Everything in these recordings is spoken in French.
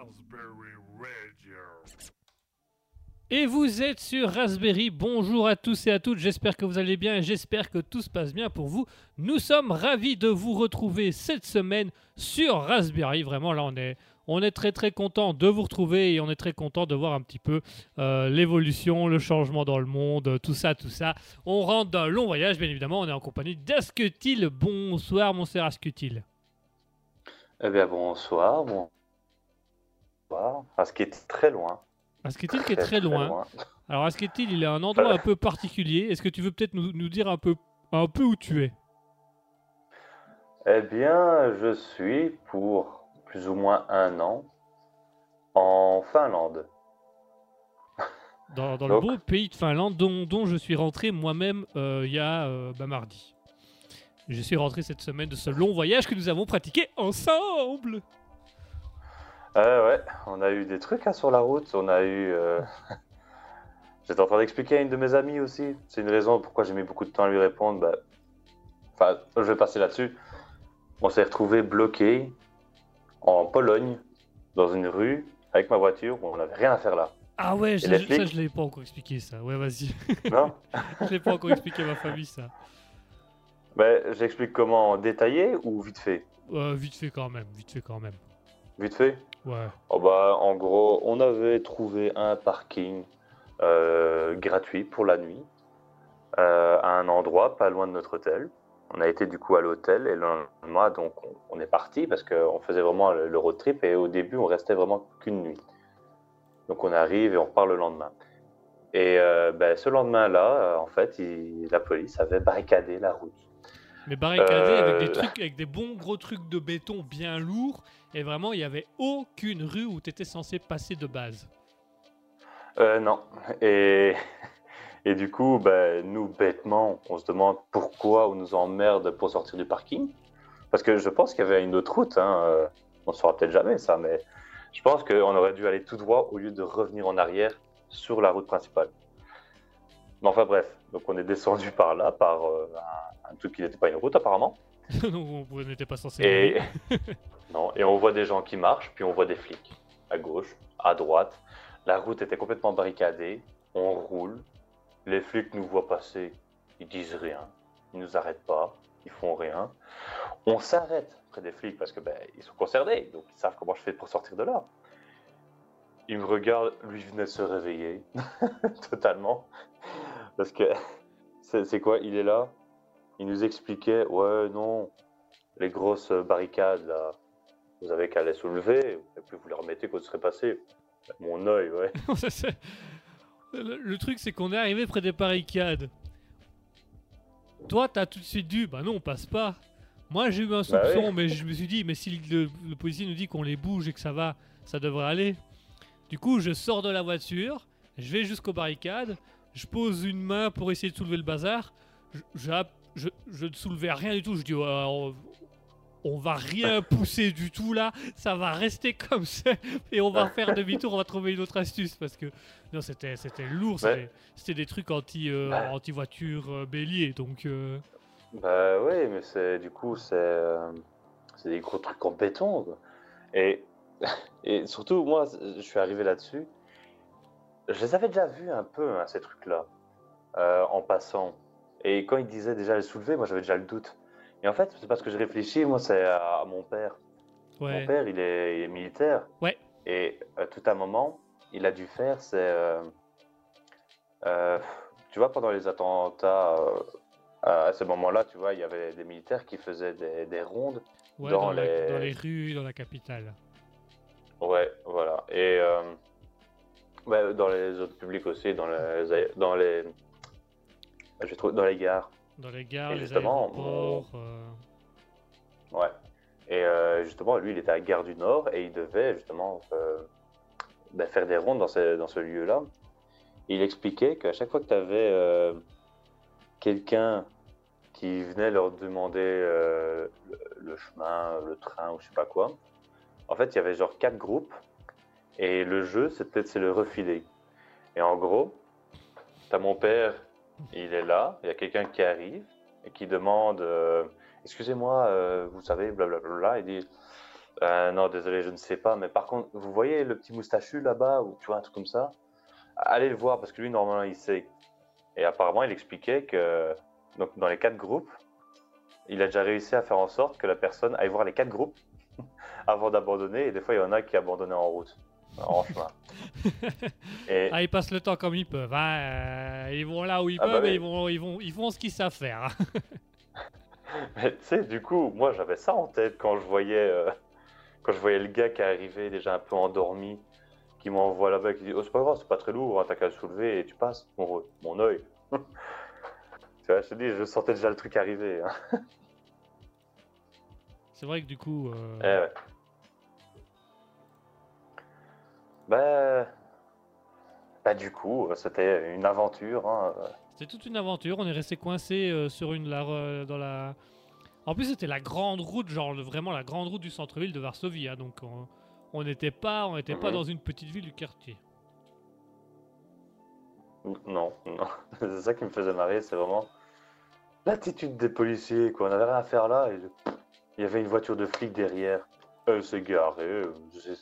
Raspberry Radio. Et vous êtes sur Raspberry. Bonjour à tous et à toutes. J'espère que vous allez bien et j'espère que tout se passe bien pour vous. Nous sommes ravis de vous retrouver cette semaine sur Raspberry. Vraiment, là, on est, on est très très content de vous retrouver et on est très content de voir un petit peu euh, l'évolution, le changement dans le monde, tout ça, tout ça. On rentre d'un long voyage, bien évidemment. On est en compagnie d'Asketil. Bonsoir, mon cher Asketil. Eh bien, bonsoir. Bonsoir. Qu'il est très loin. Asketil qui est très loin. Alors Asketil, il est à un endroit un peu particulier. Est-ce que tu veux peut-être nous, nous dire un peu, un peu où tu es? Eh bien, je suis pour plus ou moins un an en Finlande. Dans, dans le beau pays de Finlande, dont, dont je suis rentré moi-même euh, il y a euh, bah, mardi. Je suis rentré cette semaine de ce long voyage que nous avons pratiqué ensemble. Euh, ouais, on a eu des trucs hein, sur la route. On a eu. euh, J'étais en train d'expliquer à une de mes amies aussi. C'est une raison pourquoi j'ai mis beaucoup de temps à lui répondre. Bah... Enfin, je vais passer là-dessus. On s'est retrouvé bloqué en Pologne, dans une rue, avec ma voiture, où on n'avait rien à faire là. Ah ouais, je- les ça flics je l'ai pas encore expliqué ça. Ouais, vas-y. Non je l'ai pas encore expliqué à ma famille ça. bah, J'explique comment détaillé ou vite fait? Euh, vite fait quand même, vite fait quand même. Vite fait? Oh bah, en gros, on avait trouvé un parking euh, gratuit pour la nuit euh, à un endroit pas loin de notre hôtel. On a été du coup à l'hôtel et le lendemain, donc on, est parti parce qu'on faisait vraiment le, road trip et au début, on restait vraiment qu'une nuit. Donc on arrive et on repart le lendemain. Et euh, ben, ce lendemain-là, en fait, la police avait barricadé la route. Mais barricadé avec des Euh. trucs, avec des bons gros trucs de béton bien lourds. Et vraiment, il y avait aucune rue où tu étais censé passer de base. Euh, non. Et, et du coup, ben, nous, bêtement, on se demande pourquoi on nous emmerde pour sortir du parking. Parce que je pense qu'il y avait une autre route. Hein. euh, On ne saura peut-être jamais ça, mais je pense qu'on aurait dû aller tout droit au lieu de revenir en arrière sur la route principale. Mais enfin bref, donc on est descendu par là, par euh, un, un truc qui n'était pas une route apparemment. Donc vous n'étiez pas censé. Et, non, et on voit des gens qui marchent, puis on voit des flics à gauche, à droite. La route était complètement barricadée. On roule. Les flics nous voient passer. Ils disent rien. Ils nous arrêtent pas. Ils font rien. On s'arrête près des flics parce que ben, ils sont concernés, donc ils savent comment je fais pour sortir de là. Il me regarde, lui venait de se réveiller totalement parce que c'est quoi Il est là. Il nous expliquait, ouais non, les grosses barricades là, vous avez qu'à les soulever, et puis vous les remettez quand vous serez passé? Mon œil, ouais. Le, le truc, c'est qu'on est arrivé près des barricades. Toi, t'as tout de suite dit, bah non, on passe pas. Moi, j'ai eu un Bah soupçon, oui. mais je me suis dit, mais si le, le policier nous dit qu'on les bouge et que ça va, ça devrait aller. Du coup, je sors de la voiture, je vais jusqu'aux barricades, je pose une main pour essayer de soulever le bazar. Je, je, je- ne soulevais rien du tout. Je dis, Ouais, on, on va rien pousser du tout là, ça va rester comme ça et on va faire demi-tour, on va trouver une autre astuce parce que non, c'était c'était lourd, c'était c'était des trucs anti euh, Ouais. anti voiture euh, bélier donc euh, Bah oui, mais c'est du coup c'est euh, c'est des gros trucs en béton. quoi. Et et surtout moi je suis arrivé là-dessus. Je les avais déjà vus un peu hein, ces trucs-là euh, en passant. Et quand ils disaient déjà les soulever, moi j'avais déjà le doute. Et en fait c'est parce que je réfléchis, moi c'est à, à mon père. ouais. Mon père il est, il est militaire. Ouais. Et euh, tout un moment il a dû faire c'est euh, euh, tu vois pendant les attentats. à ce moment-là, tu vois, il y avait des militaires qui faisaient des, des rondes. Ouais, dans dans, la- les- dans les rues, dans la capitale. Ouais, voilà. Et ouais, dans les autres publics aussi, dans les, dans les, je trouve, dans les gares. Dans les gares, Et les justement, euh, Ouais. Et euh, justement, lui, il était à Gare du Nord et il devait justement euh, ben, faire des rondes dans ce, dans ce lieu-là. Il expliquait qu'à chaque fois que tu avais quelqu'un qui venait leur demander le, le chemin, le train ou je sais pas quoi, en fait, il y avait genre quatre groupes et le jeu, c'était de se le refiler. Et en gros, tu as mon père, il est là, il y a quelqu'un qui arrive et qui demande euh, Excusez-moi, euh, vous savez, blablabla. Il dit Euh, non, désolé, je ne sais pas. Mais par contre, vous voyez le petit moustachu là-bas, ou tu vois, un truc comme ça? Allez le voir, parce que lui, normalement, il sait. Et apparemment, il expliquait que donc, dans les quatre groupes, il a déjà réussi à faire en sorte que la personne aille voir les quatre groupes avant d'abandonner. Et des fois, il y en a qui abandonnaient en route, en chemin. Et Ah, ils passent le temps comme ils peuvent. hein, euh, ils vont là où ils Ah bah peuvent et oui. ils, vont, ils, vont, ils font ce qu'ils savent faire. hein. Mais tu sais, du coup, moi j'avais ça en tête quand je voyais, euh, quand je voyais le gars qui arrivait déjà un peu endormi, qui m'envoie là-bas, qui dit Oh, c'est pas grave, c'est pas très lourd, hein, t'as qu'à le soulever et tu passes. Mon, mon œil. tu vois, je te dis, je sentais déjà le truc arriver. hein. C'est vrai que du coup, euh, Eh ouais. Bah, bah, du coup, c'était une aventure. hein. c'était toute une aventure. On est resté coincé euh, sur une la, dans la. En plus, c'était la grande route, genre vraiment la grande route du centre-ville de Varsovie. hein, donc on- n'était pas, on n'était pas Mhm. dans une petite ville du quartier. Non, non. c'est ça qui me faisait marrer, c'est vraiment l'attitude des policiers, quoi. On n'avait rien à faire là. Et il y avait une voiture de flic derrière. Elle s'est garée, euh,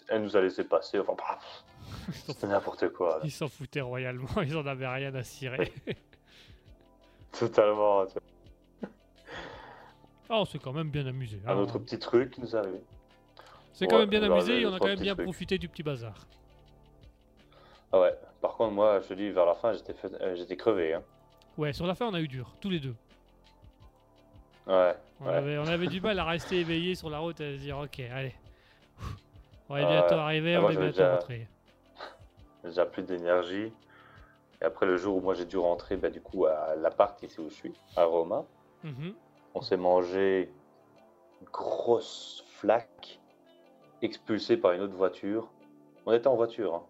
elle nous a laissé passer. Enfin, paf, c'était n'importe quoi. là. Ils s'en foutaient royalement. Ils en avaient rien à cirer. Totalement. Ah, on s'est quand même bien amusé. hein. Un autre petit truc qui nous est arrivé. C'est quand même bien amusé et on a quand même bien trucs. profité du petit bazar. Ah ouais, par contre, moi, je te dis, vers la fin, j'étais fait- euh, crevé. Hein. Ouais, sur la fin, on a eu dur, tous les deux. Ouais, On, Ouais. avait, on avait du mal à rester éveillé sur la route et à se dire, ok, allez. On est bientôt arrivé, Ah, on est bientôt déjà- rentré. déjà plus d'énergie. Et après, le jour où moi j'ai dû rentrer, bah, du coup, à l'appart ici où je suis, à Roma, Mhm. on s'est mangé une grosse flaque expulsée par une autre voiture. On était en voiture, hein.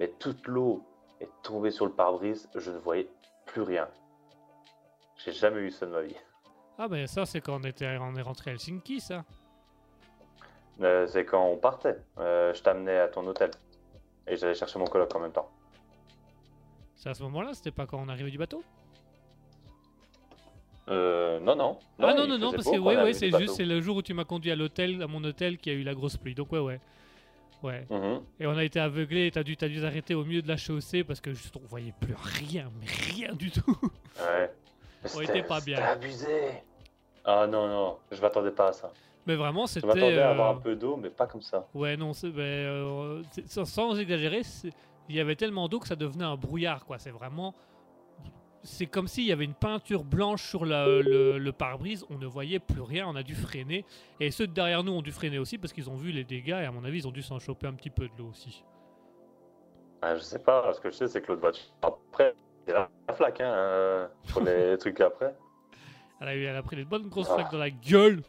mais toute l'eau est tombée sur le pare-brise. Je ne voyais plus rien. J'ai jamais eu ça de ma vie. Ah, ben ça, c'est quand on, était, on est rentré à Helsinki, ça. Euh, c'est quand on partait. Euh, je t'amenais à ton hôtel. Et j'allais chercher mon coloc en même temps. C'est à ce moment-là, c'était pas quand on arrivait du bateau? Euh, non, non. Ah non, il non, non, faisait parce que ouais, ouais, c'est juste, c'est le jour où tu m'as conduit à l'hôtel, à mon hôtel, qui a eu la grosse pluie. Donc ouais, ouais. Ouais. Mhm. Et on a été aveuglés, et t'as dû, t'as dû t'arrêter au milieu de la chaussée parce que juste on voyait plus rien, mais rien du tout. Ouais. On C'était- était pas bien. C'était abusé. Ah non, non, je m'attendais pas à ça. Mais vraiment, Je c'était. m'attendais à avoir euh, un peu d'eau, mais pas comme ça. Ouais, non, c'est, euh, sans, sans exagérer, il y avait tellement d'eau que ça devenait un brouillard, quoi. C'est vraiment. C'est comme s'il y avait une peinture blanche sur la- le, le pare-brise, on ne voyait plus rien, on a dû freiner. Et ceux de derrière nous ont dû freiner aussi parce qu'ils ont vu les dégâts et à mon avis, ils ont dû s'en choper un petit peu de l'eau aussi. Ah, je sais pas, ce que je sais, c'est que l'autre voiture. Après, la flaque, hein, euh, pour les trucs après. Elle a, eu, elle a pris des bonnes grosses Ah. flaques dans la gueule.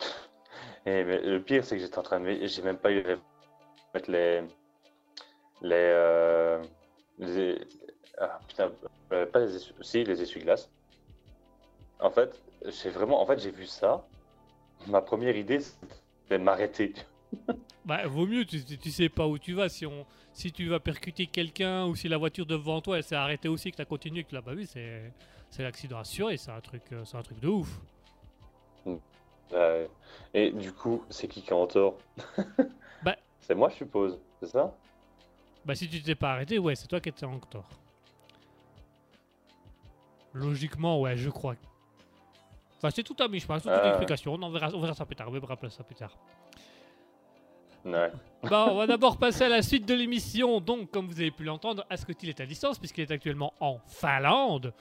Et mais le pire, c'est que j'étais en train de. J'ai même pas eu les- mettre les. Les. euh, les- Ah putain, euh, pas les essuie... Si, les essuie-glaces. En fait, j'ai vraiment. En fait, j'ai vu ça. Ma première idée, c'était de m'arrêter. Bah, vaut mieux, tu, sais pas où tu vas. Si, on, si tu vas percuter quelqu'un ou si la voiture devant toi elle s'est arrêtée aussi, que tu as continué, que tu l'as pas vu, c'est, c'est l'accident assuré. C'est un, truc, euh, c'est un truc de ouf. Euh, et du coup, c'est qui qui a en tort Bah. C'est moi, je suppose. C'est ça? Bah, si tu t'es pas arrêté, ouais, c'est toi qui étais en tort. Logiquement, ouais, je crois. Enfin, c'est tout à mi, je pense, toute une Euh. explication. On, en verra, on verra ça plus tard. On verra ça plus tard. Ouais. Bon, on va d'abord passer à la suite de l'émission. Donc, comme vous avez pu l'entendre, Ascotil est à distance puisqu'il est actuellement en Finlande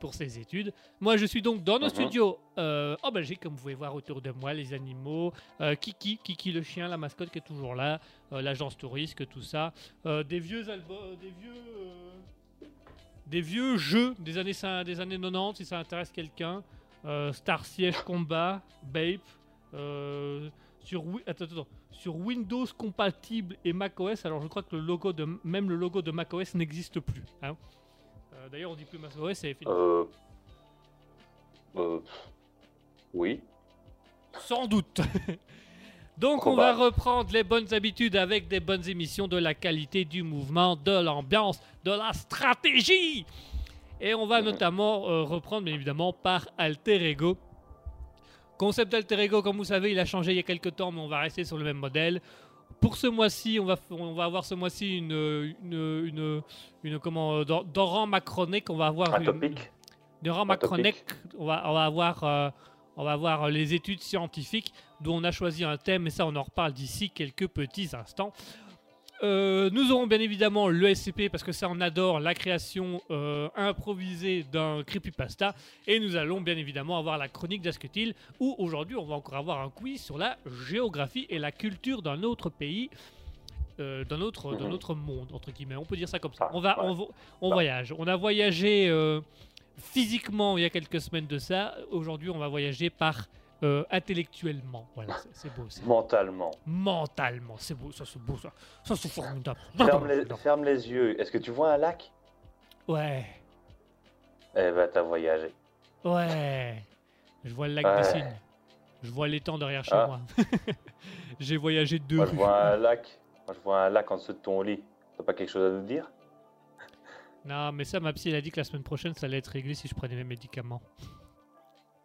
pour ses études. Moi, je suis donc dans nos Mhm. studios euh, en Belgique, comme vous pouvez voir autour de moi, les animaux, euh, Kiki, Kiki le chien, la mascotte qui est toujours là, euh, l'agence touriste, tout ça, euh, des vieux albums, des vieux, des vieux jeux des années des années 90 si ça intéresse quelqu'un. Star Siege Combat, Bape. sur, Wi- attends, attends, attends. Sur Windows compatible et macOS, alors je crois que le logo de, même le logo de macOS n'existe plus. hein. Euh, D'ailleurs, on dit plus macOS, c'est fini. Euh... Euh... Oui. Sans doute. Donc on va reprendre les bonnes habitudes avec des bonnes émissions de la qualité du mouvement, de l'ambiance, de la stratégie. Et on va notamment euh, reprendre bien évidemment par Alter Ego. Concept Alter Ego, comme vous savez, il a changé il y a quelques temps, mais on va rester sur le même modèle. Pour ce mois-ci, on va, on va avoir ce mois-ci une, une, une, une- comment, euh, dans, dans rang macronique, on va avoir Un une- topic. rang macronique, on va, on va avoir, euh, on va avoir les études scientifiques dont on a choisi un thème, et ça, on en reparle d'ici quelques petits instants. Euh, nous aurons bien évidemment le SCP parce que ça on adore la création euh, improvisée d'un creepypasta. Et nous allons bien évidemment avoir la chronique d'Asketil où aujourd'hui on va encore avoir un quiz sur la géographie et la culture d'un autre pays euh, d'un autre, Mhm. autre monde entre guillemets. On peut dire ça comme ça. On va on, vo- on Bah. voyage. On a voyagé physiquement il y a quelques semaines de ça. Aujourd'hui on va voyager par euh, intellectuellement voilà c'est- beau ça Mentalement. mentalement. C'est beau, ça c'est beau ça. Ça c'est formidable. Ferme les, ferme les yeux. Est-ce que tu vois un lac? Ouais, Eh ben, t'as voyagé. ouais. Je vois le lac Ouais. des Cygnes. Je vois l'étang derrière chez Ah. moi. J'ai voyagé deux Moi, je vois un lac. Moi, je vois un lac en dessous de ton lit. T'as pas quelque chose à nous dire? Non, mais ça, ma psy, elle a dit que la semaine prochaine, ça allait être réglé si je prenais mes médicaments.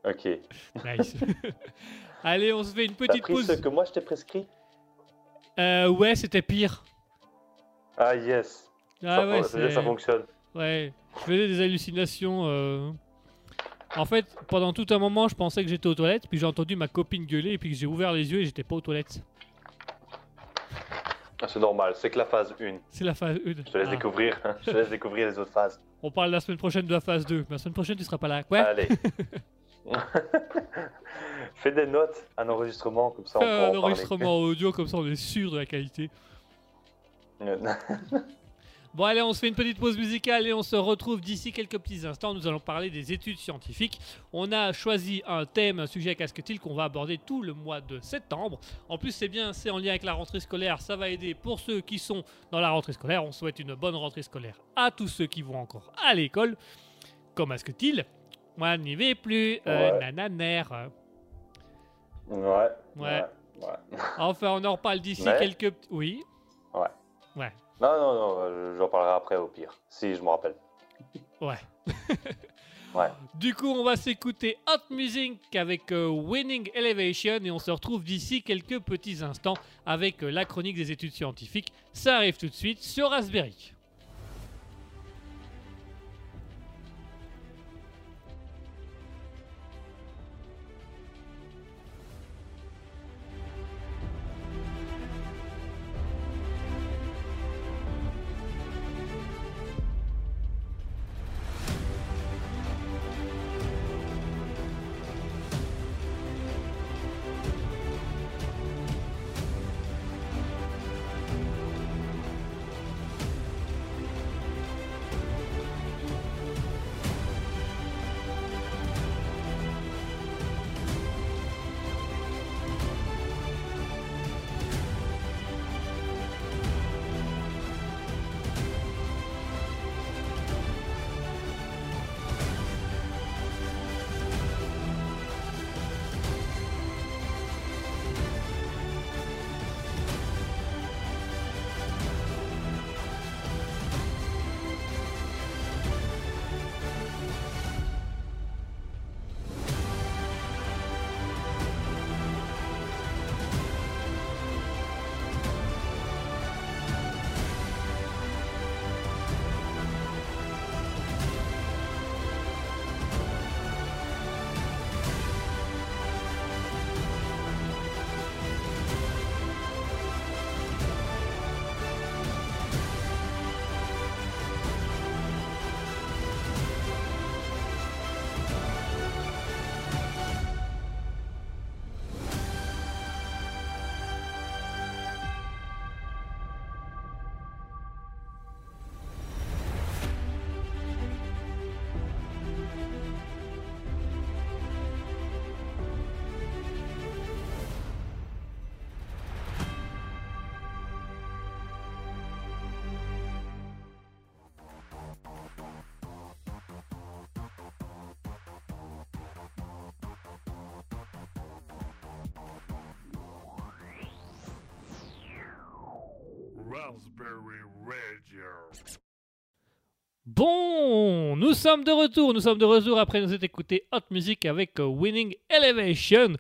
Ok. Nice. Allez, on se fait une petite pris pause. ce que moi je t'ai prescrit Euh, ouais, c'était pire. Ah, yes. Ah ça, ouais, ça, ça fonctionne. Ouais, je faisais des hallucinations. euh. En fait, pendant tout un moment, je pensais que j'étais aux toilettes, puis j'ai entendu ma copine gueuler, et puis que j'ai ouvert les yeux et j'étais pas aux toilettes. Ah, C'est normal. C'est que la phase 1. C'est la phase 1. Je te laisse découvrir. je te laisse découvrir les autres phases. On parle la semaine prochaine de la phase 2. Mais la semaine prochaine, tu seras pas là. Ouais, Allez. Fais des notes, un enregistrement, comme ça on un parler. enregistrement audio, comme ça on est sûr de la qualité. Bon, allez, on se fait une petite pause musicale et on se retrouve d'ici quelques petits instants. Nous allons parler des études scientifiques. On a choisi un thème, un sujet à casque-t-il qu'on va aborder tout le mois de septembre. En plus, c'est bien, c'est en lien avec la rentrée scolaire. Ça va aider pour ceux qui sont dans la rentrée scolaire. On souhaite une bonne rentrée scolaire à tous ceux qui vont encore à l'école. Comme Asketil. Moi, n'y vais plus. Euh, Ouais. nananer. ouais. Ouais. Ouais. ouais. Enfin, on en reparle d'ici Mais- quelques... Oui Ouais. Ouais. Non, non, non, euh, j'en parlerai après au pire, si je me rappelle. Ouais. Ouais. Du coup, on va s'écouter Hot Music avec euh, Winning Elevation et on se retrouve d'ici quelques petits instants avec euh, la chronique des études scientifiques. Ça arrive tout de suite sur Raspberry. Nous sommes de retour, nous sommes de retour après nous être écouté Hot Music avec euh, Winning Elevation.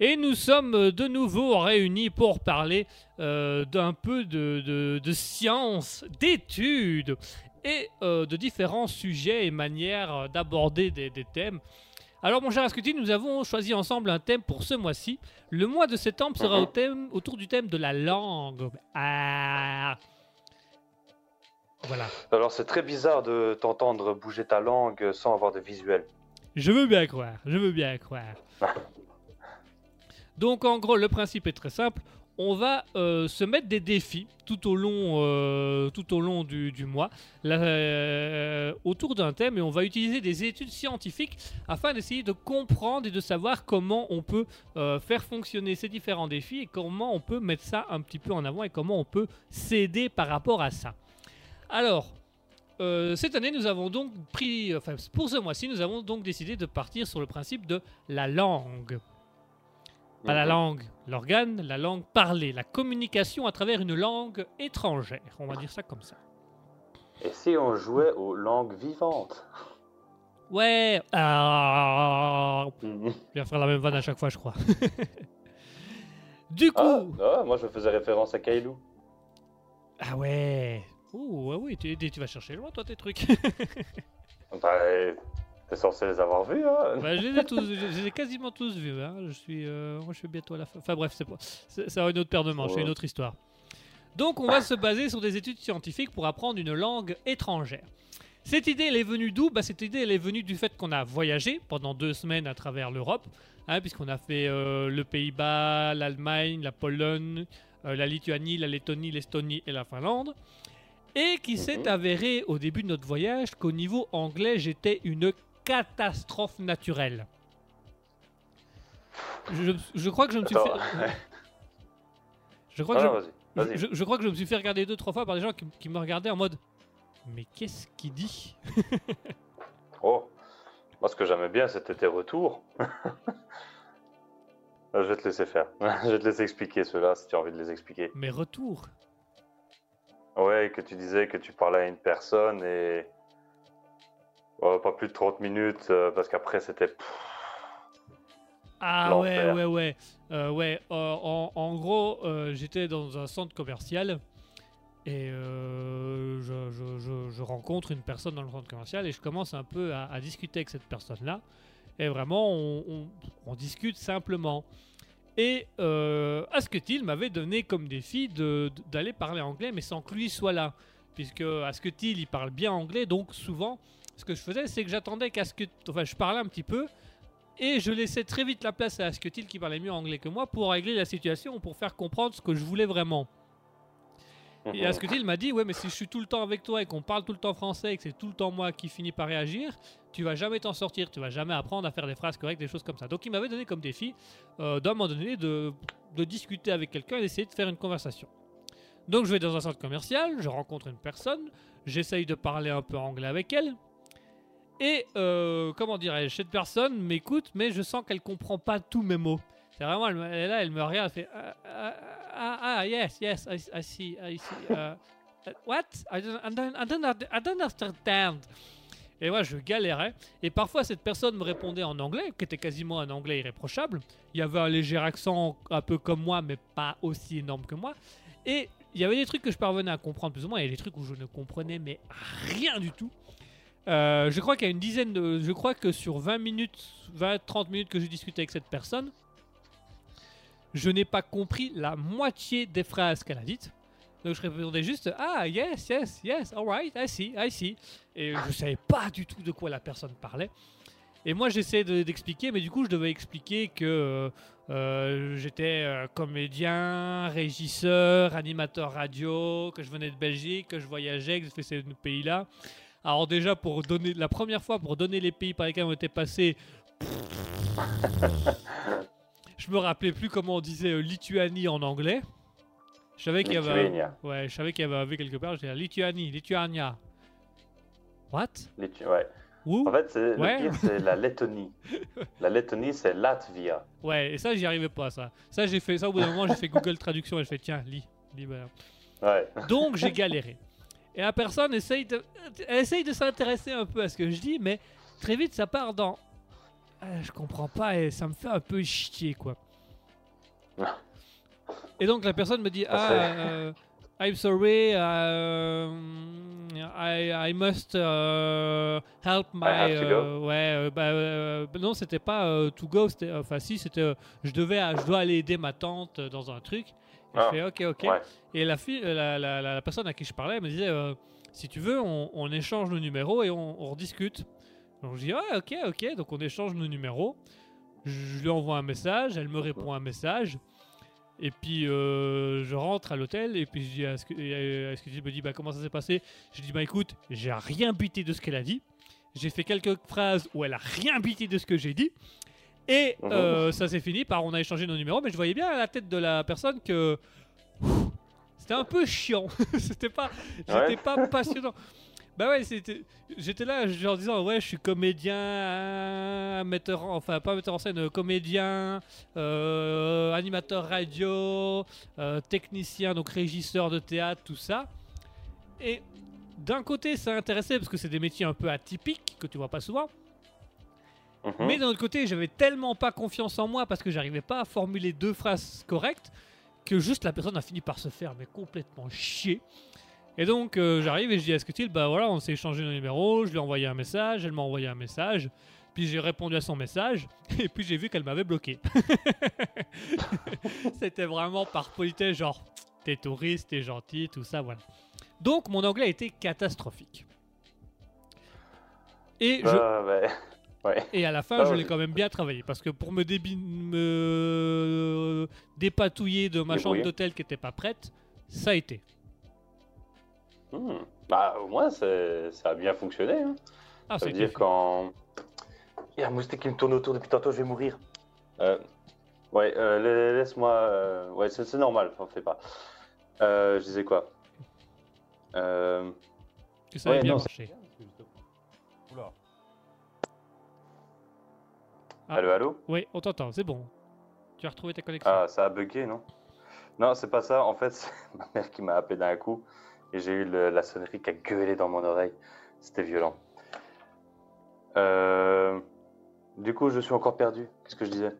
Et nous sommes euh, de nouveau réunis pour parler euh, d'un peu de, de, de science, d'études et euh, de différents sujets et manières d'aborder des, des thèmes. Alors mon cher Ascuti, nous avons choisi ensemble un thème pour ce mois-ci. Le mois de septembre sera Mhm. au thème, autour du thème de la langue. Ah Voilà. Alors c'est très bizarre de t'entendre bouger ta langue sans avoir de visuel. Je veux bien croire, je veux bien croire. Donc en gros, le principe est très simple. On va euh, se mettre des défis tout au long, euh, tout au long du, du mois là, euh, autour d'un thème et on va utiliser des études scientifiques afin d'essayer de comprendre et de savoir comment on peut euh, faire fonctionner ces différents défis et comment on peut mettre ça un petit peu en avant et comment on peut s'aider par rapport à ça. Alors, euh, cette année, nous avons donc pris, enfin pour ce mois-ci, nous avons donc décidé de partir sur le principe de la langue. Pas la langue, l'organe, la langue parlée, la communication à travers une langue étrangère. On va dire ça comme ça. Et si on jouait aux langues vivantes Ouais. Ah, Mhm. je vais faire la même vanne à chaque fois, je crois. du coup. ah, ah, moi je faisais référence à Kailou. Ah ouais. Ouh, ouais, oui, tu, tu vas chercher loin, toi, tes trucs. Bah, t'es censé les avoir vus, hein Bah, je les ai tous, je je les ai quasiment tous vus. hein. Je suis, euh, moi, je suis bientôt à la fin. Enfin bref, c'est pas, ça va une autre paire de manches, c'est une autre histoire. Donc, on va se baser sur des études scientifiques pour apprendre une langue étrangère. Cette idée, elle est venue d'où? Bah, Cette idée, elle est venue du fait qu'on a voyagé pendant deux semaines à travers l'Europe, hein, puisqu'on a fait euh, le Pays-Bas, l'Allemagne, la Pologne, euh, la Lituanie, la Lettonie, l'Estonie et la Finlande. Et qui s'est Mhm. avéré au début de notre voyage qu'au niveau anglais, j'étais une catastrophe naturelle. Je, je crois que je me suis Attends. fait. Je crois, que je, vas-y, vas-y. je- je crois que je me suis fait regarder deux, trois fois par des gens qui, qui me regardaient en mode Mais qu'est-ce qu'il dit? Oh, moi ce que j'aimais bien c'était tes retours. je vais te laisser faire. je vais te laisser expliquer ceux-là si tu as envie de les expliquer. Mes retours? Ouais, que tu disais que tu parlais à une personne et. Ouais, pas plus de 30 minutes euh, parce qu'après c'était. Ah ouais, ouais, ouais. Euh, ouais, euh, en, en gros, euh, j'étais dans un centre commercial et euh, je, je- je- je rencontre une personne dans le centre commercial et je commence un peu à, à discuter avec cette personne-là. Et vraiment, on, on- on discute simplement. Et euh, Asketil m'avait donné comme défi d'aller parler anglais, mais sans que lui soit là. Puisque Asketil, il parle bien anglais, donc souvent, ce que je faisais, c'est que j'attendais qu'Asketil... Enfin, je parlais un petit peu, et je laissais très vite la place à Asketil, qui parlait mieux anglais que moi, pour régler la situation, pour faire comprendre ce que je voulais vraiment. Et Mhm. Asketil m'a dit, ouais, mais si je suis tout le temps avec toi et qu'on parle tout le temps français et que c'est tout le temps moi qui finis par réagir, tu vas jamais t'en sortir, tu vas jamais apprendre à faire des phrases correctes, des choses comme ça. Donc il m'avait donné comme défi, euh, d'un moment donné, de, de discuter avec quelqu'un et d'essayer de faire une conversation. Donc je vais dans un centre commercial, je rencontre une personne, j'essaye de parler un peu anglais avec elle. Et euh, comment dirais-je, cette personne m'écoute, mais je sens qu'elle comprend pas tous mes mots. C'est vraiment, elle, là, elle me regarde, elle fait ah, ah, ah, ah, yes, yes, I, I see, I see. uh, uh, what? I don't, I don't, I don't, understand. Et moi, je galérais. Et parfois, cette personne me répondait en anglais, qui était quasiment un anglais irréprochable. Il y avait un léger accent, un peu comme moi, mais pas aussi énorme que moi. Et il y avait des trucs que je parvenais à comprendre plus ou moins, et des trucs où je ne comprenais mais rien du tout. Euh, je crois qu'il y a une dizaine de. Je crois que sur 20 minutes, 20-30 minutes que j'ai discuté avec cette personne, je n'ai pas compris la moitié des phrases qu'elle a dites. Donc je répondais juste Ah, yes, yes, yes, alright, I see, I see. Et je savais pas du tout de quoi la personne parlait. Et moi j'essayais de- d'expliquer, mais du coup je devais expliquer que euh, euh, j'étais euh, comédien, régisseur, animateur radio, que je venais de Belgique, que je voyageais, que je faisais ce pays-là. Alors déjà pour donner la première fois pour donner les pays par lesquels on était passé, je me rappelais plus comment on disait euh, Lituanie en anglais. Je savais qu'il y avait Lituania. ouais, je savais qu'il y avait un V quelque part. J'étais Lituanie, Lituania. What? Litu- Ouais. Où? En fait, c'est- Ouais. la Lettonie. la Lettonie, c'est Latvia. Ouais, et ça j'y arrivais pas ça. Ça j'ai fait ça au bout d'un moment, j'ai fait Google Traduction et je fais tiens, lis, lis voilà. Ouais. Donc j'ai galéré. Et la personne essaye de, elle essaye de s'intéresser un peu à ce que je dis, mais très vite ça part dans. Euh, je comprends pas et ça me fait un peu chier quoi. Et donc la personne me dit Ah, euh, I'm sorry, euh, I, I must euh, help my. euh, ouais, euh, bah, non, c'était pas to go, c'était. Enfin, si, c'était. je, devais, je dois aller aider ma tante dans un truc. Et Ah, je fais Ok, ok. ouais. Et la, fille, la, la, la- la personne à qui je parlais me disait Si tu veux, on, on échange nos numéros et on, on rediscute. Donc je dis Ouais, ok, ok. Donc on échange nos numéros. Je, je lui envoie un message, elle me répond un message. Et puis euh, je rentre à l'hôtel et puis je dis que, euh, est-ce que tu me dis bah comment ça s'est passé? Je dis bah écoute, j'ai rien bité de ce qu'elle a dit. J'ai fait quelques phrases où elle a rien bité de ce que j'ai dit. Et Mhm. euh, ça s'est fini par on a échangé nos numéros, mais je voyais bien à la tête de la personne que c'était un peu chiant. c'était pas, j'étais Ouais. pas passionnant. Bah ouais, c'était, j'étais là genre en disant ouais, je suis comédien, metteur, en- enfin pas metteur en scène, euh, comédien, euh, animateur radio, euh, technicien, donc régisseur de théâtre, tout ça. Et d'un côté, ça intéressait parce que c'est des métiers un peu atypiques que tu vois pas souvent. Mhm. Mais d'un autre côté, j'avais tellement pas confiance en moi parce que j'arrivais pas à formuler deux phrases correctes que juste la personne a fini par se faire mais complètement chier. Et donc euh, j'arrive et je dis à Scutil, bah voilà, on s'est échangé nos numéros, je lui ai envoyé un message, elle m'a envoyé un message, puis j'ai répondu à son message, et puis j'ai vu qu'elle m'avait bloqué. C'était vraiment par politesse, genre, t'es touriste, t'es gentil, tout ça, voilà. Donc mon anglais était catastrophique. Et je, Ah. Ouais. et à la fin, Ah je l'ai quand même bien travaillé parce que pour me, débi- me dépatouiller de ma chambre d'hôtel qui n'était pas prête, ça a été. Hmm. Bah, au moins, ça a bien fonctionné. hein. Ah, Ça a veut dire quand. Il y a un moustique qui me tourne autour depuis tantôt, je vais mourir. Euh, ouais, euh, la- laisse-moi. euh, Ouais, c'est normal, t'en fais pas. Euh, je disais quoi? Euh... que ça ouais, bien non, marché. Oula. Ah. Allô, allô Oui, on t'entend, c'est bon. Tu as retrouvé ta connexion. Ah, ça a bugué, non? Non, c'est pas ça. En fait, c'est ma mère qui m'a appelé d'un coup et j'ai eu le- la sonnerie qui a gueulé dans mon oreille. C'était violent. Euh, Du coup, je suis encore perdu. Qu'est-ce que je disais?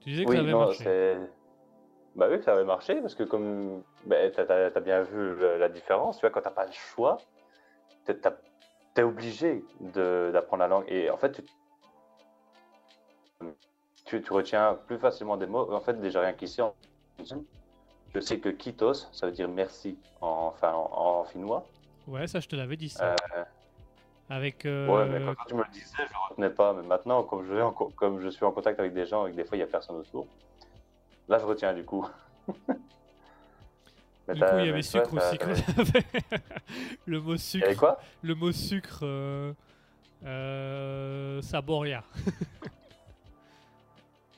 Tu disais que Oui, ça avait non, marché. Bah oui, ça avait marché parce que comme bah, t'as, t'as bien vu la différence, tu vois, quand t'as pas le choix, t'es, obligé d'apprendre la langue et en fait, tu, tu, tu retiens plus facilement des mots. En fait, déjà rien qu'ici, en- je sais que kitos, ça veut dire merci en, enfin, en, en finnois. Ouais, ça, je te l'avais dit ça. Euh, Avec. euh, Ouais, mais quand, tu me le disais, je ne retenais pas. Mais maintenant, comme je, vais en co- comme je suis en contact avec des gens et que des fois, il n'y a personne autour, là, je retiens du coup. Mais Du coup, il y avait sucre aussi. le mot Il y sucre. quoi? Le mot sucre. Euh, euh, Saboria.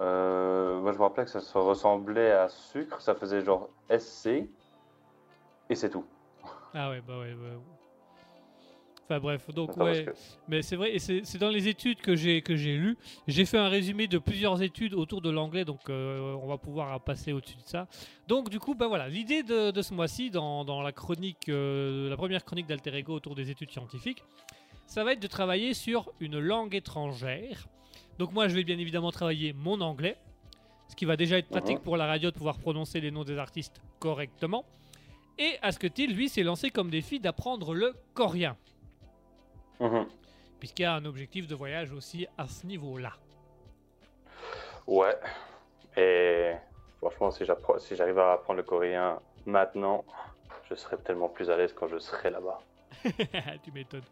Euh, Moi, je me rappelais que ça se ressemblait à sucre. Ça faisait genre SC. Et c'est tout. Ah ouais, bah ouais. ouais. Enfin bref, donc Attends, ouais. que- Mais c'est vrai, et c'est dans les études que j'ai que j'ai lues. J'ai fait un résumé de plusieurs études autour de l'anglais, donc euh, on va pouvoir passer au-dessus de ça. Donc du coup, bah voilà, l'idée de, de ce mois-ci, dans, dans la chronique, euh, la première chronique d'Alter Ego autour des études scientifiques, ça va être de travailler sur une langue étrangère. Donc moi, je vais bien évidemment travailler mon anglais, ce qui va déjà être pratique Mhm. pour la radio de pouvoir prononcer les noms des artistes correctement. Et Asketil, lui, s'est lancé comme défi d'apprendre le coréen Mhm. puisqu'il y a un objectif de voyage aussi à ce niveau-là. Ouais. Et franchement, si j'appre- si j'arrive à apprendre le coréen maintenant, je serai tellement plus à l'aise quand je serai là-bas. tu m'étonnes.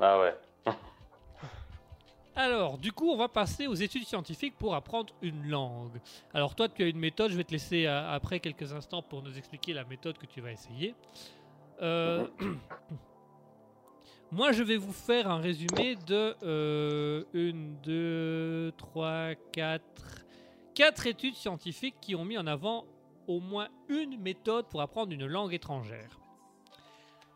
Ah ouais. Alors, du coup, on va passer aux études scientifiques pour apprendre une langue. Alors, toi, tu as une méthode, je vais te laisser euh, après quelques instants pour nous expliquer la méthode que tu vas essayer. Euh, Moi, je vais vous faire un résumé de euh, une, deux, trois, quatre, quatre études scientifiques qui ont mis en avant au moins une méthode pour apprendre une langue étrangère.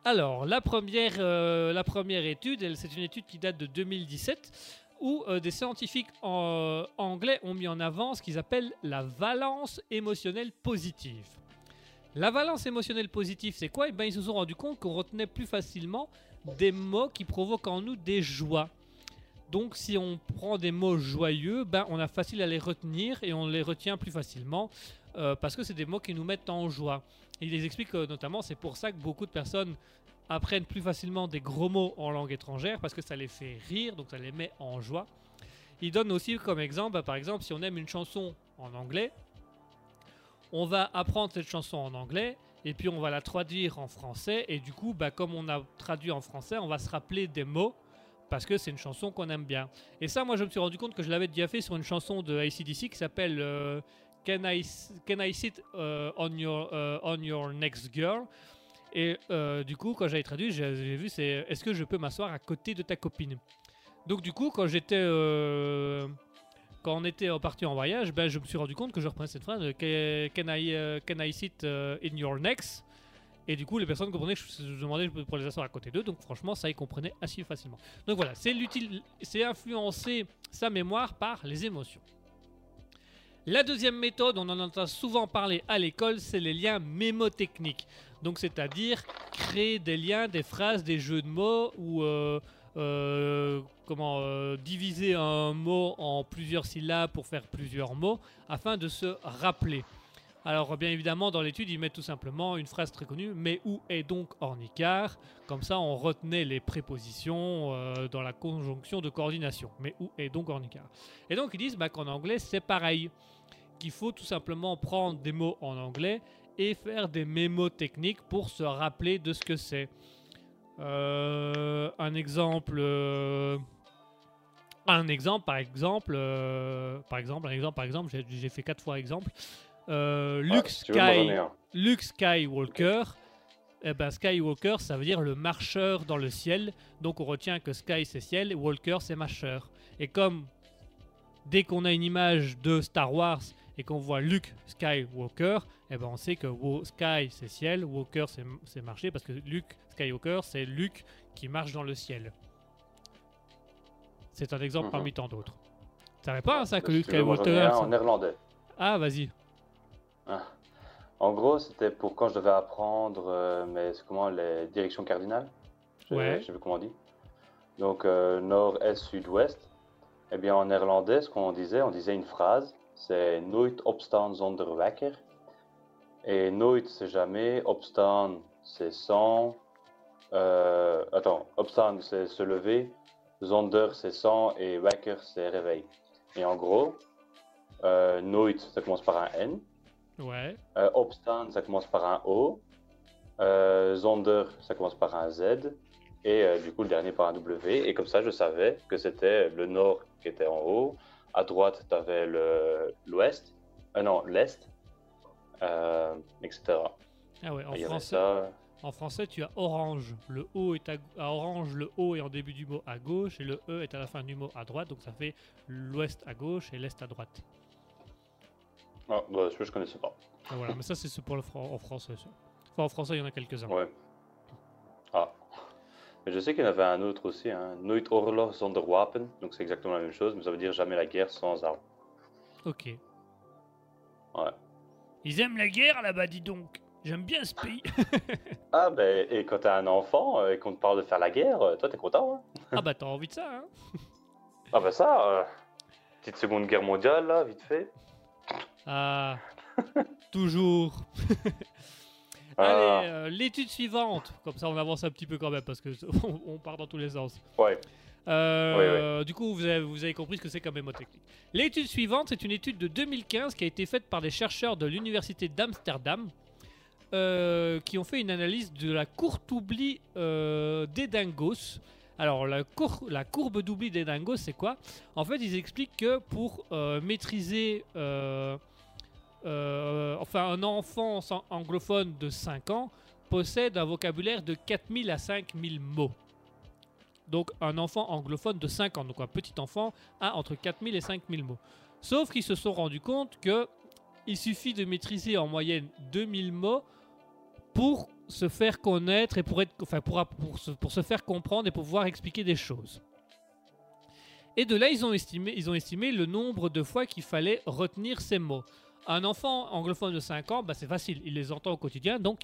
Alors, la première, euh, la première étude, c'est une étude qui date de 2017 où euh, des scientifiques en- anglais ont mis en avant ce qu'ils appellent la valence émotionnelle positive. La valence émotionnelle positive, c'est quoi? Eh ben, ils se sont rendus compte qu'on retenait plus facilement des mots qui provoquent en nous des joies. Donc, si on prend des mots joyeux, ben, on a facile à les retenir et on les retient plus facilement euh, parce que c'est des mots qui nous mettent en joie. Et il les explique euh, notamment, c'est pour ça que beaucoup de personnes apprennent plus facilement des gros mots en langue étrangère parce que ça les fait rire, donc ça les met en joie. Il donne aussi comme exemple, bah, par exemple, si on aime une chanson en anglais, on va apprendre cette chanson en anglais et puis on va la traduire en français et du coup, bah, comme on a traduit en français, on va se rappeler des mots parce que c'est une chanson qu'on aime bien. Et ça, moi, je me suis rendu compte que je l'avais déjà fait sur une chanson de ACDC qui s'appelle euh, Can, I, Can I Sit euh, on, your, euh, on Your Next Girl? Et euh, du coup, quand j'avais traduit, j'ai vu c'est Est-ce que je peux m'asseoir à côté de ta copine? Donc, du coup, quand j'étais. euh, quand on était parti en voyage, ben, je me suis rendu compte que je reprenais cette phrase euh, Can I, euh, sit euh, in your next? Et du coup, les personnes comprenaient que je demandais pour les asseoir à côté d'eux. Donc, franchement, ça, ils comprenaient assez facilement. Donc, voilà, c'est l'utile, c'est influencer sa mémoire par les émotions. La deuxième méthode, on en entend souvent parler à l'école, c'est les liens mémotechniques. Donc, c'est-à-dire créer des liens, des phrases, des jeux de mots ou euh, euh, comment euh, diviser un mot en plusieurs syllabes pour faire plusieurs mots afin de se rappeler. Alors bien évidemment dans l'étude ils mettent tout simplement une phrase très connue mais où est donc Ornicard Comme ça on retenait les prépositions dans la conjonction de coordination. Mais où est donc Ornicard Et donc ils disent bah, qu'en anglais c'est pareil, qu'il faut tout simplement prendre des mots en anglais et faire des mémos techniques pour se rappeler de ce que c'est. Euh, un exemple. euh, un exemple, par exemple, euh, par exemple, un exemple, par exemple, j'ai- fait quatre fois exemple. Ouais, Luke, m'en Sky. Luke Skywalker. Eh ben, Skywalker, ça veut dire le marcheur dans le ciel. Donc on retient que Sky c'est ciel et Walker c'est marcheur. Et comme dès qu'on a une image de Star Wars et qu'on voit Luke Skywalker, eh ben on sait que Sky c'est ciel, Walker c'est marcher parce que Luke Skywalker c'est Luke qui marche dans le ciel. C'est un exemple Mhm. parmi tant d'autres. Tu savais pas ça que Luke Skywalker en néerlandais. Ah vas-y. Ah. En gros, c'était pour quand je devais apprendre, euh, mais comment les directions cardinales? Je Ouais. je sais plus comment on dit. Donc euh, nord, est, sud, ouest. Eh bien en néerlandais, ce qu'on disait, on disait une phrase, c'est nooit opstaan zonder wekker. Et nooit, c'est jamais. Opstaan, c'est sans. Euh, attends, opstaan, c'est se lever. Zonder, c'est sans. Et wekker, c'est réveil. Et en gros, euh, nooit, ça commence par un N. Ouais. Euh, opstaan, ça commence par un O. Euh, zonder, ça commence par un Z. Et euh, du coup, le dernier par un W. Et comme ça, je savais que c'était le nord qui était en haut. À droite, tu avais l'ouest. Euh, non, l'est. Euh, etc. Ah ouais, en français. ça. En français, tu as orange. Le O est à, à orange, le O est en début du mot à gauche et le E est à la fin du mot à droite. Donc ça fait l'ouest à gauche et l'est à droite. Ah, bah, je connaissais pas. Ah, voilà, mais ça c'est ce pour le fran- en français. ça. Enfin, en français, il y en a quelques-uns. Ouais. Ah. Mais je sais qu'il y en avait un autre aussi. Hein. Nooit oorlog zonder wapen. Donc c'est exactement la même chose, mais ça veut dire jamais la guerre sans armes. Ok. Ouais. Ils aiment la guerre là-bas, dis donc. J'aime bien ce pays. Ah, ben, et quand t'as un enfant euh, et qu'on te parle de faire la guerre, euh, toi, t'es content, hein ah bah t'as envie de ça, hein Ah bah ça, euh, petite seconde guerre mondiale là, vite fait. Ah, toujours. Ah. Allez, euh, l'étude suivante. Comme ça, on avance un petit peu quand même parce que on, on part dans tous les sens. Ouais. Euh, Du coup, vous avez, vous avez compris ce que c'est comme mémotechnique. L'étude suivante, c'est une étude de 2015 qui a été faite par des chercheurs de l'université d'Amsterdam euh, qui ont fait une analyse de la courte oubli euh, des dingos. Alors, la, cour- la courbe d'oubli des dingos, c'est quoi? En fait, ils expliquent que pour maîtriser. Euh, enfin, un enfant anglophone de 5 ans possède un vocabulaire de 4000 à 5000 mots. Donc un enfant anglophone de 5 ans, donc un petit enfant, a entre 4000 et 5000 mots. Sauf qu'ils se sont rendus compte que il suffit de maîtriser en moyenne 2000 mots pour se faire connaître et pour, se, faire comprendre et pouvoir expliquer des choses. Et de là, ils ils ont estimé le nombre de fois qu'il fallait retenir ces mots. Un enfant anglophone de 5 ans, bah, c'est facile, il les entend au quotidien, donc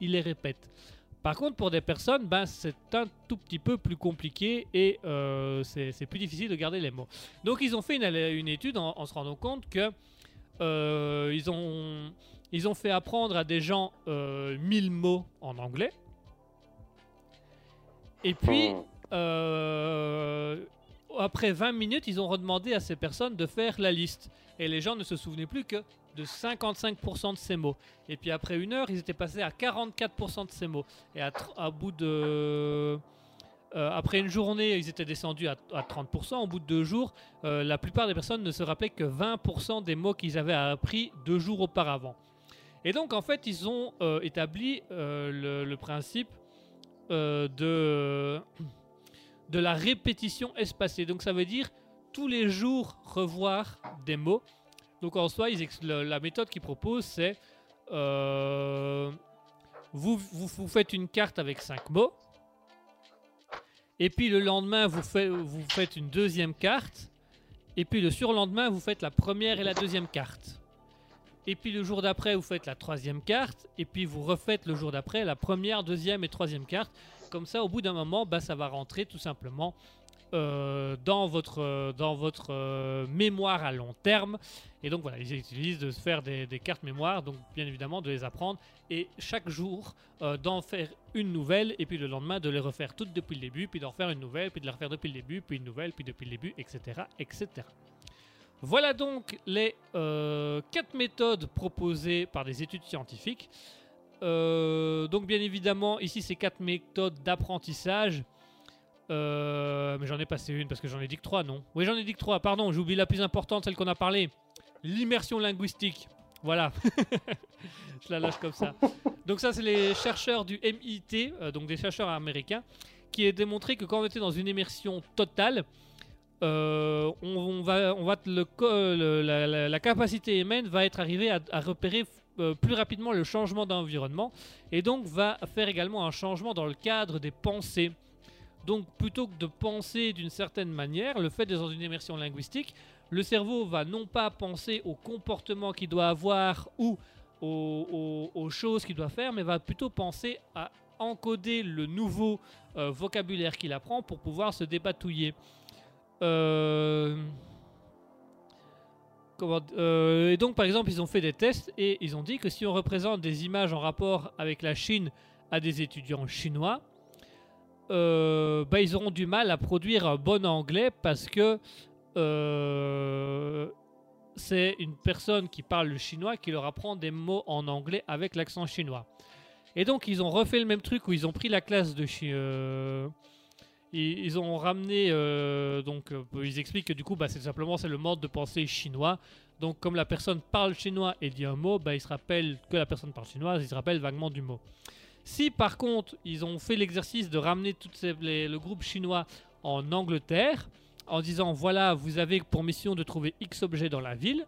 il les répète. Par contre, pour des personnes, ben, c'est un tout petit peu plus compliqué et euh, c'est plus difficile de garder les mots. Donc, ils ont fait une, une étude en, en se rendant compte que euh, ils, ont, ils ont fait apprendre à des gens euh, 1000 mots en anglais. Et puis, euh, après 20 minutes, ils ont redemandé à ces personnes de faire la liste. Et les gens ne se souvenaient plus que de 55% de ces mots. Et puis après une heure, ils étaient passés à 44% de ces mots. Et à, bout de... euh, après une journée, ils étaient descendus à, à 30%. Au bout de deux jours, euh, la plupart des personnes ne se rappelaient que 20% des mots qu'ils avaient appris deux jours auparavant. Et donc, en fait, ils ont euh, établi le, principe de, de la répétition espacée. Donc, ça veut dire tous les jours revoir des mots. Donc, en soi, la méthode qu'ils proposent, c'est euh, vous, vous, faites une carte avec 5 mots. Et puis le lendemain, vous, vous faites une deuxième carte. Et puis le surlendemain, vous faites la première et la deuxième carte. Et puis le jour d'après, vous faites la troisième carte. Et puis vous refaites le jour d'après la première, deuxième et troisième carte. Comme ça, au bout d'un moment, bah, ça va rentrer tout simplement euh, dans votre, euh, dans votre euh, mémoire à long terme. Et donc voilà, ils utilisent de faire des, cartes mémoire, donc bien évidemment de les apprendre. Et chaque jour, d'en faire une nouvelle. Et puis le lendemain, de les refaire toutes depuis le début. Puis d'en refaire une nouvelle. Puis de la refaire depuis le début. Puis une nouvelle. Puis depuis le début, etc. etc. Voilà donc les quatre méthodes proposées par des études scientifiques. Euh, donc bien évidemment, ici c'est quatre méthodes d'apprentissage. Euh, mais j'en ai passé une parce que j'en ai dit que trois, non? Oui, j'en ai dit que trois, pardon, j'ai oublié la plus importante, celle qu'on a parlé. L'immersion linguistique. Voilà. Je la lâche comme ça. Donc ça, c'est les chercheurs du MIT, euh, donc des chercheurs américains, qui a démontré que quand on était dans une immersion totale, on, va, on va la capacité humaine va être arrivée à, à repérer euh, plus rapidement le changement d'environnement et donc va faire également un changement dans le cadre des pensées. Donc plutôt que de penser d'une certaine manière, le fait d'être dans une immersion linguistique, le cerveau va non pas penser au comportement qu'il doit avoir ou aux, choses qu'il doit faire, mais va plutôt penser à encoder le nouveau euh, vocabulaire qu'il apprend pour pouvoir se dépatouiller. Euh, euh, et donc, par exemple, ils ont fait des tests et ils ont dit que si on représente des images en rapport avec la Chine à des étudiants chinois, euh, bah, ils auront du mal à produire un bon anglais parce que euh, c'est une personne qui parle le chinois qui leur apprend des mots en anglais avec l'accent chinois. Et donc, ils ont refait le même truc où ils ont pris la classe de chi- ils, ont ramené euh, donc euh, ils expliquent que du coup bah, c'est simplement c'est le mode de pensée chinois. Donc comme la personne parle chinois et dit un mot bah, il se rappelle que la personne parle chinois il se rappelle vaguement du mot. Si par contre ils ont fait l'exercice de ramener tout le groupe chinois en Angleterre en disant voilà vous avez pour mission de trouver X objets dans la ville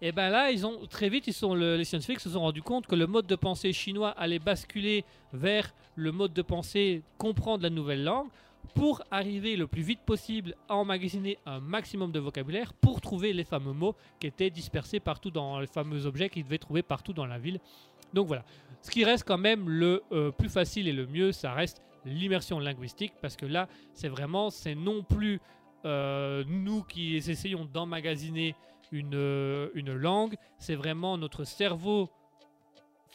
et ben là ils ont très vite ils sont le- les scientifiques se sont rendus compte que le mode de pensée chinois allait basculer vers le mode de pensée comprendre la nouvelle langue pour arriver le plus vite possible à emmagasiner un maximum de vocabulaire pour trouver les fameux mots qui étaient dispersés partout dans les fameux objets qu'ils devaient trouver partout dans la ville. Donc voilà. Ce qui reste quand même le euh, plus facile et le mieux, ça reste l'immersion linguistique parce que là, c'est vraiment, c'est non plus euh, nous qui essayons d'emmagasiner une, euh, une langue, c'est vraiment notre cerveau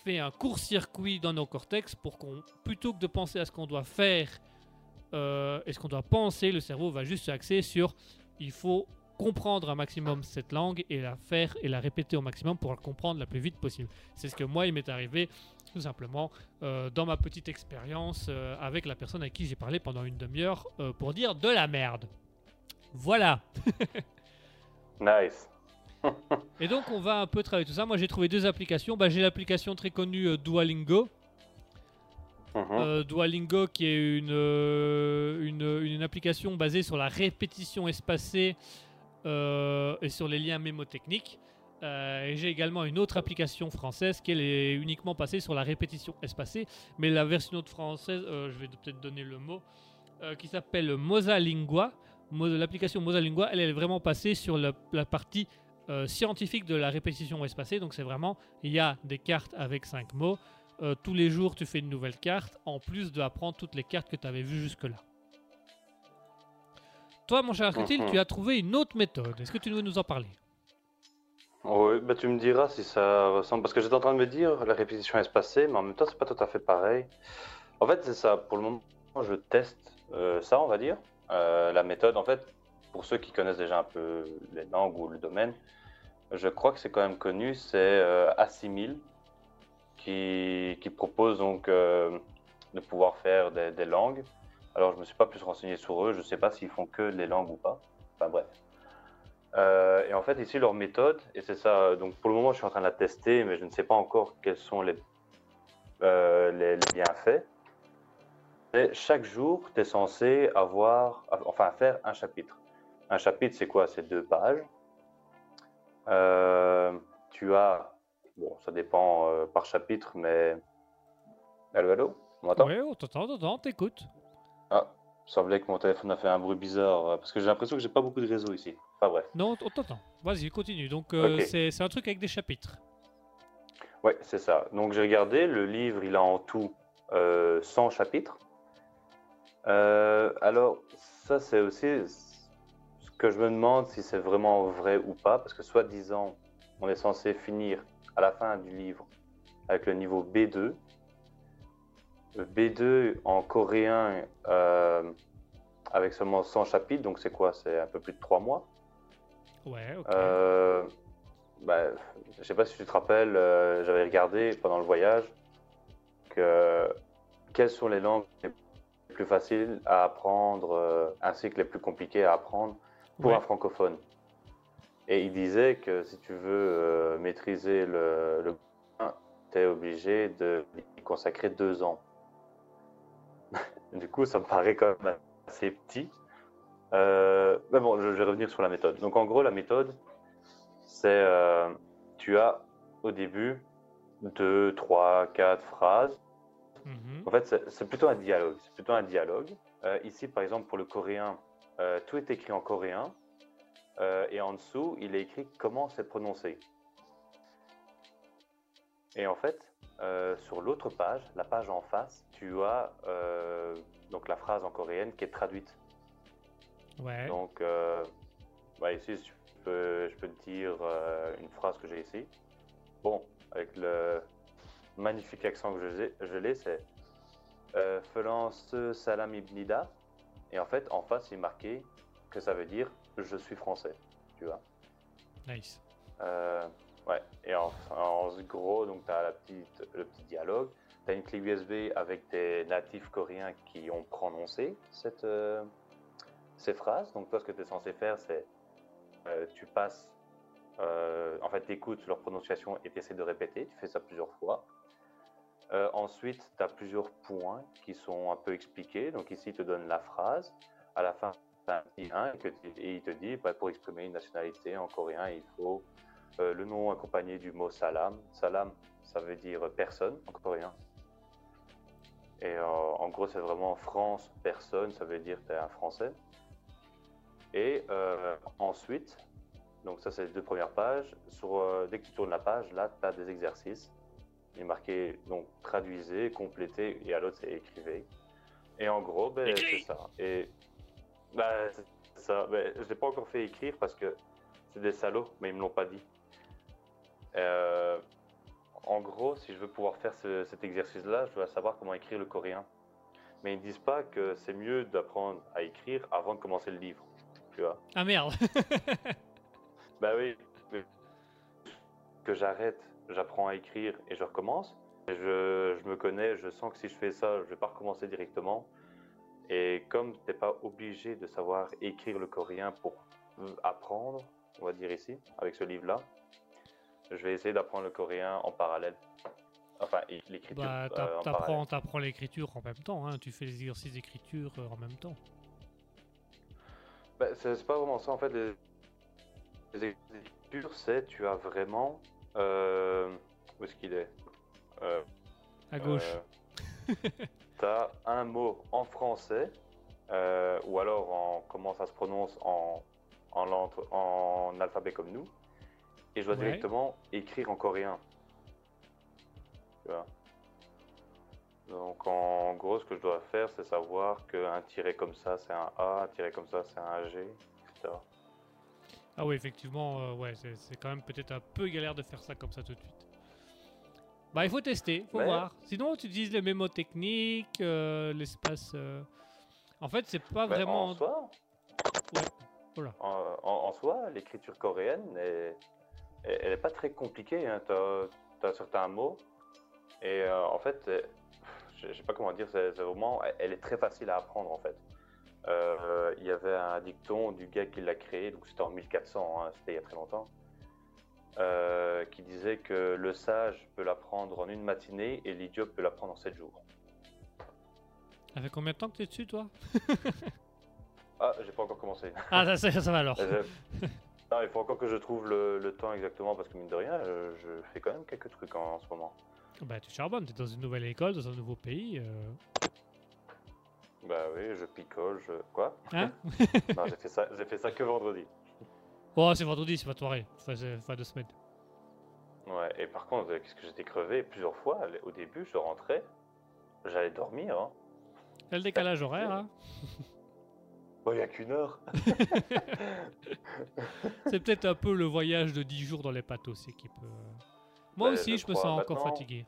fait un court-circuit dans nos cortex pour qu'on, plutôt que de penser à ce qu'on doit faire euh, et ce qu'on doit penser, le cerveau va juste s'axer sur il faut comprendre un maximum cette langue et la faire et la répéter au maximum pour la comprendre la plus vite possible. C'est ce que moi il m'est arrivé tout simplement euh, dans ma petite expérience euh, avec la personne à qui j'ai parlé pendant une demi-heure euh, pour dire de la merde. Voilà. Nice. Et donc on va un peu travailler tout ça. Moi j'ai trouvé deux applications. Bah, j'ai l'application très connue euh, Duolingo. Mhm. Euh, Duolingo qui est une, euh, une, une application basée sur la répétition espacée euh, et sur les liens mémotechniques. J'ai également une autre application française qui est uniquement basée sur la répétition espacée, mais la version française, euh, je vais peut-être donner le mot, qui s'appelle Mosalingua. Mo- L'application Mosalingua, elle, est vraiment passée sur la, la partie scientifique de la répétition espacée. Donc c'est vraiment, il y a des cartes avec 5 mots. Euh, tous les jours, tu fais une nouvelle carte, en plus d'apprendre toutes les cartes que tu avais vues jusque-là. Toi, mon cher Clotilde, Mhm. tu as trouvé une autre méthode. Est-ce que tu veux nous en parler? Oui, bah tu me diras si ça ressemble. Parce que j'étais en train de me dire, la répétition espacée, mais en même temps, c'est pas tout à fait pareil. En fait, c'est ça. Pour le moment, je teste euh, ça, on va dire. Euh, la méthode, en fait, pour ceux qui connaissent déjà un peu les langues ou le domaine, je crois que c'est quand même connu, c'est euh, Assimil qui, propose donc euh, de pouvoir faire des, langues. Alors, je me suis pas plus renseigné sur eux, je sais pas s'ils font que les langues ou pas. Enfin, bref. Euh, et en fait, ici, leur méthode, et c'est ça, donc pour le moment, je suis en train de la tester, mais je ne sais pas encore quels sont les, euh, les, bienfaits. Et chaque jour, tu es censé avoir, enfin, faire un chapitre. Un chapitre, c'est quoi? C'est deux pages. Euh, tu as, bon, ça dépend euh, par chapitre, mais. Allô, allô On m'entend? Oui, on t'entend, on t'entend, t'écoute. Ah, il semblait que mon téléphone a fait un bruit bizarre, euh, parce que j'ai l'impression que j'ai pas beaucoup de réseau ici. Enfin bref. Non, on t'entend. Vas-y, continue. Donc, euh, Ok. c'est c'est un truc avec des chapitres. Ouais, c'est ça. Donc j'ai regardé, le livre, il a en tout euh, 100 chapitres. Euh, alors, ça c'est aussi ce que je me demande si c'est vraiment vrai ou pas, parce que soi-disant, on est censé finir à la fin du livre avec le niveau B2. Le B2 en coréen euh, avec seulement 100 chapitres, donc c'est quoi? C'est un peu plus de 3 mois. Ouais, ok. Euh, bah, je sais pas si tu te rappelles, euh, j'avais regardé pendant le voyage que quelles sont les langues les plus faciles à apprendre euh, ainsi que les plus compliquées à apprendre pour Ouais. un francophone? Et il disait que si tu veux euh, maîtriser le, le tu es obligé de y consacrer deux ans. du coup, ça me paraît quand même assez petit. Euh, mais bon, je, je vais revenir sur la méthode. Donc en gros, la méthode, c'est euh, tu as au début deux, trois, quatre phrases. Mhm. En fait, c'est plutôt un dialogue. C'est plutôt un dialogue. Ici, par exemple, pour le coréen, tout est écrit en coréen. Euh, et en dessous, il est écrit comment c'est prononcé. Et en fait, euh, sur l'autre page, la page en face, tu as euh, donc la phrase en coréenne qui est traduite. Ouais. Donc, bah, ici, je peux, je peux te dire une phrase que j'ai ici. Bon, avec le magnifique accent que je l'ai- je l'ai, c'est euh, Felance Salam Ibnida. Et en fait, en face, il est marqué que ça veut dire je suis français. Tu vois. Nice. Euh, ouais, et en, en gros, donc tu as la petite, le petit dialogue. Tu as une clé USB avec des natifs coréens qui ont prononcé cette, euh, ces phrases. Donc, toi, ce que tu es censé faire, c'est euh, tu passes, en fait, tu écoutes leur prononciation et tu essaies de répéter. Tu fais ça plusieurs fois. Ensuite, tu as plusieurs points qui sont un peu expliqués. Donc, ici, il te donne la phrase. À la fin, un petit 1 et, il te dit bah, pour exprimer une nationalité en coréen, il faut euh, le nom accompagné du mot salam. Salam, ça veut dire personne en coréen. Et euh, en gros, c'est vraiment France, personne, ça veut dire que tu es un Français. Et euh, ensuite, donc ça c'est les deux premières pages. Sur, dès que tu tournes la page, là, tu as des exercices. Il est marqué donc traduisez, complétez, et à l'autre c'est écrivez. Et en gros, ben, c'est ça. Et bah, c'est ça. Ben, je l'ai pas encore fait écrire parce que c'est des salauds, mais ils me l'ont pas dit. Euh, en gros, si je veux pouvoir faire ce- cet exercice-là, je dois savoir comment écrire le coréen. Mais ils disent pas que c'est mieux d'apprendre à écrire avant de commencer le livre. Tu vois Ah merde. Bah oui. Que j'arrête, j'apprends à écrire et je recommence. Je, je me connais, je sens que si je fais ça, je vais pas recommencer directement. Et comme t'es pas obligé de savoir écrire le coréen pour euh, apprendre, on va dire ici, avec ce livre-là, je vais essayer d'apprendre le coréen en parallèle. Enfin, l'écriture bah, euh, t'apprends, t'apprends l'écriture en même temps. Hein. Tu fais les exercices d'écriture euh, en même temps. Bah, c'est pas vraiment ça en fait. Les, les écritures, c'est tu as vraiment. euh, où est-ce qu'il est, Euh, À gauche. tu as un mot en français, euh, ou alors en comment ça se prononce en, en, alphabet comme nous, et je dois Ouais. directement écrire en coréen. Tu vois. Donc en gros, ce que je dois faire, c'est savoir qu'un tiret comme ça, c'est un A, un tiret comme ça, c'est un G, etc. Ah oui, effectivement, euh, ouais, c'est quand même peut-être un peu galère de faire ça comme ça tout de suite. Bah, il faut tester, faut voir. Sinon, tu utilises les mémos techniques, euh, l'espace. euh, En fait, c'est pas Ben, vraiment. En soi, Ouais. Voilà. en, en- en soi, l'écriture coréenne, est- elle, elle est pas très compliquée. Hein. Tu as, certains mots, et euh, en fait, je je sais pas comment dire, c'est vraiment, elle, elle est très facile à apprendre en fait. Euh, Il y avait un dicton du gars qui l'a créé, donc c'était en 1400, hein, c'était il y a très longtemps, euh, qui disait que le sage peut l'apprendre en une matinée et l'idiot peut l'apprendre en sept jours. Ça fait combien de temps que tu es dessus, toi Ah, j'ai pas encore commencé. Ah, ça, ça, ça va alors. Euh, Non, il faut encore que je trouve le, le temps exactement parce que mine de rien, je, je fais quand même quelques trucs en, en ce moment. Bah, tu charbonnes, t'es dans une nouvelle école, dans un nouveau pays. euh, Bah oui, je picole, je... Quoi? Hein? Non, j'ai fait, ça, j'ai fait ça que vendredi. Oh, c'est vendredi, c'est pas soirée. Enfin, c'est fin de semaine. Ouais, et par contre, euh, qu'est-ce que j'étais crevé plusieurs fois Au début, je rentrais, j'allais dormir. Hein. C'est le décalage horaire, hein. Bon, il n'y a qu'une heure. C'est peut-être un peu le voyage de 10 jours dans les pattes aussi qui peut. Moi Bah, aussi, je me sens encore fatigué.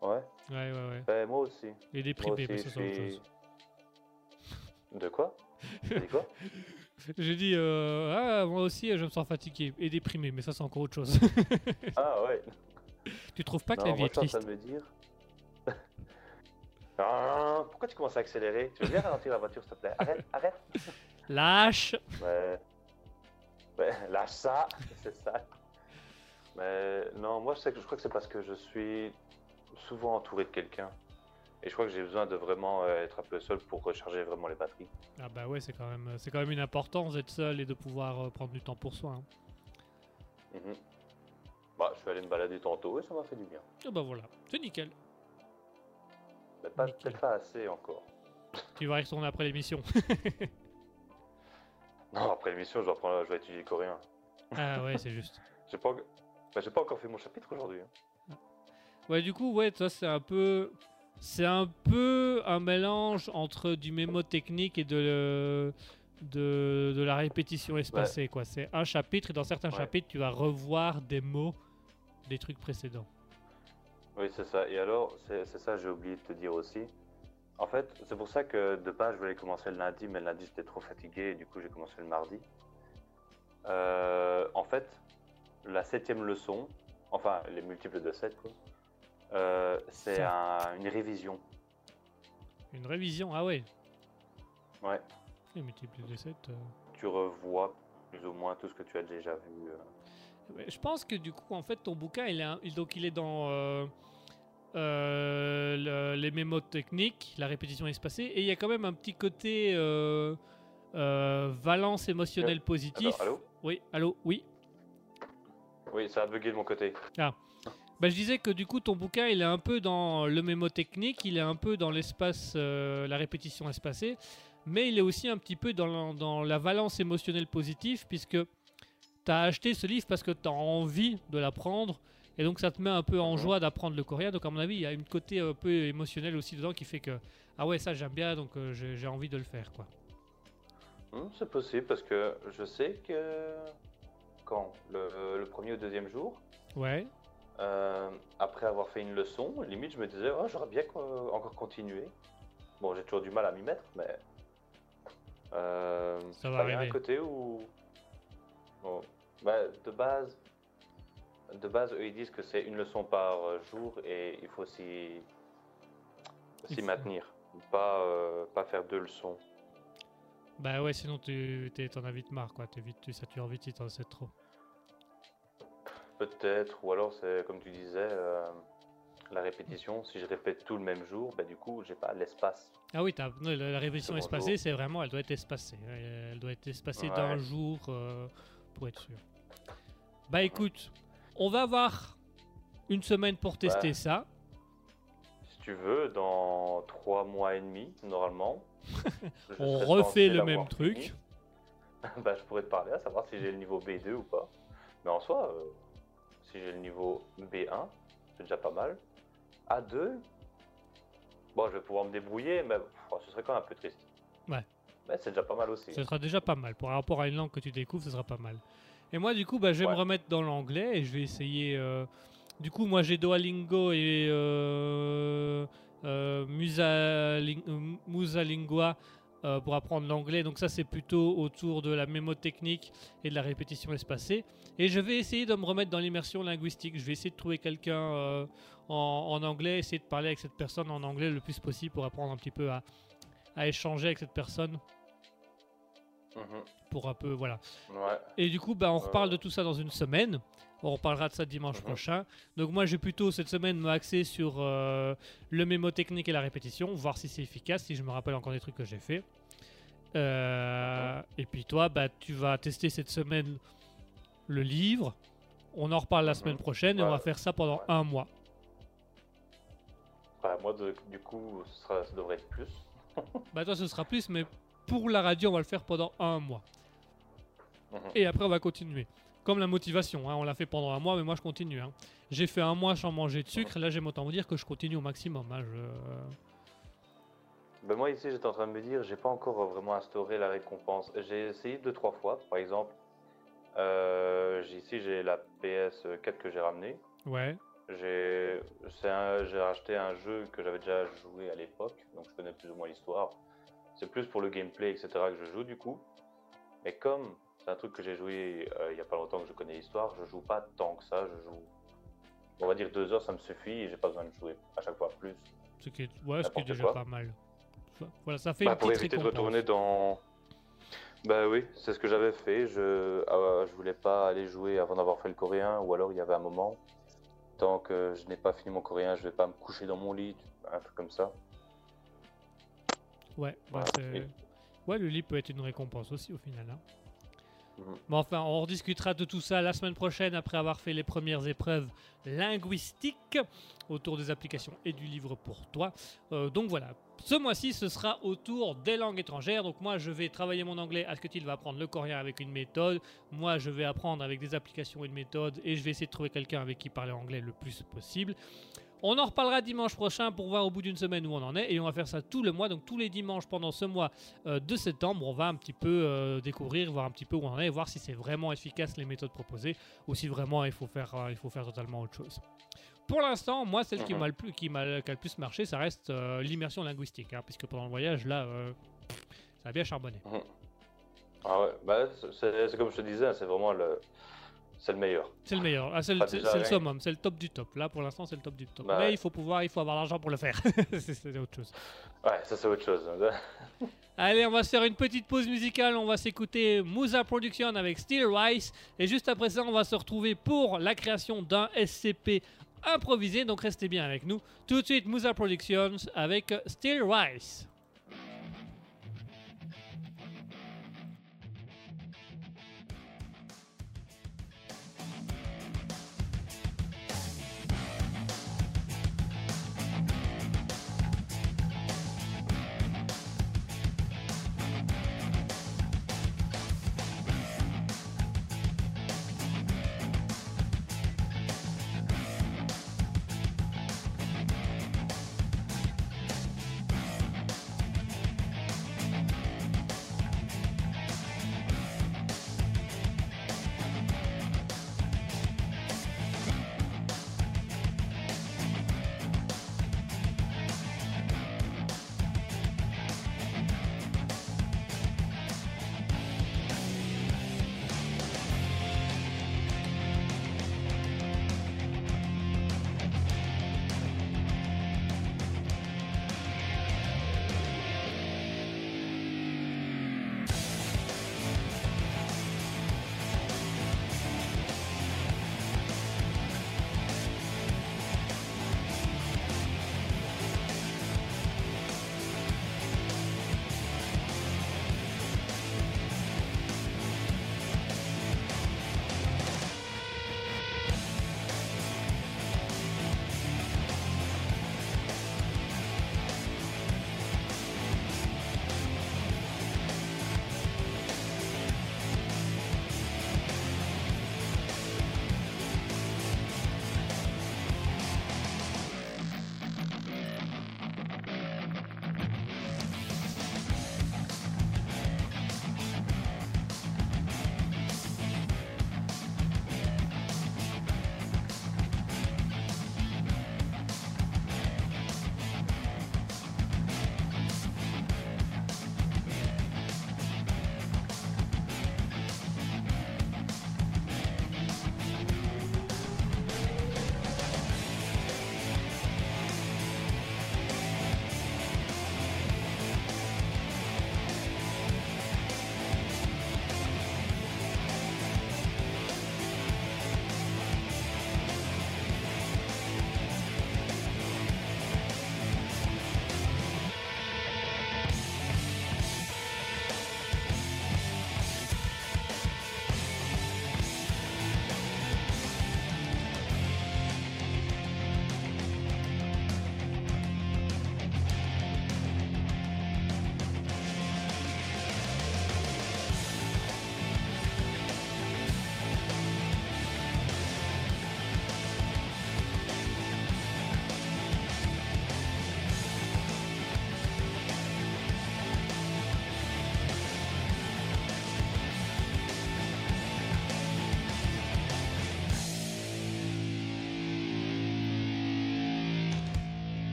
Ouais, Ouais, ouais, ouais. bah, moi aussi. Et Moi déprimé, aussi, mais ça, c'est autre chose. De quoi? Dit quoi? J'ai dit, euh, ah, moi aussi, je me sens fatigué et déprimé, mais ça, c'est encore autre chose. Ah ouais. tu trouves pas que Non, la vie moi, est suis en triste train de me dire. Ah, pourquoi tu commences à accélérer Tu veux bien ralentir la voiture, s'il te plaît Arrête, arrête. Lâche Ouais. Ouais, lâche ça, c'est ça. Mais non, moi je sais que je crois que c'est parce que je suis souvent entouré de quelqu'un. Et je crois que j'ai besoin de vraiment euh, être un peu seul pour recharger vraiment les batteries. Ah bah ouais, c'est quand même, c'est quand même une importance d'être seul et de pouvoir euh, prendre du temps pour soi. hein. Mhm. Bah, je suis allé me balader tantôt et ça m'a fait du bien. Ah bah voilà, c'est nickel. Mais pas, Nickel. pas assez encore. Tu vas y retourner après l'émission. Non, après l'émission, je dois, prendre- je étudier le coréen. ah ouais, c'est juste. J'ai pas, bah, j'ai pas encore fait mon chapitre aujourd'hui. hein. Ouais, du coup, ouais, toi, c'est un peu. C'est un peu un mélange entre du mémo technique et de, de, de la répétition espacée, quoi. C'est un chapitre et dans certains Ouais. chapitres, tu vas revoir des mots des trucs précédents. Oui, c'est ça. Et alors, c'est c'est ça, j'ai oublié de te dire aussi. En fait, c'est pour ça que de base, je voulais commencer le lundi, mais le lundi, j'étais trop fatigué et du coup, j'ai commencé le mardi. Euh, en fait, la septième leçon, enfin, les multiples de 7, quoi, euh, c'est un- une révision. Une révision, ah ouais. Ouais. Multiples de 7. Tu revois plus ou moins tout ce que tu as déjà vu. euh. Je pense que du coup, en fait, ton bouquin, il est, un- donc il est dans euh, euh, le- les mémos techniques, la répétition espacée, et il y a quand même un petit côté euh, euh, valence émotionnelle positif. Attends, allô? Oui, allô, oui. Oui, ça a bugué de mon côté. Bah, je disais que du coup, ton bouquin, il est un peu dans le mémo technique, il est un peu dans l'espace, euh, la répétition espacée, mais il est aussi un petit peu dans la, dans la valence émotionnelle positive, puisque tu as acheté ce livre parce que tu as envie de l'apprendre, et donc ça te met un peu en Mhm. joie d'apprendre le coréen. Donc, à mon avis, il y a une côté un peu émotionnel aussi dedans qui fait que, ah ouais, ça j'aime bien, donc euh, j'ai j'ai envie de le faire, quoi. Hmm, c'est possible parce que je sais que quand le, le premier ou deuxième jour, Ouais, Euh, après avoir fait une leçon, limite, je me disais, oh, j'aurais bien co- encore continué. Bon, j'ai toujours du mal à m'y mettre, mais. Euh, Ça va un côté où. Bon, bah, de base. De base, eux, ils disent que c'est une leçon par jour et il faut s'y. Maintenir. Pas, euh, pas faire deux leçons. bah ouais, sinon tu t'en as vite marre, quoi. Vite, tu satures vite si t'en sais trop. Peut-être, ou alors c'est comme tu disais, euh, la répétition. Si je répète tout le même jour, bah, du coup, j'ai pas l'espace. Ah oui, non, la, Second espacée, c'est vraiment, elle doit être espacée. Elle doit être espacée Ouais. d'un jour euh, pour être sûr. Bah écoute, on va avoir une semaine pour tester Ouais. ça. Si tu veux, dans trois mois et demi, normalement. On refait le même truc. bah, je pourrais te parler à savoir si j'ai le niveau B2 ou pas. Mais en soi, euh, si j'ai le niveau B1, c'est déjà pas mal. A2, bon, je vais pouvoir me débrouiller, mais pff, ce serait quand même un peu triste. Ouais. Mais c'est déjà pas mal aussi. Ce sera déjà pas mal. Par rapport à une langue que tu découvres, ce sera pas mal. Et moi, du coup, bah, je vais Ouais. me remettre dans l'anglais et je vais essayer. euh, Du coup, moi, j'ai Duolingo et euh, euh, euh, Musalingua euh, pour apprendre l'anglais. Donc, ça, c'est plutôt autour de la mémotechnique et de la répétition espacée. Et je vais essayer de me remettre dans l'immersion linguistique. Je vais essayer de trouver quelqu'un euh, en, en anglais, essayer de parler avec cette personne en anglais le plus possible pour apprendre un petit peu à, à échanger avec cette personne Mhm. pour un peu voilà. Ouais. Et du coup, bah, on reparle de tout ça dans une semaine. On reparlera de ça dimanche Mhm. prochain. Donc moi, je vais plutôt cette semaine me axer sur euh, le mémotechnique et la répétition, voir si c'est efficace, si je me rappelle encore des trucs que j'ai fait. Euh, Et puis toi, bah, tu vas tester cette semaine le livre. On en reparle la Mhm. semaine prochaine et on va Ouais. faire ça pendant Ouais. un mois. Bah, moi, de- du coup, ce sera- ça devrait être plus. Bah toi, ce sera plus, mais pour la radio, on va le faire pendant un mois. Mhm. Et après, on va continuer. Comme la motivation, hein, on l'a fait pendant un mois, mais moi je continue. hein. J'ai fait un mois sans manger de sucre, là j'aime autant vous dire que je continue au maximum. hein, je- Ben moi ici j'étais en train de me dire, j'ai pas encore vraiment instauré la récompense. J'ai essayé deux trois fois, par exemple. euh, ici j'ai la PS4 que j'ai ramenée. Ouais, J'ai c'est un- j'ai racheté un jeu que j'avais déjà joué à l'époque, donc je connais plus ou moins l'histoire. C'est plus pour le gameplay etc que je joue du coup. Mais comme c'est un truc que j'ai joué euh, il y a pas longtemps que je connais l'histoire, je joue pas tant que ça. Je joue, on va dire deux heures, ça me suffit et j'ai pas besoin de jouer à chaque fois plus. ce qui est, ouais, ce qui est déjà quoi. pas mal. Voilà, ça fait Bah, une pour éviter de récompense. retourner dans. Bah oui, c'est ce que j'avais fait. Je, ah, je voulais pas aller jouer avant d'avoir fait le coréen, ou alors il y avait un moment. Tant que je n'ai pas fini mon coréen, je vais pas me coucher dans mon lit, un truc comme ça. Ouais, bah, Voilà. ouais, le lit peut être une récompense aussi au final. hein. Mhm. Mais enfin, on rediscutera de tout ça la semaine prochaine après avoir fait les premières épreuves linguistiques autour des applications et du livre pour toi. Euh, donc voilà, ce mois-ci, ce sera autour des langues étrangères. Donc moi, je vais travailler mon anglais. Asketil va apprendre le coréen avec une méthode? Moi, je vais apprendre avec des applications et une méthode. Et je vais essayer de trouver quelqu'un avec qui parler anglais le plus possible. On en reparlera dimanche prochain pour voir au bout d'une semaine où on en est. Et on va faire ça tout le mois. Donc tous les dimanches pendant ce mois euh, de septembre, on va un petit peu euh, découvrir, voir un petit peu où on en est, et voir si c'est vraiment efficace les méthodes proposées ou si vraiment il faut faire, euh, il faut faire totalement autre chose. Pour l'instant, moi, celle qui m'a le plus, qui m'a a le plus marché, ça reste l'immersion linguistique, hein, puisque pendant le voyage, là, ça a bien charbonné. Ah ouais, bah c'est comme je te disais, c'est vraiment le. C'est le meilleur. C'est le meilleur, Ah, c'est le, le summum, c'est le top du top. Là, pour l'instant, c'est le top du top. Bah Mais ouais. il faut pouvoir, il faut avoir l'argent pour le faire. c'est c'est autre chose. Ouais, ça c'est autre chose. Allez, on va se faire une petite pause musicale. On va s'écouter Musa Production avec Steel Rice. Et juste après ça, on va se retrouver pour la création d'un SCP improvisé. Donc restez bien avec nous. Tout de suite, Musa Productions avec Steel Rice.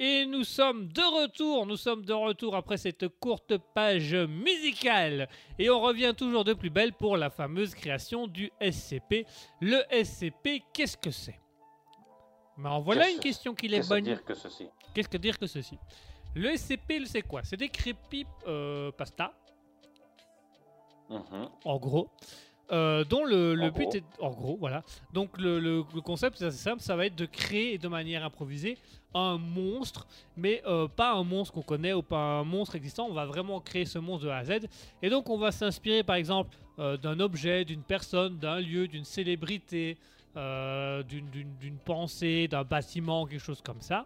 Et nous sommes de retour, nous sommes de retour après cette courte page musicale. Et on revient toujours de plus belle pour la fameuse création du SCP. Le SCP, qu'est-ce que c'est? Mais en voilà Qu'est-ce- une question qui est Qu'est-ce bonne. dire que ceci? Qu'est-ce que dire que ceci? Le SCP, c'est quoi? C'est des creepypasta, Mhm. en gros. euh, dont le, but gros. est en gros voilà donc le, le- le concept c'est assez simple ça va être de créer de manière improvisée un monstre mais euh, pas un monstre qu'on connaît ou pas un monstre existant on va vraiment créer ce monstre de A à Z et donc on va s'inspirer par exemple euh, d'un objet d'une personne d'un lieu d'une célébrité euh, d'une- pensée d'un bâtiment quelque chose comme ça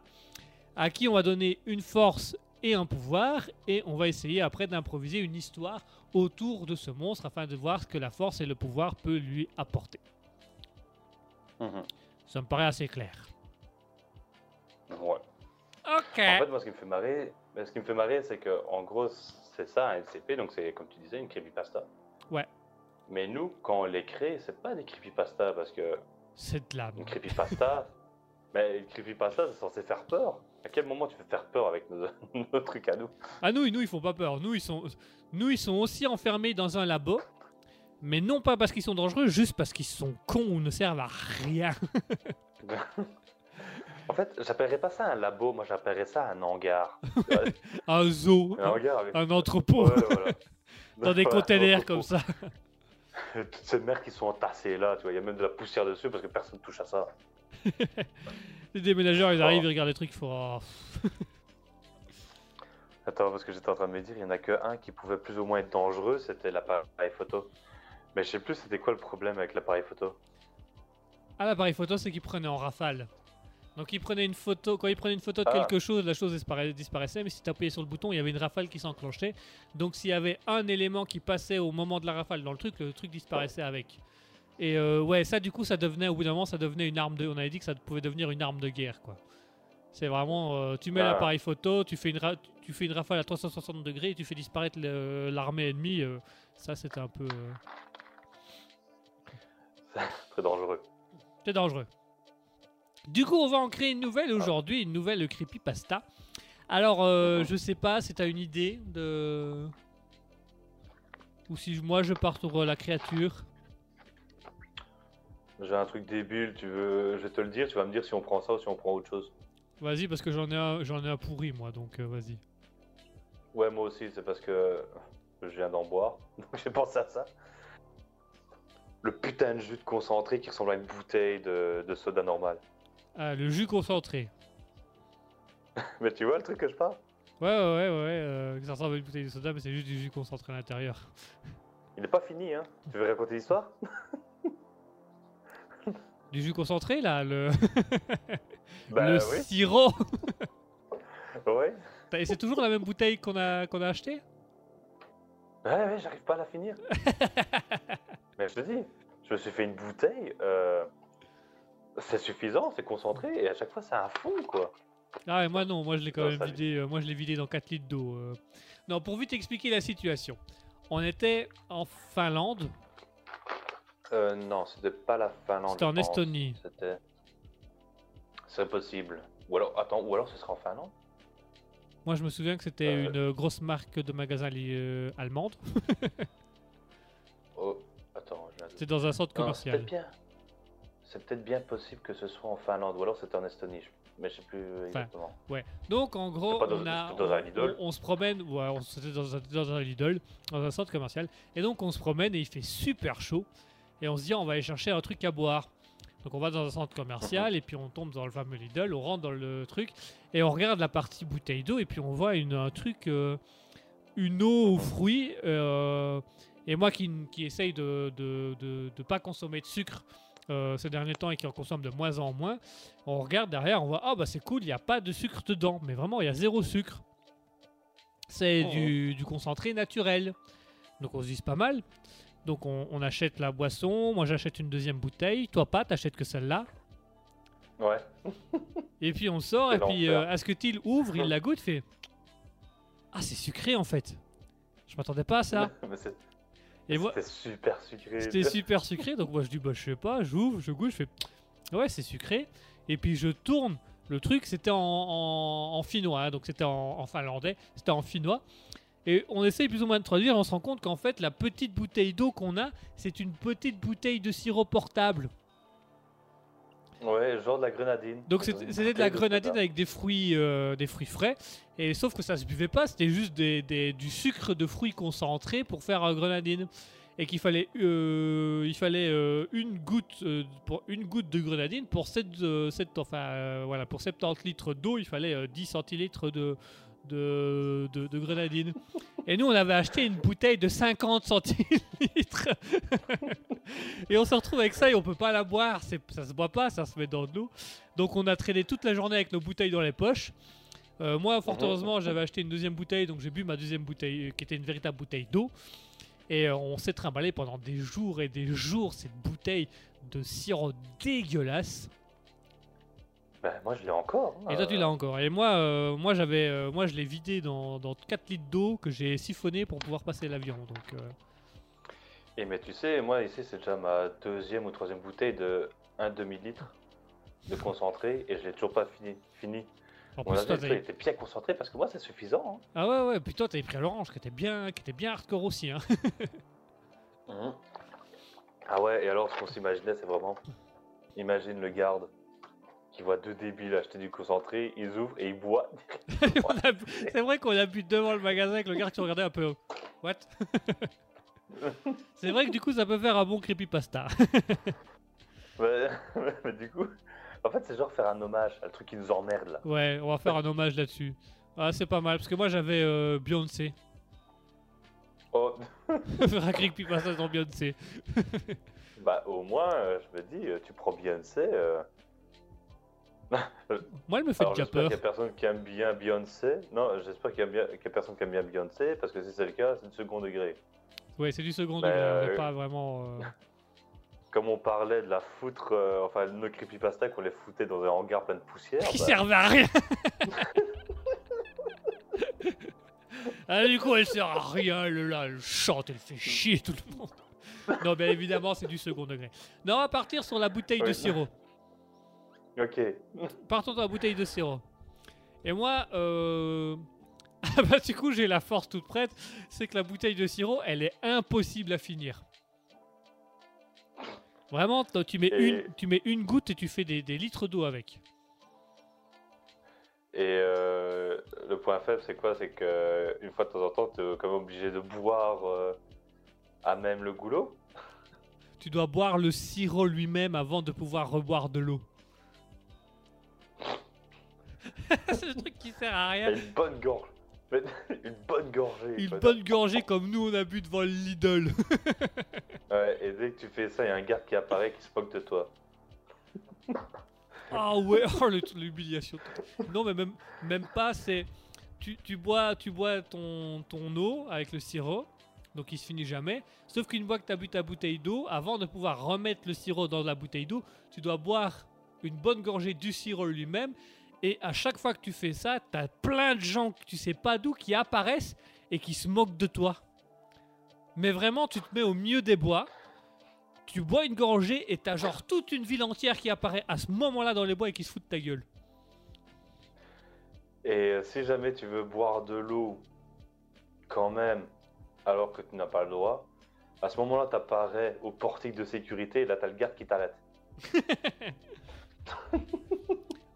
à qui on va donner une force et un pouvoir et on va essayer après d'improviser une histoire autour de ce monstre afin de voir ce que la force et le pouvoir peut lui apporter. Mhm. Ça me paraît assez clair. Ouais. Ok. En fait, moi, ce qui me fait marrer, mais ce qui me fait marrer, c'est que en gros, c'est ça un LCP, donc c'est comme tu disais une creepypasta. Ouais. Mais nous, quand on les crée, c'est pas des creepypasta parce que C'est de la une creepypasta, mais une creepypasta, c'est censé faire peur. À quel moment tu veux faire peur avec nos, nos trucs à nous? Ah nous, nous ils font pas peur. Nous ils sont, nous ils sont aussi enfermés dans un labo, mais non pas parce qu'ils sont dangereux, juste parce qu'ils sont cons ou ne servent à rien. En fait, j'appellerais pas ça un labo, moi j'appellerais ça un hangar. Un zoo, un hangar un entrepôt, Ouais, voilà. dans des containers comme ça. Toutes ces mers qui sont entassées là, tu vois, il y a même de la poussière dessus parce que personne touche à ça. Les déménageurs ils Oh. arrivent, ils regardent les trucs, ils font. oh, Attends, parce que j'étais en train de me dire, il y en a que un qui pouvait plus ou moins être dangereux, c'était l'appareil photo. Mais je sais plus c'était quoi le problème avec l'appareil photo. Ah l'appareil photo c'est qu'ils prenaient en rafale. Donc ils prenaient une photo, quand ils prenaient une photo de Ah. quelque chose, la chose dispara- disparaissait, mais si tu appuyais sur le bouton, il y avait une rafale qui s'enclenchait. Donc s'il y avait un élément qui passait au moment de la rafale dans le truc, le truc disparaissait avec. Et euh, ouais, ça du coup ça devenait, au bout d'un moment, ça devenait une arme de... On avait dit que ça pouvait devenir une arme de guerre quoi. C'est vraiment, euh, tu mets Ah. l'appareil photo, tu fais, une ra- tu fais une rafale à 360 degrés et tu fais disparaître le- l'armée ennemie. euh, ça c'était un peu... euh, Très dangereux. C'est dangereux. Du coup, on va en créer une nouvelle aujourd'hui, une nouvelle creepypasta. Alors, euh, je sais pas si t'as une idée de. Ou si moi je pars sur euh, la créature. J'ai un truc débile, tu veux. Je vais te le dire, tu vas me dire si on prend ça ou si on prend autre chose. Vas-y, parce que j'en ai un, j'en ai un pourri moi, donc euh, vas-y. Ouais, moi aussi, c'est parce que je viens d'en boire. Donc j'ai pensé à ça. Le putain de jus de concentré qui ressemble à une bouteille de, de soda normal. Ah, le jus concentré. Mais tu vois le truc que je parle? Ouais, ouais, ouais, ouais. euh, ça ressemble à une bouteille de soda, mais c'est juste du jus concentré à l'intérieur. Il n'est pas fini, hein Tu veux raconter l'histoire? Du jus concentré là, le, Bah le oui. sirop. Ouais. Et c'est toujours la même bouteille qu'on a, qu'on a acheté Ouais, ouais, j'arrive pas à la finir. Mais je te dis, je me suis fait une bouteille. euh, C'est suffisant, c'est concentré, et à chaque fois c'est un fond, quoi. Ah et moi non, moi je l'ai quand Non, même vidé, euh, moi je l'ai vidé dans 4 litres d'eau. euh. Non, pour vite expliquer la situation. On était en Finlande, Euh, non, c'était pas la Finlande. C'était je en pense. Estonie. C'était. C'est possible. Ou alors, attends, ou alors ce sera en Finlande moi je me souviens que c'était Euh. une grosse marque de magasin li- euh, allemande. Oh, attends, je viens de- C'était dans un centre Non, commercial. bien. C'est peut-être bien possible que ce soit en Finlande, ou alors c'était en Estonie, mais je sais plus exactement. Ouais. Donc en gros, dans- on, a, c'était dans un on- Lidl on- on se promène, ouais, on c'était dans un, dans un Lidl, dans un centre commercial, et donc on se promène et il fait super chaud, et on se dit on va aller chercher un truc à boire. Donc on va dans un centre commercial et puis on tombe dans le fameux Lidl, on rentre dans le truc et on regarde la partie bouteille d'eau et puis on voit une, un truc, euh, une eau aux fruits. euh, et moi qui, qui essaye de ne de, de pas consommer de sucre euh, ces derniers temps et qui en consomme de moins en moins, on regarde derrière, on voit ah bah c'est cool, il n'y a pas de sucre dedans, mais vraiment il y a zéro sucre. C'est Oh. du, du concentré naturel. Donc on se dit pas mal. Donc on, on achète la boisson, moi j'achète une deuxième bouteille, toi pas, t'achètes que celle-là. Ouais. Et puis on sort, et puis euh, Asketil ouvre, il la goûte, fait Ah c'est sucré en fait. Je m'attendais pas à ça. Et moi, C'était super sucré. c'était super sucré, donc moi je dis bah je sais pas, j'ouvre, je goûte, je fais Ouais, c'est sucré. Et puis je tourne. Le truc, c'était en, en- en finnois, hein, donc c'était en, en finlandais, c'était en finnois. Et on essaye plus ou moins de traduire, on se rend compte qu'en fait, la petite bouteille d'eau qu'on a, c'est une petite bouteille de sirop portable. Ouais, genre de la grenadine. Donc Une c'était de la grenadine avec des fruits, euh, des fruits frais. Et sauf que ça se buvait pas, c'était juste des, des- du sucre de fruits concentré pour faire euh, grenadine. Et qu'il fallait, euh, il fallait euh, une goutte pour une goutte de grenadine pour 7, enfin voilà pour 70 litres d'eau, il fallait euh, 10 centilitres de de, grenadine. Et nous on avait acheté une bouteille de 50 centilitres. et on se retrouve avec ça et on peut pas la boire, ça se boit pas, ça se met dans de l'eau. Donc on a traîné toute la journée avec nos bouteilles dans les poches. Euh, moi, fort heureusement, j'avais acheté une deuxième bouteille, donc j'ai bu ma deuxième bouteille, euh, qui était une véritable bouteille d'eau. Et euh, on s'est trimballé pendant des jours et des jours cette bouteille de sirop dégueulasse. Ben, moi, je l'ai encore. hein. Et toi, tu l'as encore. Et moi, euh, moi, j'avais, euh, moi, je l'ai vidé dans, dans 4 litres d'eau que j'ai siphonné pour pouvoir passer l'avion. Donc, euh, Et mais tu sais, moi ici, c'est déjà ma deuxième ou troisième bouteille de 1 demi-litre de concentré et je l'ai toujours pas fini. fini. en plus, toi, était bien concentré parce que moi, c'est suffisant. ah ouais, ouais. Puis toi, t'avais pris à l'orange, qui était bien, qui était bien hardcore aussi. Hein. hein. Ah ouais, et alors, ce qu'on s'imaginait, c'est vraiment. Imagine le garde qui voit deux débiles acheter du concentré, ils ouvrent et ils boivent. C'est vrai qu'on a bu devant le magasin avec le gars qui regardait un peu. What? C'est vrai que du coup, ça peut faire un bon creepypasta. Ouais, mais du coup, en fait, c'est genre faire un hommage à le truc qui nous emmerde là. Ouais, on va faire un hommage là-dessus. Ah, c'est pas mal, parce que moi j'avais euh, Beyoncé. Oh, faire un creepypasta dans Beyoncé. bah au moins, euh, je me dis, euh, tu prends Beyoncé. euh, Moi, elle me fait Alors déjà j'espère peur. qu'il y a personne qui aime bien Beyoncé. Non, j'espère qu'il y, a y personne qui aime bien Beyoncé, parce que si c'est le cas, c'est du second degré. Ouais, c'est du second degré, on euh, pas vraiment. euh, Comme on parlait de la foutre, euh, enfin nos creepypasta qu'on les foutait dans un hangar plein de poussière. qui bah, servait à rien. ah, du coup, elle sert à rien, elle, là, elle chante, elle fait chier tout le monde. Non, bien évidemment, c'est du second degré. Non, on va partir sur la bouteille de sirop. Ok. Partons dans la bouteille de sirop. Et moi, euh... ah bah, du coup, j'ai la force toute prête. C'est que la bouteille de sirop, elle est impossible à finir. Vraiment, tu mets, Et- une, tu mets une goutte et tu fais des, des litres d'eau avec. Et euh, le point faible, c'est quoi? C'est que une fois de temps en temps, tu es quand même obligé de boire euh, à même le goulot? Tu dois boire le sirop lui-même avant de pouvoir reboire de l'eau. c'est le truc qui sert à rien. une bonne gorge. Une bonne gorgée. Une bonne gorgée comme nous on a bu devant le Lidl. Ouais, et dès que tu fais ça, il y a un garde qui apparaît qui se moque de toi. Ah ouais, oh, l'humiliation. Non mais même, même pas, c'est... Tu, tu bois, tu bois ton, ton eau avec le sirop, donc il se finit jamais. Sauf qu'une fois que tu as bu ta bouteille d'eau, avant de pouvoir remettre le sirop dans la bouteille d'eau, tu dois boire une bonne gorgée du sirop lui-même. Et à chaque fois que tu fais ça, tu as plein de gens que tu sais pas d'où qui apparaissent et qui se moquent de toi. Mais vraiment, tu te mets au milieu des bois, tu bois une gorgée et t'as genre toute une ville entière qui apparaît à ce moment-là dans les bois et qui se fout de ta gueule. Et euh, si jamais tu veux boire de l'eau, quand même, alors que tu n'as pas le droit, à ce moment-là, t'apparais au portique de sécurité et là, t'as le garde qui t'arrête.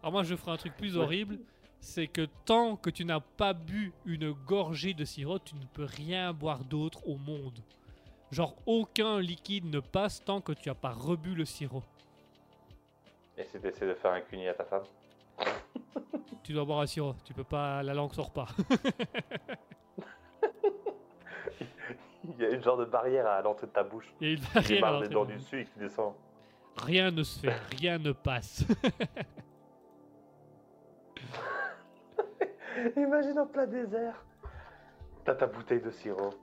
Alors moi je ferai un truc plus horrible, c'est que tant que tu n'as pas bu une gorgée de sirop, tu ne peux rien boire d'autre au monde. Genre aucun liquide ne passe tant que tu n'as pas rebu le sirop. Et si t'essaies de faire un cuni à ta femme Tu dois boire un sirop, tu peux pas, la langue sort pas. Il y a une genre de barrière à l'entrée de ta bouche. Il y a une Qui barrière à les l'entrée dents du dessus et qui descend. Rien ne se fait, rien ne passe. Imagine en plein désert. T'as ta bouteille de sirop.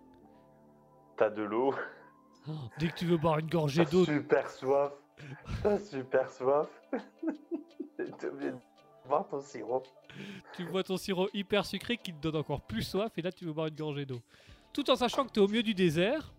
T'as de l'eau. Dès que tu veux boire une gorgée T'as d'eau, super soif. T'as super soif. T'es obligé de boire ton sirop. tu bois ton sirop hyper sucré qui te donne encore plus soif et là tu veux boire une gorgée d'eau. Tout en sachant que tu es au milieu du désert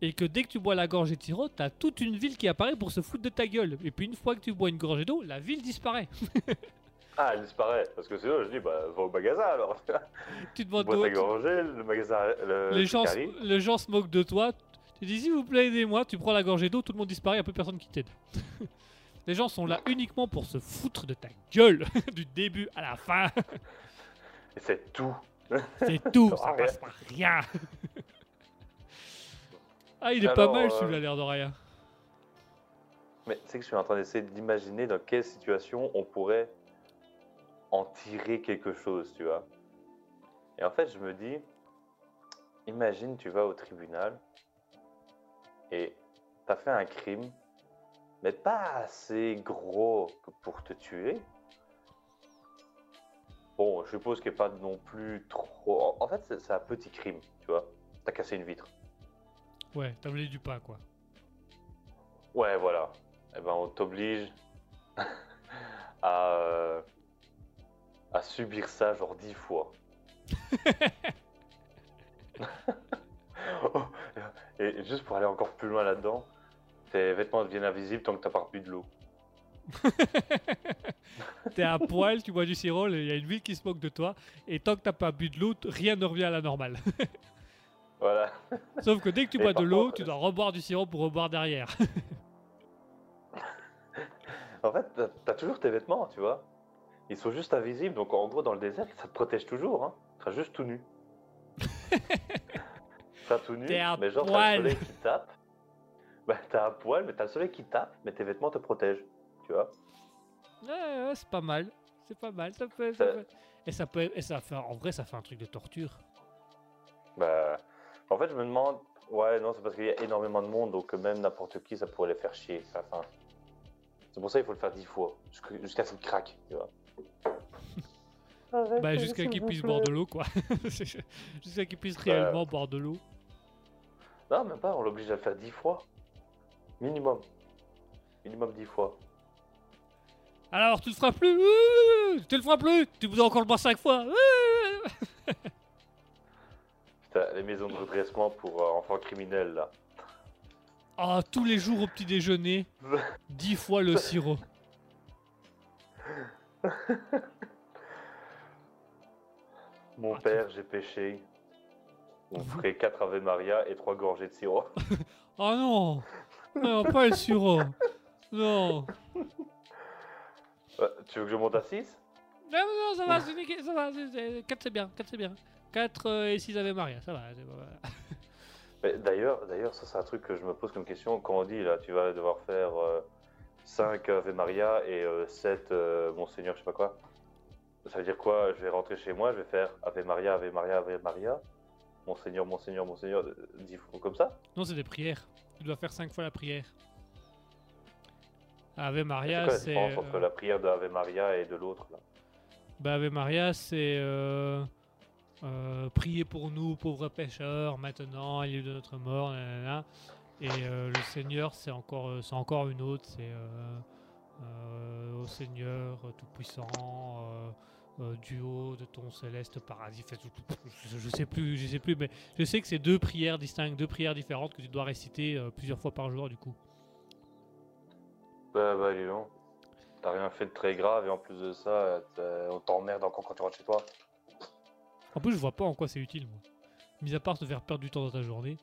et que dès que tu bois la gorgée de sirop, t'as toute une ville qui apparaît pour se foutre de ta gueule. Et puis une fois que tu bois une gorgée d'eau, la ville disparaît. Ah, elle disparaît. Parce que sinon, je dis, bah, va au magasin alors. tu demandes ta d'eau. gorgée, le magasin. Le Les gens, les gens se moquent de toi. Tu dis s'il vous plaît aidez-moi, tu prends la gorgée d'eau, tout le monde disparaît, y a plus personne qui t'aide. les gens sont là uniquement pour se foutre de ta gueule, du début à la fin. Et c'est tout. C'est tout, ça rien. passe par rien. ah, il est pas mal euh, celui-là, l'air de rien. Mais tu sais que je suis en train d'essayer d'imaginer dans quelle situation on pourrait en tirer quelque chose, tu vois. Et en fait, je me dis, imagine, tu vas au tribunal et t'as fait un crime, mais pas assez gros pour te tuer. Bon, je suppose qu'il n'y a pas non plus trop. En fait, c'est c'est un petit crime, tu vois. T'as cassé une vitre. Ouais, t'as volé du pain, quoi. Ouais, voilà. Eh ben, on t'oblige à, euh, à subir ça genre dix fois. Et juste pour aller encore plus loin là-dedans, tes vêtements deviennent invisibles tant que t'as pas bu de l'eau. T'es à poil, tu bois du sirop, il y a une ville qui se moque de toi, et tant que t'as pas bu de l'eau, rien ne revient à la normale. Voilà. Sauf que dès que tu bois de l'eau, tu dois reboire du sirop pour reboire derrière. En fait, t'as- t'as toujours tes vêtements, tu vois. Ils sont juste invisibles, donc en gros, dans le désert, ça te protège toujours. Hein. Tu seras juste tout nu. seras tout nu, mais genre, t'as le soleil qui tape. Bah, t'as un poil, mais t'as le soleil qui tape, mais tes vêtements te protègent. Tu vois Ouais, ouais, c'est pas mal. C'est pas mal. Ça peut, ça Ça- peut- Et ça peut, et ça fait, en vrai, ça fait un truc de torture. Bah, en fait, je me demande. Ouais, non, c'est parce qu'il y a énormément de monde, donc même n'importe qui, ça pourrait les faire chier. Enfin, c'est pour ça qu'il faut le faire dix fois, jusqu'- jusqu'à ce qu'il craque, tu vois. Bah, jusqu'à qu'ils puissent boire de l'eau, quoi. jusqu'à qu'ils puissent réellement boire de l'eau. Non, même pas, on l'oblige à le faire dix fois. Minimum. Minimum dix fois. Alors, tu le feras plus? Tu le feras plus? Tu dois encore le boire cinq fois? Ouh Putain, les maisons de redressement pour euh, enfants criminels, là. Ah, tous les jours au petit déjeuner, dix fois le sirop. Mon Ah, père, j'ai péché. On ferait quatre Ave Maria et trois gorgées de sirop. Oh non Non, pas le sirop Non Euh, tu veux que je monte à 6 Non, non, ça va, c'est nickel, ça va. 4 c'est bien, 4 c'est bien. 4 et 6 Ave Maria, ça va. voilà. D'ailleurs, d'ailleurs, ça c'est un truc que je me pose comme question. Quand on dit là, tu vas devoir faire 5 Ave Maria et 7 Monseigneur, je sais pas quoi. Ça veut dire quoi? Je vais rentrer chez moi, je vais faire Ave Maria, Ave Maria, Ave Maria. Monseigneur, Monseigneur, Monseigneur, 10 fois comme ça Non, c'est des prières. Tu dois faire 5 fois la prière. Ave C'est Maria, quoi la c'est. différence entre euh, la prière de Ave Maria et de l'autre là? Bah, Ave Maria, c'est. Euh, euh, priez pour nous, pauvres pécheurs, maintenant, et lieu de notre mort, nanana. Et euh, le Seigneur, c'est encore, euh, c'est encore une autre, c'est. euh, au Seigneur Tout-Puissant, du haut de ton céleste paradis. Je, sais plus, je sais plus, mais je sais que c'est deux prières distinctes, deux prières différentes que tu dois réciter plusieurs fois par jour, du coup. Bah, bah, donc. T'as rien fait de très grave et en plus de ça, on t'emmerde encore quand tu rentres chez toi. En plus, je vois pas en quoi c'est utile, moi. Mis à part te faire perdre du temps dans ta journée.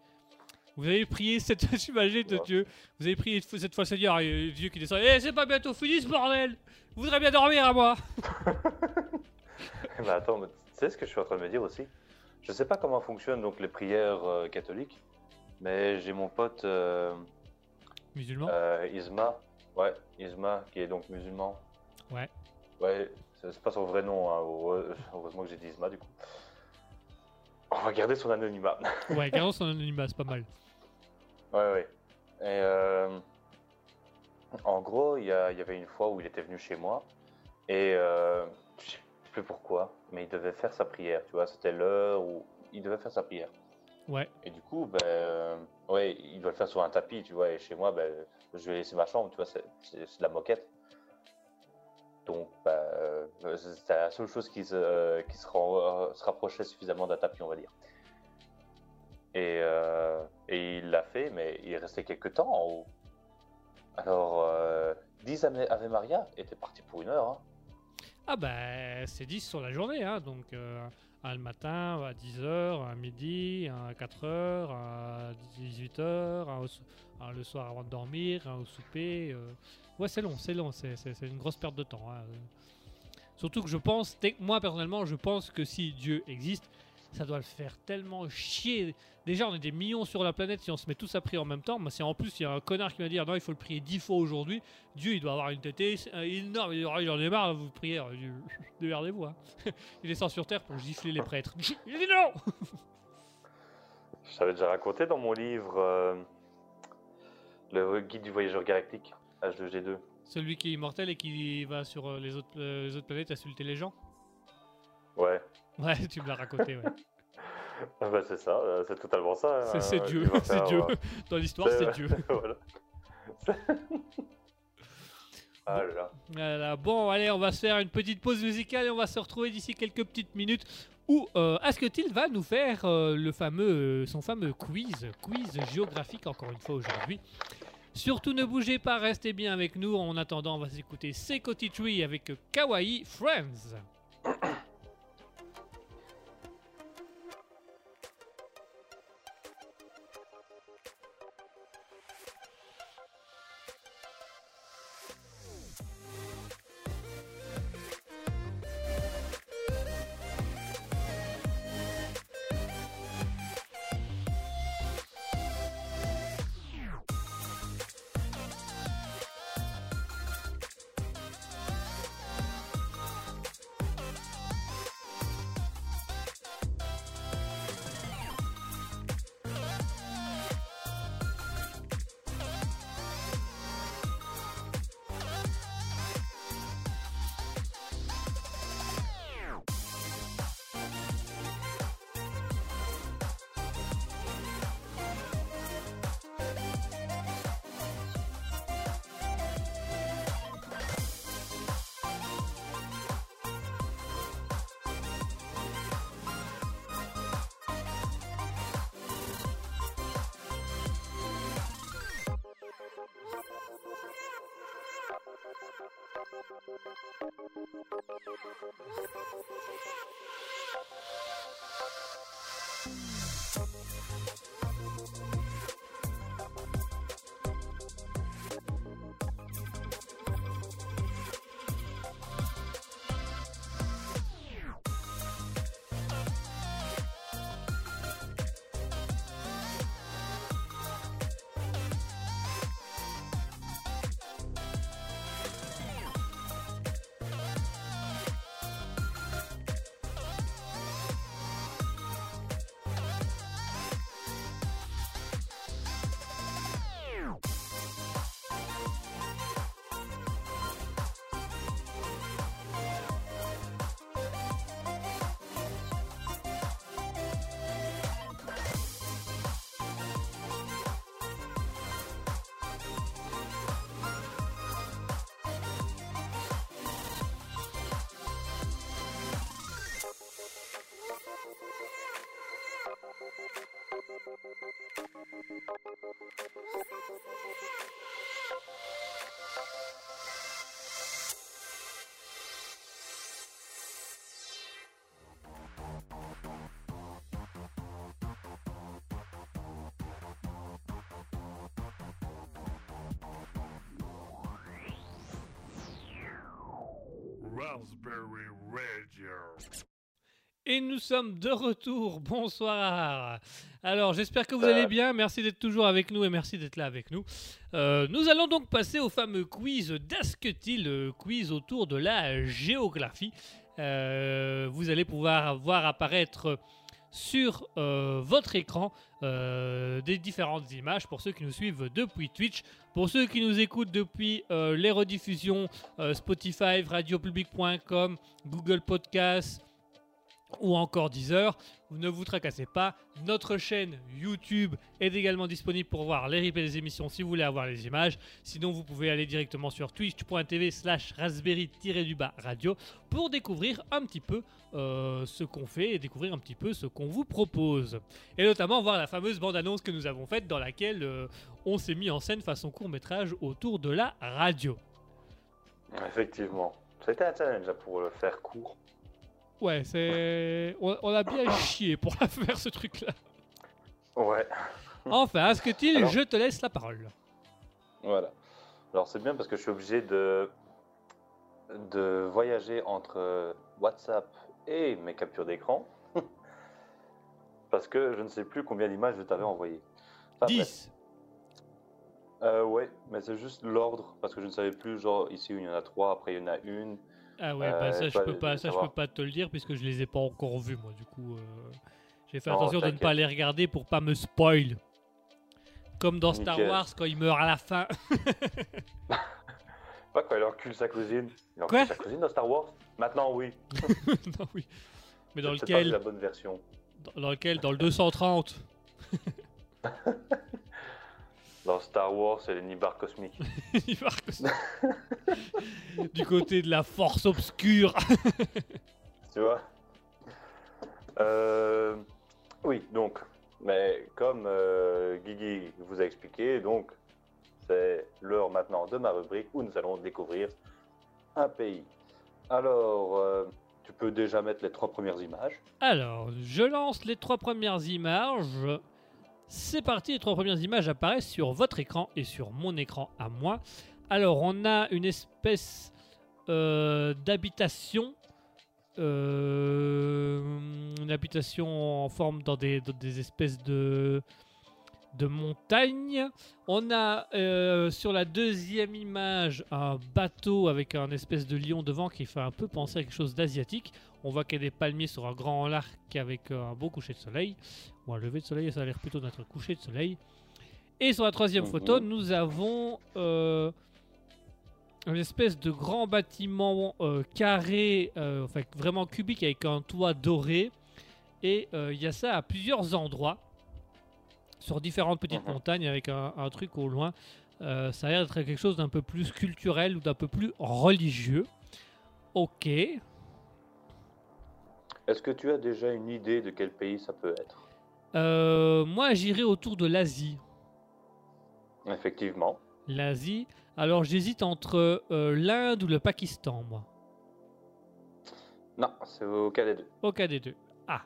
Vous avez prié cette. J'imagine de. Dieu. Vous avez prié cette fois le Seigneur et Dieu qui descend. Eh, c'est pas bientôt fini ce bordel Vous voudrez bien dormir à moi Mais attends, mais tu sais ce que je suis en train de me dire aussi? Je sais pas comment fonctionnent donc les prières euh, catholiques, mais j'ai mon pote euh, Musulman euh, Isma, ouais, Isma, qui est donc musulman. Ouais. Ouais, c'est pas son vrai nom, hein, heureusement que j'ai dit Isma du coup. Va garder son anonymat. Ouais, gardons son anonymat, c'est pas mal. Ouais, ouais. Et euh, en gros, il y, avait une fois où il était venu chez moi et euh, je sais plus pourquoi, mais il devait faire sa prière, tu vois, c'était l'heure où il devait faire sa prière. Ouais. Et du coup, ben, euh, ouais, il doit le faire sur un tapis, tu vois, et chez moi, ben, je vais laisser ma chambre, tu vois, c'est de la moquette. Donc, ben, euh, c'était la seule chose qui se, qui se, ren- se rapprochait suffisamment d'un tapis, on va dire. Et, euh, et il l'a fait, mais il restait quelques temps en haut. Alors, euh, 10 Ave Maria était parti pour une heure. hein. Ah bah c'est 10 sur la journée, hein, donc euh, le matin à 10h, à midi, à 4h, à 18h, un, au so- un le soir avant de dormir, au souper. euh. Ouais c'est long, c'est long, c'est une grosse perte de temps. hein. Surtout que je pense, moi personnellement je pense que si Dieu existe, ça doit le faire tellement chier. Déjà on est des millions sur la planète si on se met tous à prier en même temps, mais si en plus il y a un connard qui va dire non il faut le prier 10 fois aujourd'hui, Dieu, il doit avoir une tétée c'est- euh, énorme. Il dit, j'en ai marre, vous priez. Dit, Démerdez-vous. hein. Il descend sur terre pour gifler les prêtres. Il dit non Je t'avais déjà raconté dans mon livre euh, Le guide du voyageur galactique, H2G2. Celui qui est immortel et qui va sur euh, les, autres, euh, les autres planètes insulter les gens Ouais, Ouais, tu me l'as raconté, ouais. Ah bah, c'est ça, euh, c'est totalement ça. C'est- euh, Dieu. C'est Dieu. euh, Dans l'histoire, c'est Dieu. voilà. ah là là. Voilà. Bon, allez, on va se faire une petite pause musicale et on va se retrouver d'ici quelques petites minutes où euh, Asketil va nous faire euh, le fameux, euh, son fameux quiz, quiz géographique encore une fois aujourd'hui. Surtout ne bougez pas, restez bien avec nous. En attendant, on va s'écouter Seiko Tree avec Kawaii Friends. Et nous sommes de retour. Bonsoir. Alors, j'espère que vous allez bien. Merci d'être toujours avec nous et merci d'être là avec nous. Euh, nous allons donc passer au fameux quiz d'Asketil, quiz autour de la géographie. Euh, vous allez pouvoir voir apparaître sur euh, votre écran euh, des différentes images pour ceux qui nous suivent depuis Twitch. Pour ceux qui nous écoutent depuis euh, les rediffusions Spotify, radiopublic.com, Google Podcasts, ou encore Deezer. Ne vous tracassez pas. Notre chaîne YouTube est également disponible pour voir les replays des émissions si vous voulez avoir les images. Sinon, vous pouvez aller directement sur twitch.tv slash raspberry-du-bas radio pour découvrir un petit peu euh, ce qu'on fait et découvrir un petit peu ce qu'on vous propose. Et notamment voir la fameuse bande-annonce que nous avons faite dans laquelle euh, on s'est mis en scène façon court-métrage autour de la radio. Effectivement. C'était un challenge pour le faire court. Ouais, c'est. On, on a bien chié pour la faire ce truc-là. Ouais, Enfin, Asketil, Alors- je te laisse la parole. voilà. Alors c'est bien parce que je suis obligé de, de voyager entre euh, WhatsApp et mes captures d'écran. parce que je ne sais plus combien d'images je t'avais envoyé. Enfin, bref. 10. Euh, ouais, mais c'est juste l'ordre, parce que je ne savais plus, genre ici il y en a trois, après il y en a une. Ah ouais, Euh, bah ça, je toi, peux pas, de ça, je peux pas te le dire puisque je les ai pas encore vus, moi. Du coup, euh, j'ai fait Non, attention de ne pas les regarder pour pas me spoil. Comme dans Star. Wars quand il meurt à la fin. Pas quand il encule sa cousine. Il encule Quoi sa cousine dans Star Wars Maintenant oui. non, oui. Mais dans pas lequel, la bonne version. dans, dans lequel Dans le 230. Dans Star Wars, c'est les nibards cosmiques. Marque ça. du côté de la force obscure. tu vois? Euh, Oui, donc, mais comme euh, Guigui vous a expliqué, donc c'est l'heure maintenant de ma rubrique où nous allons découvrir un pays. Alors, euh, tu peux déjà mettre les trois premières images. Alors, je lance les trois premières images. C'est parti, les trois premières images apparaissent sur votre écran et sur mon écran à moi. Alors, on a une espèce euh, d'habitation. euh, une habitation en forme dans des, espèces de, de montagnes. On a euh, sur la deuxième image un bateau avec un espèce de lion devant qui fait un peu penser à quelque chose d'asiatique. On voit qu'il y a des palmiers sur un grand arc avec un beau coucher de soleil. Ou un lever de soleil, ça a l'air plutôt d'être un coucher de soleil. Et sur la troisième Mhm. photo, nous avons euh, une espèce de grand bâtiment euh, carré, euh, enfin vraiment cubique avec un toit doré. Et euh, il y a ça à plusieurs endroits, sur différentes petites Mhm. montagnes avec un, un truc au loin. Euh, ça a l'air d'être quelque chose d'un peu plus culturel ou d'un peu plus religieux. Ok. Est-ce que tu as déjà une idée de quel pays ça peut être? Euh, moi, j'irai autour de l'Asie. Effectivement. L'Asie. Alors, j'hésite entre euh, l'Inde ou le Pakistan, moi. Non, c'est aucun des deux. Aucun des deux. Ah.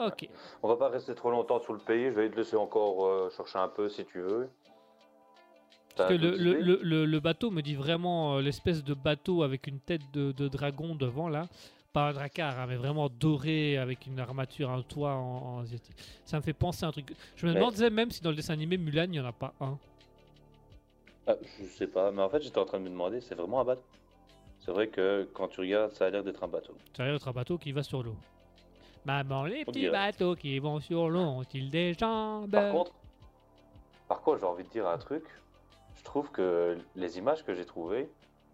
Ok. On va pas rester trop longtemps sur le pays, je vais te laisser encore euh, chercher un peu si tu veux. Parce que le, bateau me dit vraiment l'espèce de bateau avec une tête de, de dragon devant là. Pas un dracar, hein, mais vraiment doré avec une armature, un toit en, en asiatique. Ça me fait penser à un truc. Je me demandais même si dans le dessin animé Mulan, il n'y en a pas un. Ah, je sais pas, mais en fait j'étais en train de me demander, c'est vraiment un bateau? C'est vrai que quand tu regardes, ça a l'air d'être un bateau. Ça a l'air d'être un bateau qui va sur l'eau. Maman, les On petits dirait. bateaux qui vont sur l'eau ont-ils des jambes? Par contre, par contre, j'ai envie de dire un truc. Je trouve que les images que j'ai trouvées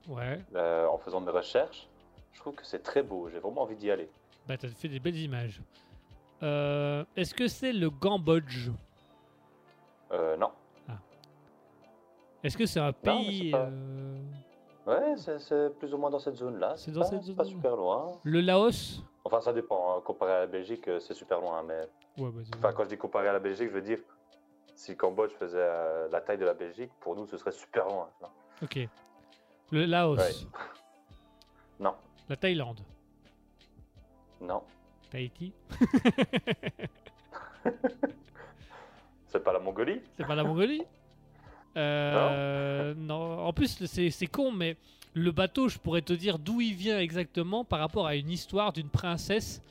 Ouais, euh, en faisant mes recherches, je trouve que c'est très beau. J'ai vraiment envie d'y aller. bah t'as fait des belles images. Euh, Est-ce que c'est le Cambodge? Euh, non. Est-ce que c'est un pays pas- euh, Ouais, c'est- plus ou moins dans cette zone-là. C'est dans pas, cette c'est pas zone-là. super loin. Le Laos? Enfin, ça dépend. hein. Comparé à la Belgique, euh, c'est super loin. Mais Ouais, bah, enfin, quand je dis comparé à la Belgique, je veux dire si le Cambodge faisait euh, la taille de la Belgique, pour nous, ce serait super loin. Ok. Le Laos. Ouais. Non, La Thaïlande. non, Tahiti. c'est pas la Mongolie? C'est pas la Mongolie? Euh, non. En plus, c'est c'est con, mais le bateau, je pourrais te dire d'où il vient exactement par rapport à une histoire d'une princesse.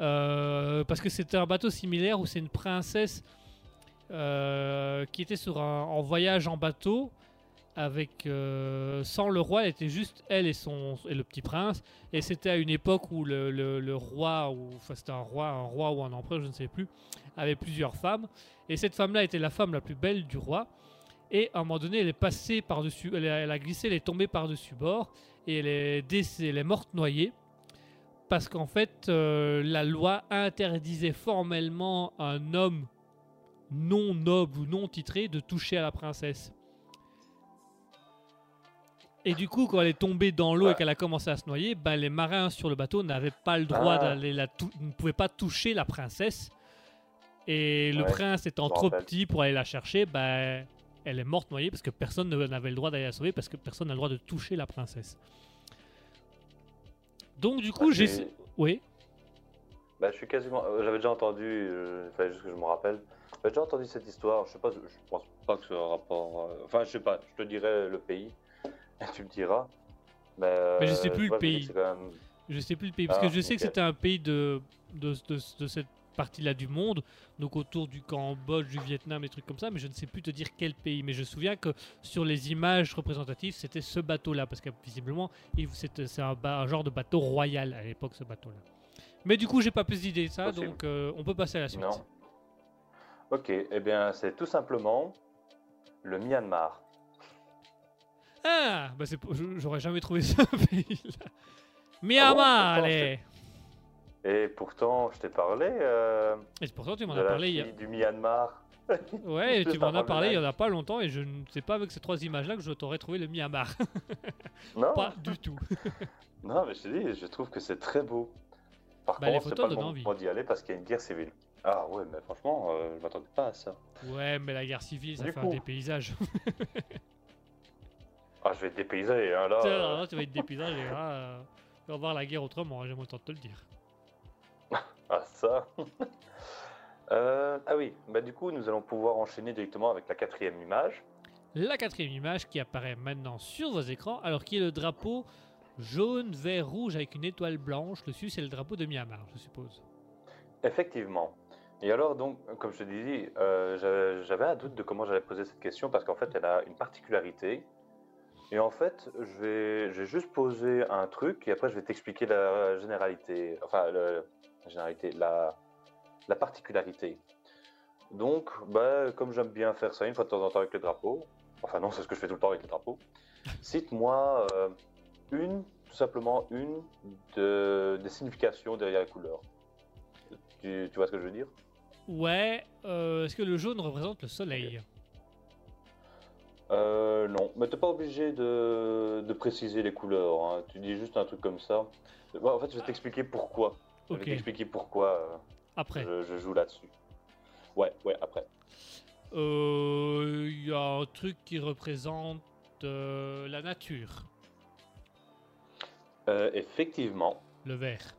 Euh, parce que c'était un bateau similaire où c'est une princesse euh, qui était sur un, en voyage en bateau avec euh, sans le roi, elle était juste elle et son et le petit prince. Et c'était à une époque où le, le- roi ou enfin c'était un roi, un roi ou un empereur, je ne sais plus, avait plusieurs femmes. Et cette femme-là était la femme la plus belle du roi. Et à un moment donné, elle est passée par-dessus, elle, a- glissé, elle est tombée par-dessus bord et elle est, décé- elle est morte noyée parce qu'en fait, euh, la loi interdisait formellement un homme non noble ou non titré de toucher à la princesse. Et du coup, quand elle est tombée dans l'eau et qu'elle a commencé à se noyer, ben, les marins sur le bateau n'avaient pas le droit Ah. d'aller la ne pouvaient pas toucher la princesse. Et le prince étant trop rappelle. petit pour aller la chercher, ben, elle est morte noyée parce que personne ne- n'avait le droit d'aller la sauver parce que personne n'a le droit de toucher la princesse. Donc du coup, Ah, j'ai... Oui. Bah, je suis quasiment. euh, J'avais déjà entendu, euh, il fallait juste que je me rappelle. J'avais déjà entendu cette histoire. Je sais pas, je pense pas que ce rapport. euh, Enfin, je sais pas. Je te dirai le pays. Tu me diras. Mais, Mais je sais euh, plus le je pays. même- Je sais plus le pays, parce Ah, que je sais que c'était un pays de, de, de- de cette partie-là du monde, donc autour du Cambodge, du Vietnam, des trucs comme ça, mais je ne sais plus te dire quel pays. Mais je me souviens que sur les images représentatives, c'était ce bateau-là, parce que visiblement, c'est un, genre de bateau royal à l'époque, ce bateau-là. Mais du coup, j'ai pas plus d'idées ça, Possible. donc euh, on peut passer à la suite. Non. Ok, eh bien, c'est tout simplement le Myanmar. Ah, bah c'est, j'aurais jamais trouvé ce pays-là. Myanmar, pourtant, allez Et pourtant, je t'ai parlé euh, Et c'est pour ça que tu m'en as parlé il du Myanmar. Ouais, tu m'en as parlé il y en a pas longtemps et je ne sais pas avec ces trois images-là que je t'aurais trouvé le Myanmar. Non, pas du tout. non, mais je te dis, je trouve que c'est très beau. Par Bah, contre, c'est pas le bon moment d'y aller parce qu'il y a une guerre civile. Ah ouais, mais franchement, euh, je m'attendais pas à ça. Ouais, mais la guerre civile, ça Du fait coup. un dépaysage. Ah, je vais être dépaysé, hein, là. Tiens, là, tu vas être dépaysage et là, euh, tu vas voir la guerre autrement, hein, j'aime autant te le dire. Ah, ça. Euh, ah oui, bah du coup, nous allons pouvoir enchaîner directement avec la quatrième image. La quatrième image qui apparaît maintenant sur vos écrans, alors qui est le drapeau jaune, vert, rouge avec une étoile blanche. Dessus, c'est le drapeau de Myanmar, je suppose. Effectivement. Et alors, donc, comme je te disais, euh, j'avais un doute de comment j'allais poser cette question parce qu'en fait, elle a une particularité. Et en fait, je vais, je vais juste poser un truc et après, je vais t'expliquer la généralité. Enfin, le- la généralité, la, la particularité. Donc, bah, comme j'aime bien faire ça une fois de temps en temps avec les drapeaux, enfin, non, c'est ce que je fais tout le temps avec les drapeaux, cite-moi euh, une, tout simplement une de, des significations derrière les couleurs. Tu, tu vois ce que je veux dire? Ouais, euh, est-ce que le jaune représente le soleil? Euh, non, mais t'es pas obligé de, de préciser les couleurs. hein. Tu dis juste un truc comme ça. Ouais, en fait, je vais t'expliquer pourquoi. Je Ok, vais t'expliquer pourquoi euh, après. je, je joue là-dessus. Ouais, ouais, après. Euh, Il y a un truc qui représente euh, la nature, Euh, effectivement, le vert.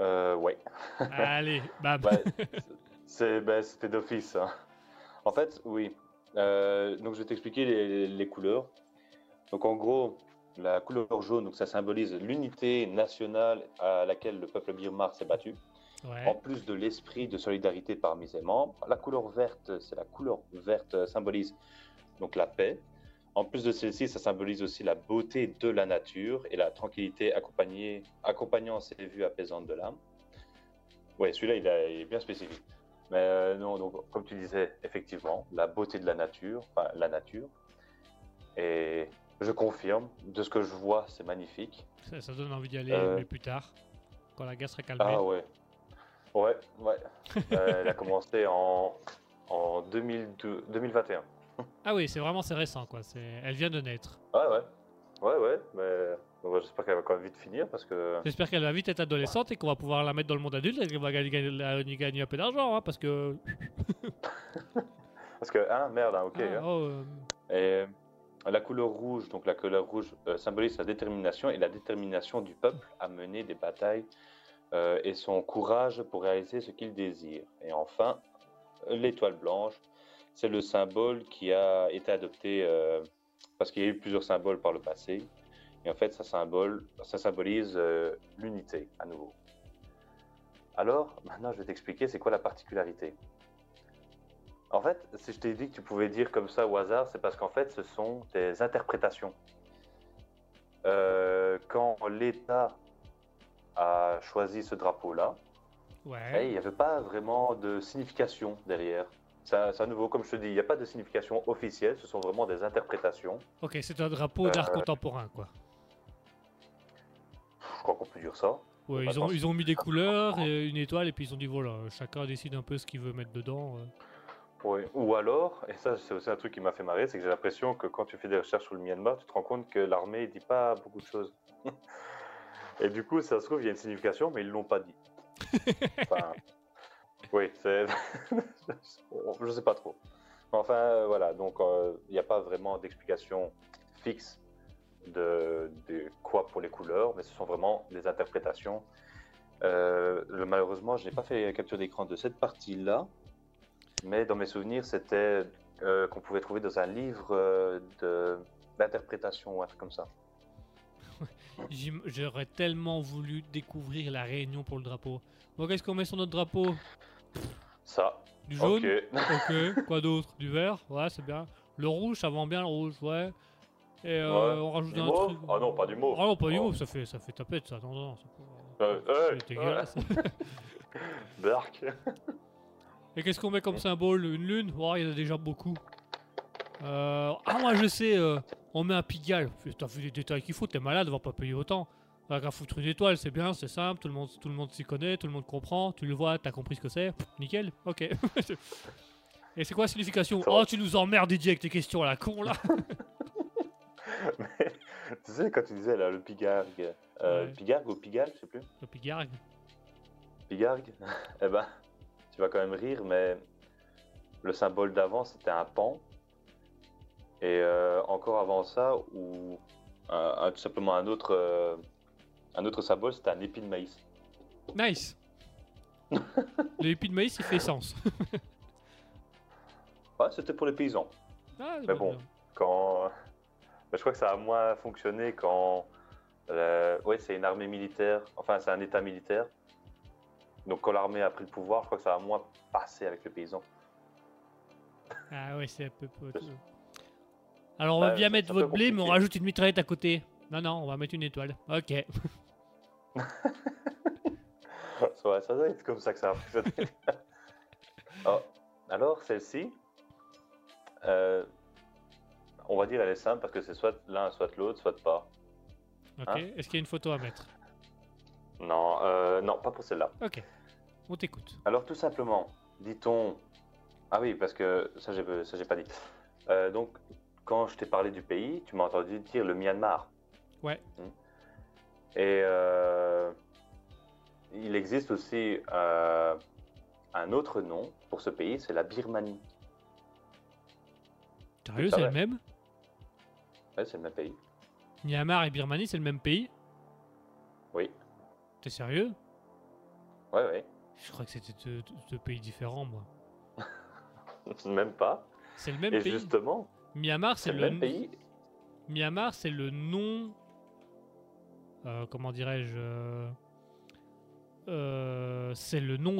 euh, ouais. Allez, bam. Ouais, c'est, ben, c'était d'office. hein. En fait, oui. Euh, donc, je vais t'expliquer les, les couleurs. Donc, en gros, la couleur jaune, donc ça symbolise l'unité nationale à laquelle le peuple birmar s'est battu. En plus de l'esprit de solidarité parmi ses membres, la couleur verte, c'est la couleur verte euh, symbolise donc la paix. En plus de celle-ci, ça symbolise aussi la beauté de la nature et la tranquillité accompagnée, accompagnant ces vues apaisantes de l'âme. Ouais, celui-là, il est bien spécifique. Mais euh, non, donc comme tu disais, effectivement, la beauté de la nature, enfin la nature. Et je confirme, de ce que je vois, c'est magnifique. Ça, ça donne envie d'y aller, Euh. mais plus tard, quand la guerre sera calmée. Ah ouais. Ouais, ouais. Euh, elle a commencé en, en 2002, 2021. Ah oui, c'est vraiment c'est récent quoi. Elle vient de naître. Ouais, ouais. Ouais, ouais. Mais bon, j'espère qu'elle va quand même vite finir parce que. J'espère qu'elle va vite être adolescente et qu'on va pouvoir la mettre dans le monde adulte et qu'elle va gagner, gagner- un peu d'argent, hein, parce que. Parce que, hein, merde, hein, ok. ah, hein. oh, euh, Et la couleur rouge, donc la couleur rouge euh, symbolise sa détermination et la détermination du peuple à mener des batailles euh, et son courage pour réaliser ce qu'il désire. Et enfin, euh, l'étoile blanche, c'est le symbole qui a été adopté euh, parce qu'il y a eu plusieurs symboles par le passé. Et en fait, ça, symbole, ça symbolise euh, l'unité à nouveau. Alors, maintenant, je vais t'expliquer c'est quoi la particularité. En fait, si je t'ai dit que tu pouvais dire comme ça au hasard, c'est parce qu'en fait, ce sont des interprétations. Euh, quand l'État a choisi ce drapeau-là, ouais. il n'y avait pas vraiment de signification derrière. C'est à nouveau, comme je te dis, il n'y a pas de signification officielle, ce sont vraiment des interprétations. Ok, c'est un drapeau d'art Euh. contemporain quoi. Je crois qu'on peut dire ça. Ouais, ils, ont, attends. ils ont mis des couleurs, et une étoile, et puis ils ont dit voilà, chacun décide un peu ce qu'il veut mettre dedans. Oui. Ou alors, et ça c'est aussi un truc qui m'a fait marrer, c'est que j'ai l'impression que quand tu fais des recherches sur le Myanmar, tu te rends compte que l'armée dit pas beaucoup de choses. et du coup, ça se trouve, il y a une signification, mais ils l'ont pas dit. Enfin, oui, c'est. Je sais pas trop. Enfin, euh, voilà, donc euh, il n'y a pas vraiment d'explication fixe de, quoi pour les couleurs, mais ce sont vraiment des interprétations. Euh, malheureusement, je n'ai pas fait capture d'écran de cette partie-là, mais dans mes souvenirs, c'était qu'on pouvait trouver dans un livre d'interprétation ou un truc comme ça. J'aurais tellement voulu découvrir la réunion pour le drapeau. Bon, qu'est-ce qu'on met sur notre drapeau? Ça, Du jaune? Ok. Quoi d'autre? Du vert? Ouais, c'est bien. Le rouge, ça vend bien le rouge, ouais. Et euh, Ouais. on rajoute Du un mauve? truc. Ah non, pas du mauve. Ah non, pas du Oh. mauve, ça fait, ça fait tapette ça. Non, non, c'est Euh, ouais, dégueulasse. Dark. Et qu'est-ce qu'on met comme symbole? Une lune? Oh, il y en a déjà beaucoup. Euh, Ah, moi je sais, euh, on met un pigalle. T'as vu les détails qu'il faut, t'es malade, on va pas payer autant. T'as qu'à foutre une étoile, c'est bien, c'est simple, tout le monde, tout le monde s'y connaît, tout le monde comprend, tu le vois, t'as compris ce que c'est, nickel, ok. Et c'est quoi la signification? Va. Oh, tu nous emmerdes, DJ, avec tes questions à la con là Mais, tu sais, quand tu disais là, le pigargue, euh, Ouais. pigargue ou pigalle, je sais plus. Le pigargue. Pigargue, eh ben, tu vas quand même rire, mais le symbole d'avant, c'était un pan. Et euh, encore avant ça, ou un- un- tout simplement un autre, euh, un autre symbole, c'était un épi de maïs. Nice Le épi de maïs, il fait sens. Ouais, c'était pour les paysans. Ah, Mais bah, bon. bien. Quand... mais je crois que ça a moins fonctionné quand... euh, ouais, c'est une armée militaire, enfin c'est un état militaire. Donc quand l'armée a pris le pouvoir, je crois que ça a moins passé avec les paysans. Ah ouais, c'est un peu... peu- Alors on va bien c'est mettre votre blé, mais on rajoute une mitraillette à côté. Non, non, on va mettre une étoile. Ok. Ça doit être comme ça que ça a fonctionné. Oh, alors, celle-ci, euh, on va dire elle est simple parce que c'est soit l'un, soit l'autre, soit pas. Ok. Hein Est-ce qu'il y a une photo à mettre? Non, euh, non, pas pour celle-là. Ok. On t'écoute. Alors, tout simplement, dit-on. Ah oui, parce que ça, j'ai ça, j'ai pas dit. Euh, donc, quand je t'ai parlé du pays, tu m'as entendu dire le Myanmar. Ouais. Et euh, il existe aussi euh, un autre nom pour ce pays, c'est la Birmanie. Sérieux, c'est le même? Ouais, c'est le même pays. Myanmar et Birmanie, c'est le même pays? Oui. T'es sérieux? Ouais, ouais. Je crois que c'était deux, deux pays différents, moi. Même pas. C'est le même Et pays. justement, Myanmar, c'est le le, pays. Myanmar, c'est le nom. euh, comment dirais-je euh, euh, C'est le nom.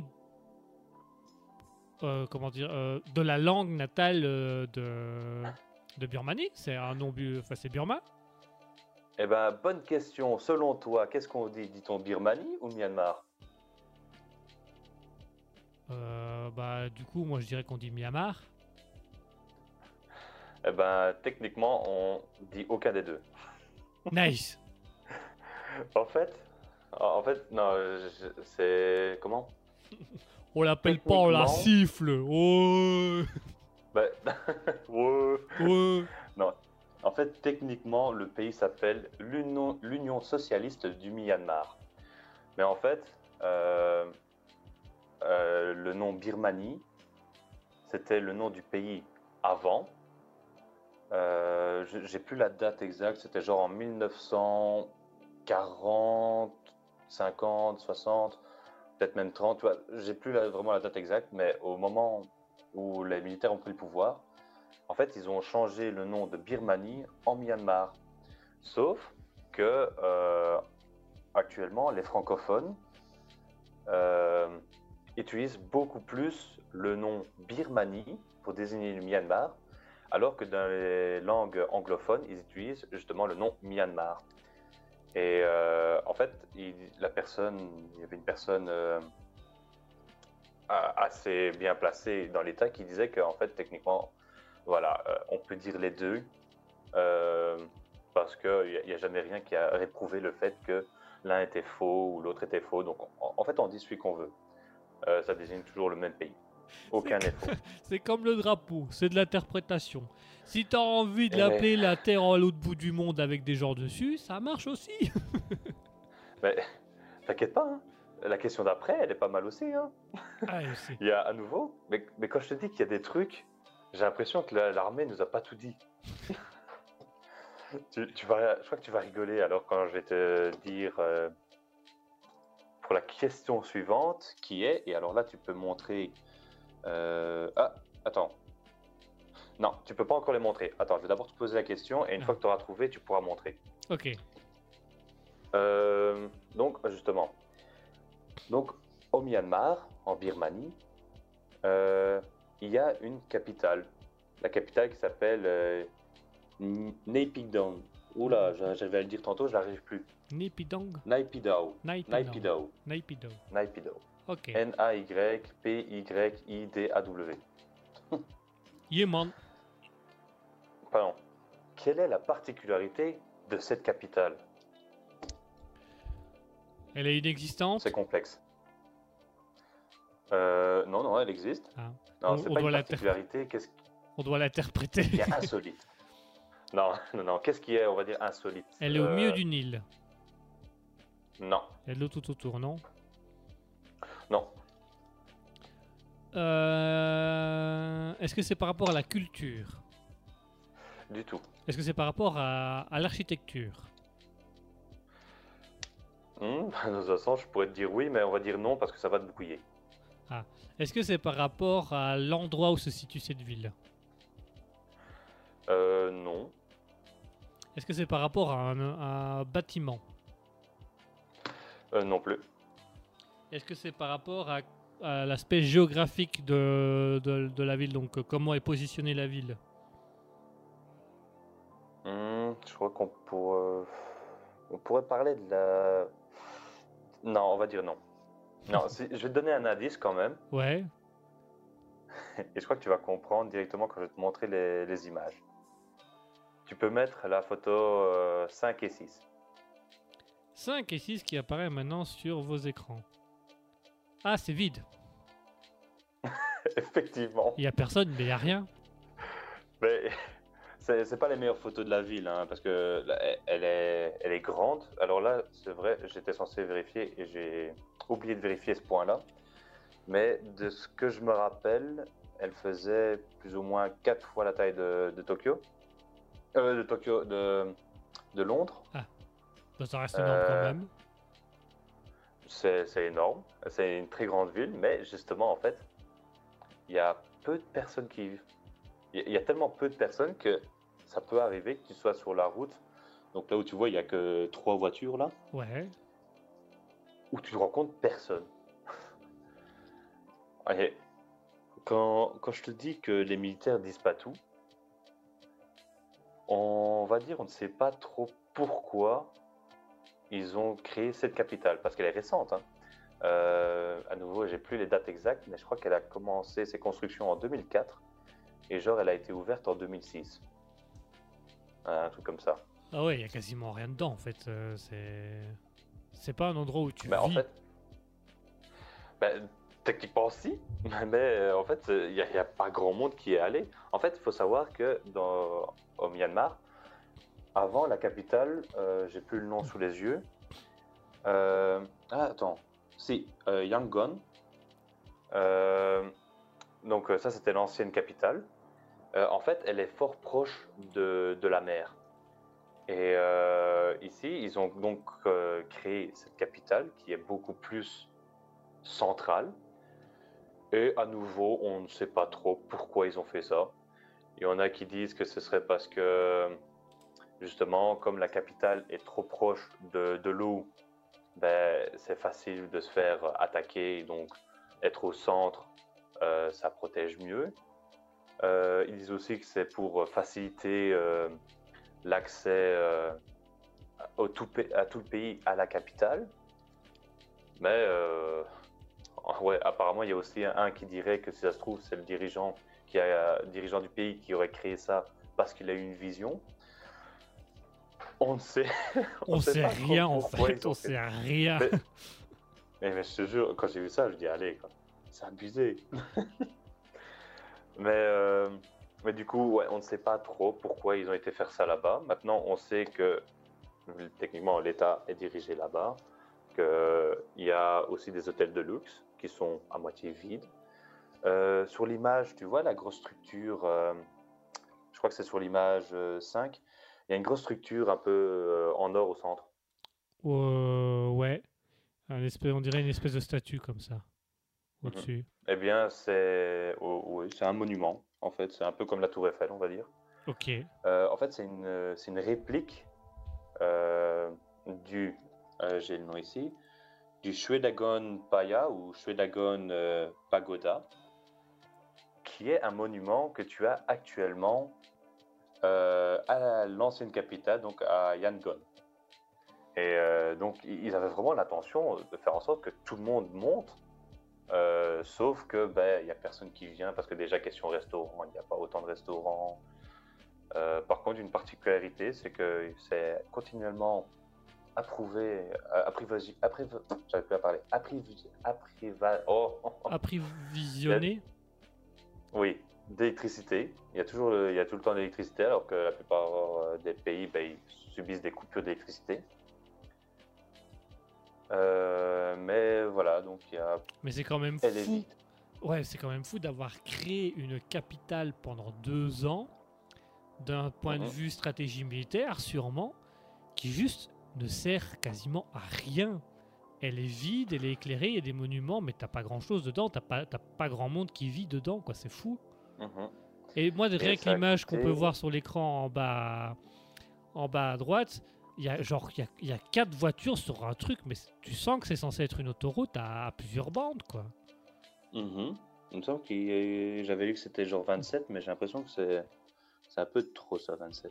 euh, comment dire De la langue natale de, de Birmanie. C'est un nom. bu- Enfin, c'est Burma. Eh ben, bonne question. Selon toi, qu'est-ce qu'on dit? Dit-on Birmanie ou Myanmar? Bah, du coup, moi, je dirais qu'on dit Myanmar. Eh ben, techniquement, on dit aucun des deux. Nice En fait, en fait, non, c'est comment? On l'appelle pas, on la siffle. Oh, Ben, ouais. oh. En fait, techniquement, le pays s'appelle l'Union l'Union socialiste du Myanmar. Mais en fait, euh, euh, le nom Birmanie, c'était le nom du pays avant. Euh, J'ai plus la date exacte, c'était genre en 1940, 50, 60, peut-être même 30. tu vois, J'ai plus vraiment la date exacte, mais au moment où les militaires ont pris le pouvoir, en fait, ils ont changé le nom de Birmanie en Myanmar. Sauf que euh, actuellement, les francophones euh, utilisent beaucoup plus le nom Birmanie pour désigner le Myanmar, alors que dans les langues anglophones, ils utilisent justement le nom Myanmar. Et euh, en fait, il, la personne, il y avait une personne euh, assez bien placée dans l'État qui disait qu'en fait, techniquement, voilà, euh, on peut dire les deux. Parce qu'il n'y a, jamais rien qui a réprouvé le fait que l'un était faux ou l'autre était faux. Donc en, en fait, on dit celui qu'on veut. Ça désigne toujours le même pays. Aucun. C'est comme le drapeau, c'est de l'interprétation. Si t'as envie de Eh l'appeler la Terre à l'autre bout du monde avec des gens dessus, ça marche aussi. Mais t'inquiète pas, hein. la question d'après, elle est pas mal aussi. Hein. Ah, aussi. Il y a à nouveau, mais, mais quand je te dis qu'il y a des trucs, j'ai l'impression que la- l'armée nous a pas tout dit. tu, tu vas, je crois que tu vas rigoler alors quand je vais te dire euh, pour la question suivante qui est, et alors là tu peux montrer. Euh, ah, attends. Non, tu peux pas encore les montrer. Attends, je vais d'abord te poser la question et une Ah. fois que tu auras trouvé, tu pourras montrer. Ok. Euh, donc, justement, donc au Myanmar, en Birmanie, euh, il y a une capitale. La capitale qui s'appelle N- Naypyidaw. Oula, j'a- j'avais à le dire tantôt, je n'arrive plus. Nipidong, Naypyidaw. Naipido. Naypyidaw. Naipido. Naypyidaw. Ok. N-A-Y-P-Y-I-D-A-W. Yéman. Pardon. Quelle est la particularité de cette capitale? Elle est inexistante. C'est complexe. Euh, non, non, elle existe. Ah. Non, On- c'est pas une la particularité. Qu'est-ce On doit l'interpréter. qui est insolite? Non, non, non. Qu'est-ce qui est, on va dire, insolite? Elle est au Euh, milieu du Nil. Non, Elle est là tout autour, non? Euh, Est-ce que c'est par rapport à la culture Du tout. Est-ce que c'est par rapport à, à l'architecture dans un sens, je pourrais te dire oui, mais on va dire non parce que ça va te brouiller. Est-ce que c'est par rapport à l'endroit où se situe cette ville Euh, non. Est-ce que c'est par rapport à un, à un bâtiment Euh, non plus. Est-ce que c'est par rapport à, à l'aspect géographique de, de, de la ville Donc euh, comment est positionnée la ville? Hmm, je crois qu'on pourrait... on pourrait parler de la... Non, on va dire non. Non, je vais te donner un indice quand même. Ouais. Et je crois que tu vas comprendre directement quand je vais te montrer les, les images. Tu peux mettre la photo euh, 5 et 6. 5 et 6 qui apparaît maintenant sur vos écrans. Ah, c'est vide. Effectivement. Il y a personne, mais il y a rien. Mais c'est pas les meilleures photos de la ville, hein, parce que là, elle- est, elle est grande. Alors là, c'est vrai, j'étais censé vérifier et j'ai oublié de vérifier ce point-là. Mais de ce que je me rappelle, elle faisait plus ou moins 4 fois la taille de, de Tokyo. Euh, de Tokyo, de, de Londres. Bah, ça reste énorme quand Euh, même. C'est énorme. C'est une très grande ville, mais justement, en fait, il y a peu de personnes qui y vivent. Il y a- il y a tellement peu de personnes que ça peut arriver que tu sois sur la route. Donc là où tu vois, il n'y a que trois voitures là, Ouais. où tu ne rencontres personne. Et quand, quand je te dis que les militaires disent pas tout, on va dire on ne sait pas trop pourquoi ils ont créé cette capitale, parce qu'elle est récente. hein. Euh, à nouveau, j'ai plus les dates exactes, mais je crois qu'elle a commencé ses constructions en 2004 et genre elle a été ouverte en 2006. Un truc comme ça. Ah ouais, il y a quasiment rien dedans en fait. euh, c'est c'est pas un endroit où tu en vis. fait, ben, techniquement si, mais euh, en fait, il n'y a, pas grand monde qui est allé. En fait, il faut savoir que dans, au Myanmar, avant la capitale, euh, j'ai plus le nom sous les yeux. Euh, ah, attends, si, euh, Yangon. Donc ça, c'était l'ancienne capitale. En fait, elle est fort proche de, de la mer. Et ici, ils ont donc créé cette capitale qui est beaucoup plus centrale. Et à nouveau, on ne sait pas trop pourquoi ils ont fait ça. Il y en a qui disent que ce serait parce que, justement, comme la capitale est trop proche de, de l'eau, ben, c'est facile de se faire attaquer. Donc, être au centre, euh, ça protège mieux. Euh, ils disent aussi que c'est pour faciliter euh, l'accès tout à tout le pays à la capitale. Mais ouais, apparemment, il y a aussi un qui dirait que si ça se trouve, c'est le dirigeant, qui dirigeant du pays qui aurait créé ça parce qu'il a eu une vision. On ne sait. On sait rien en fait, on fait sait rien. Mais- Mais, mais je te jure, quand j'ai vu ça, je dis allez, c'est abusé. mais, euh, mais du coup, ouais, on ne sait pas trop pourquoi ils ont été faire ça là-bas. Maintenant, on sait que techniquement l'État est dirigé là-bas, qu'il y a aussi des hôtels de luxe qui sont à moitié vides. Euh, sur l'image, tu vois la grosse structure, euh, je crois que c'est sur l'image euh, 5, il y a une grosse structure un peu euh, en or au centre. Euh, ouais. Un espèce, on dirait une espèce de statue comme ça. Mhm. Au-dessus. Eh bien, c'est oh, oui, un monument, en fait. C'est un peu comme la Tour Eiffel, on va dire. Ok. Euh, en fait, c'est une, une réplique euh, du, j'ai le nom ici, du Shwedagon Paya ou Shwedagon Pagoda, qui est un monument que tu as actuellement euh, à l'ancienne capitale, donc à Yangon. Et euh, donc, ils avaient vraiment l'intention de faire en sorte que tout le monde monte, euh, sauf que ben, il n'y a personne qui vient parce que déjà, question restaurant, il n'y a pas autant de restaurants. Par contre, une particularité, c'est que c'est continuellement approuvé, euh, apprivoisi- apprivo- j'arrive plus à parler, apprivoisi- appriva- oh, Approvisionné. oui, d'électricité. Il y a toujours, il y a tout le temps de l'électricité, alors que la plupart euh, des pays, ben, ils subissent des coupures d'électricité. Euh, mais voilà, donc il y a, Mais c'est quand même elle fou. Ouais, c'est quand même fou d'avoir créé une capitale pendant deux ans, d'un point de Mhm. vue stratégie militaire sûrement, qui juste ne sert quasiment à rien. Elle est vide, elle est éclairée, il y a des monuments, mais t'as pas grand chose dedans, t'as pas, t'as pas grand monde qui vit dedans, quoi, c'est fou. Mhm. Et moi, rien que l'image qu'on peut voir sur l'écran en bas, en bas à droite, il y a genre il y a, il y a quatre voitures sur un truc, mais tu sens que c'est censé être une autoroute à, plusieurs bandes, quoi. Mhm. Il me semble que j'avais lu que c'était genre 27, mais j'ai l'impression que c'est c'est un peu trop ça, 27.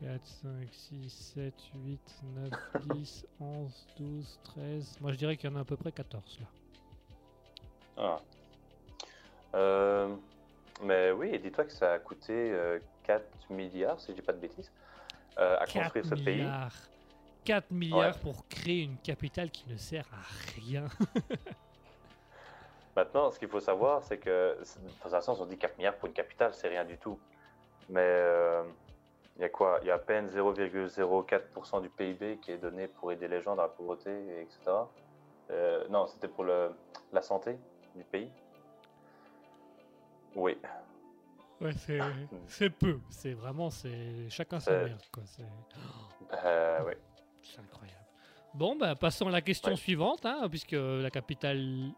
4, 5, 6, 7, 8, 9, 10, 11, 12, 13. Moi, je dirais qu'il y en a à peu près 14 là. Ah. Euh, mais oui, et dis-toi que ça a coûté euh, 4 milliards, si je dis pas de bêtises, euh, à 4 construire ce pays. milliards. 4 milliards pour créer une capitale qui ne sert à rien. Maintenant, ce qu'il faut savoir, c'est que, dans un sens, on dit 4 milliards pour une capitale, c'est rien du tout. Mais euh, il y a quoi? Il y a à peine 0,04% du PIB qui est donné pour aider les gens dans la pauvreté, et etc. Euh, non, c'était pour le, la santé du pays. Oui. Ouais, c'est, c'est peu. C'est vraiment, c'est chacun sa Euh. merde, quoi. C'est, Euh, oui. c'est incroyable. Bon, bah, passons à la question Ouais. suivante, hein, puisque la capitale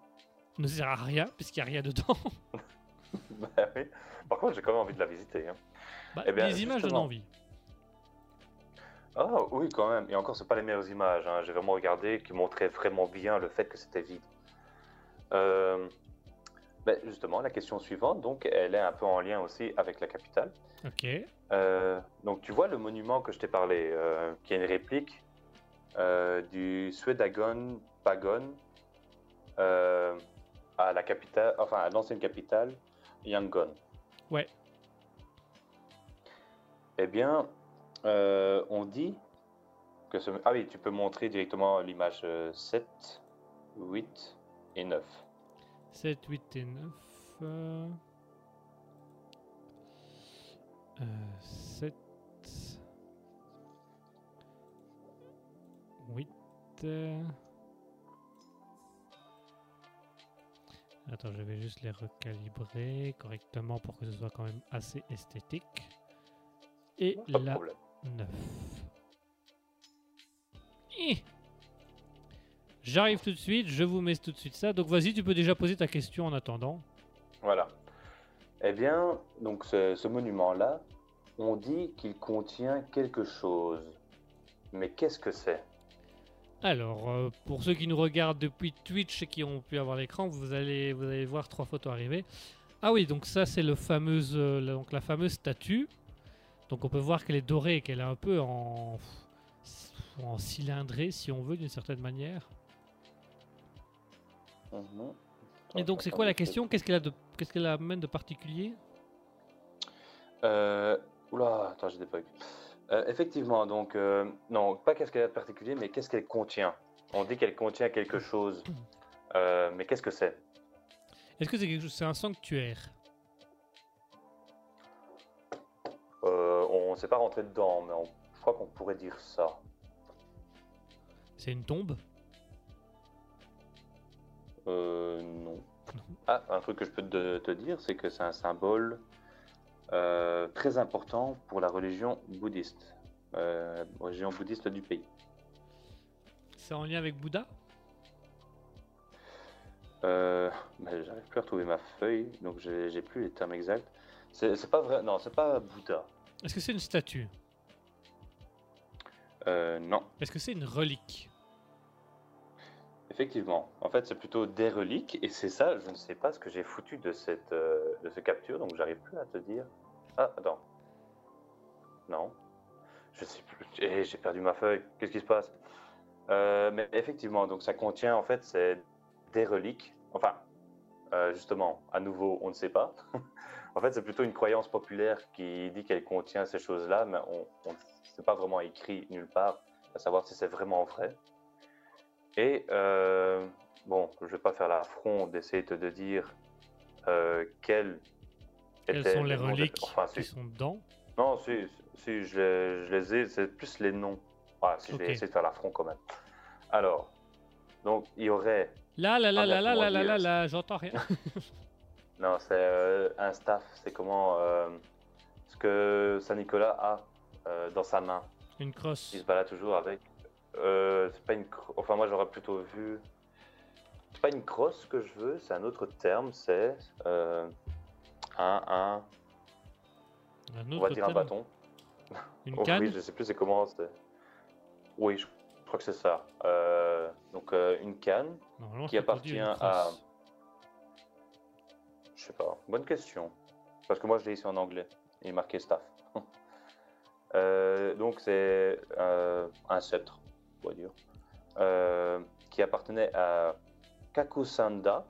ne sert à rien, puisqu'il n'y a rien dedans. Bah oui. Par contre, j'ai quand même envie de la visiter. hein. Bah, Eh bien, les images donnent envie. Ah oui, quand même. Et encore, c'est pas les meilleures images. hein. J'ai vraiment regardé qui montraient vraiment bien le fait que c'était vide. Euh, ben, justement, la question suivante, donc, elle est un peu en lien aussi avec la capitale. Ok. Euh, donc, tu vois le monument que je t'ai parlé, euh, qui est une réplique euh, du Swedagon Pagon à la capitale, enfin à l'ancienne capitale, Yangon. Ouais. Eh bien, on dit que ce... Ah oui, tu peux montrer directement l'image euh, 7, 8 et 9. 7, 8 et 9. Euh... euh, 7. 8. euh. Attends, je vais juste les recalibrer correctement pour que ce soit quand même assez esthétique. Et Pas la problème. 9. Ih. J'arrive tout de suite, je vous mets tout de suite ça. Donc vas-y, tu peux déjà poser ta question en attendant. Voilà. Eh bien, donc ce, ce monument-là, on dit qu'il contient quelque chose. Mais qu'est-ce que c'est? Alors, euh, pour ceux qui nous regardent depuis Twitch et qui ont pu avoir l'écran, vous allez, vous allez voir trois photos arriver. Ah oui, donc ça c'est le fameuse, euh, la- donc la fameuse statue. Donc on peut voir qu'elle est dorée et qu'elle est un peu en, en cylindrée, si on veut, d'une certaine manière. Et donc c'est quoi la question? Qu'est-ce qu'elle a de, qu'est-ce qu'elle amène de particulier? Euh, Oula, attends, j'ai des bugs. Euh, effectivement, donc, euh, non, pas qu'est-ce qu'elle a de particulier, mais qu'est-ce qu'elle contient? On dit qu'elle contient quelque chose, euh, mais qu'est-ce que c'est? Est-ce que c'est quelque chose C'est un sanctuaire? Euh, On ne s'est pas rentré dedans, mais on- je crois qu'on pourrait dire ça. C'est une tombe? Euh, non. Ah, un truc que je peux te, te dire, c'est que c'est un symbole euh, très important pour la religion bouddhiste, euh, religion bouddhiste du pays. C'est en lien avec Bouddha? Euh, mais j'arrive plus à retrouver ma feuille, donc j'ai plus les termes exacts. C'est c'est pas vrai, non, c'est pas Bouddha. Est-ce que c'est une statue? Euh, non, Est-ce que c'est une relique? Effectivement. En fait, c'est plutôt des reliques, et c'est ça, je ne sais pas ce que j'ai foutu de cette euh, de ce capture, donc j'arrive plus à te dire. Ah, attends. Non. Je sais plus. Eh, J'ai perdu ma feuille. Qu'est-ce qui se passe? Euh, Mais effectivement, donc ça contient, en fait, des reliques. Enfin, euh, justement, à nouveau, on ne sait pas. en fait, c'est plutôt une croyance populaire qui dit qu'elle contient ces choses-là, mais on, on c'est pas vraiment écrit nulle part à savoir si c'est vraiment vrai. Et euh, bon, je vais pas faire l'affront d'essayer de, de dire euh, quelles Quelles sont les noms de- reliques Enfin, qui si, sont dedans non, si, si je, les, je les ai, c'est plus les noms. Ah, si je Ok. vais essayer de faire l'affront quand même. Alors, donc il y aurait. Là, là, là, Ah, là, là, là, là, là, là, j'entends rien. Non, c'est euh, un staff. C'est comment euh, ce que Saint Nicolas a euh, dans sa main. Une crosse. Il se balade toujours avec. Euh, c'est pas une. cro- Enfin, moi j'aurais plutôt vu. C'est pas une crosse que je veux, c'est un autre terme. C'est euh, un, un. Un On va dire un bâton. Une Oh, canne Oui, je sais plus c'est comment. c'est- Oui, je crois que c'est ça. Euh, donc euh, une canne Normalement, qui c'est pour dire une appartient à- crosse. Je sais pas. Bonne question. Parce que moi, je l'ai ici en anglais. Il est marqué staff. Euh, donc, c'est euh, un sceptre, euh, qui appartenait à Kakusanda.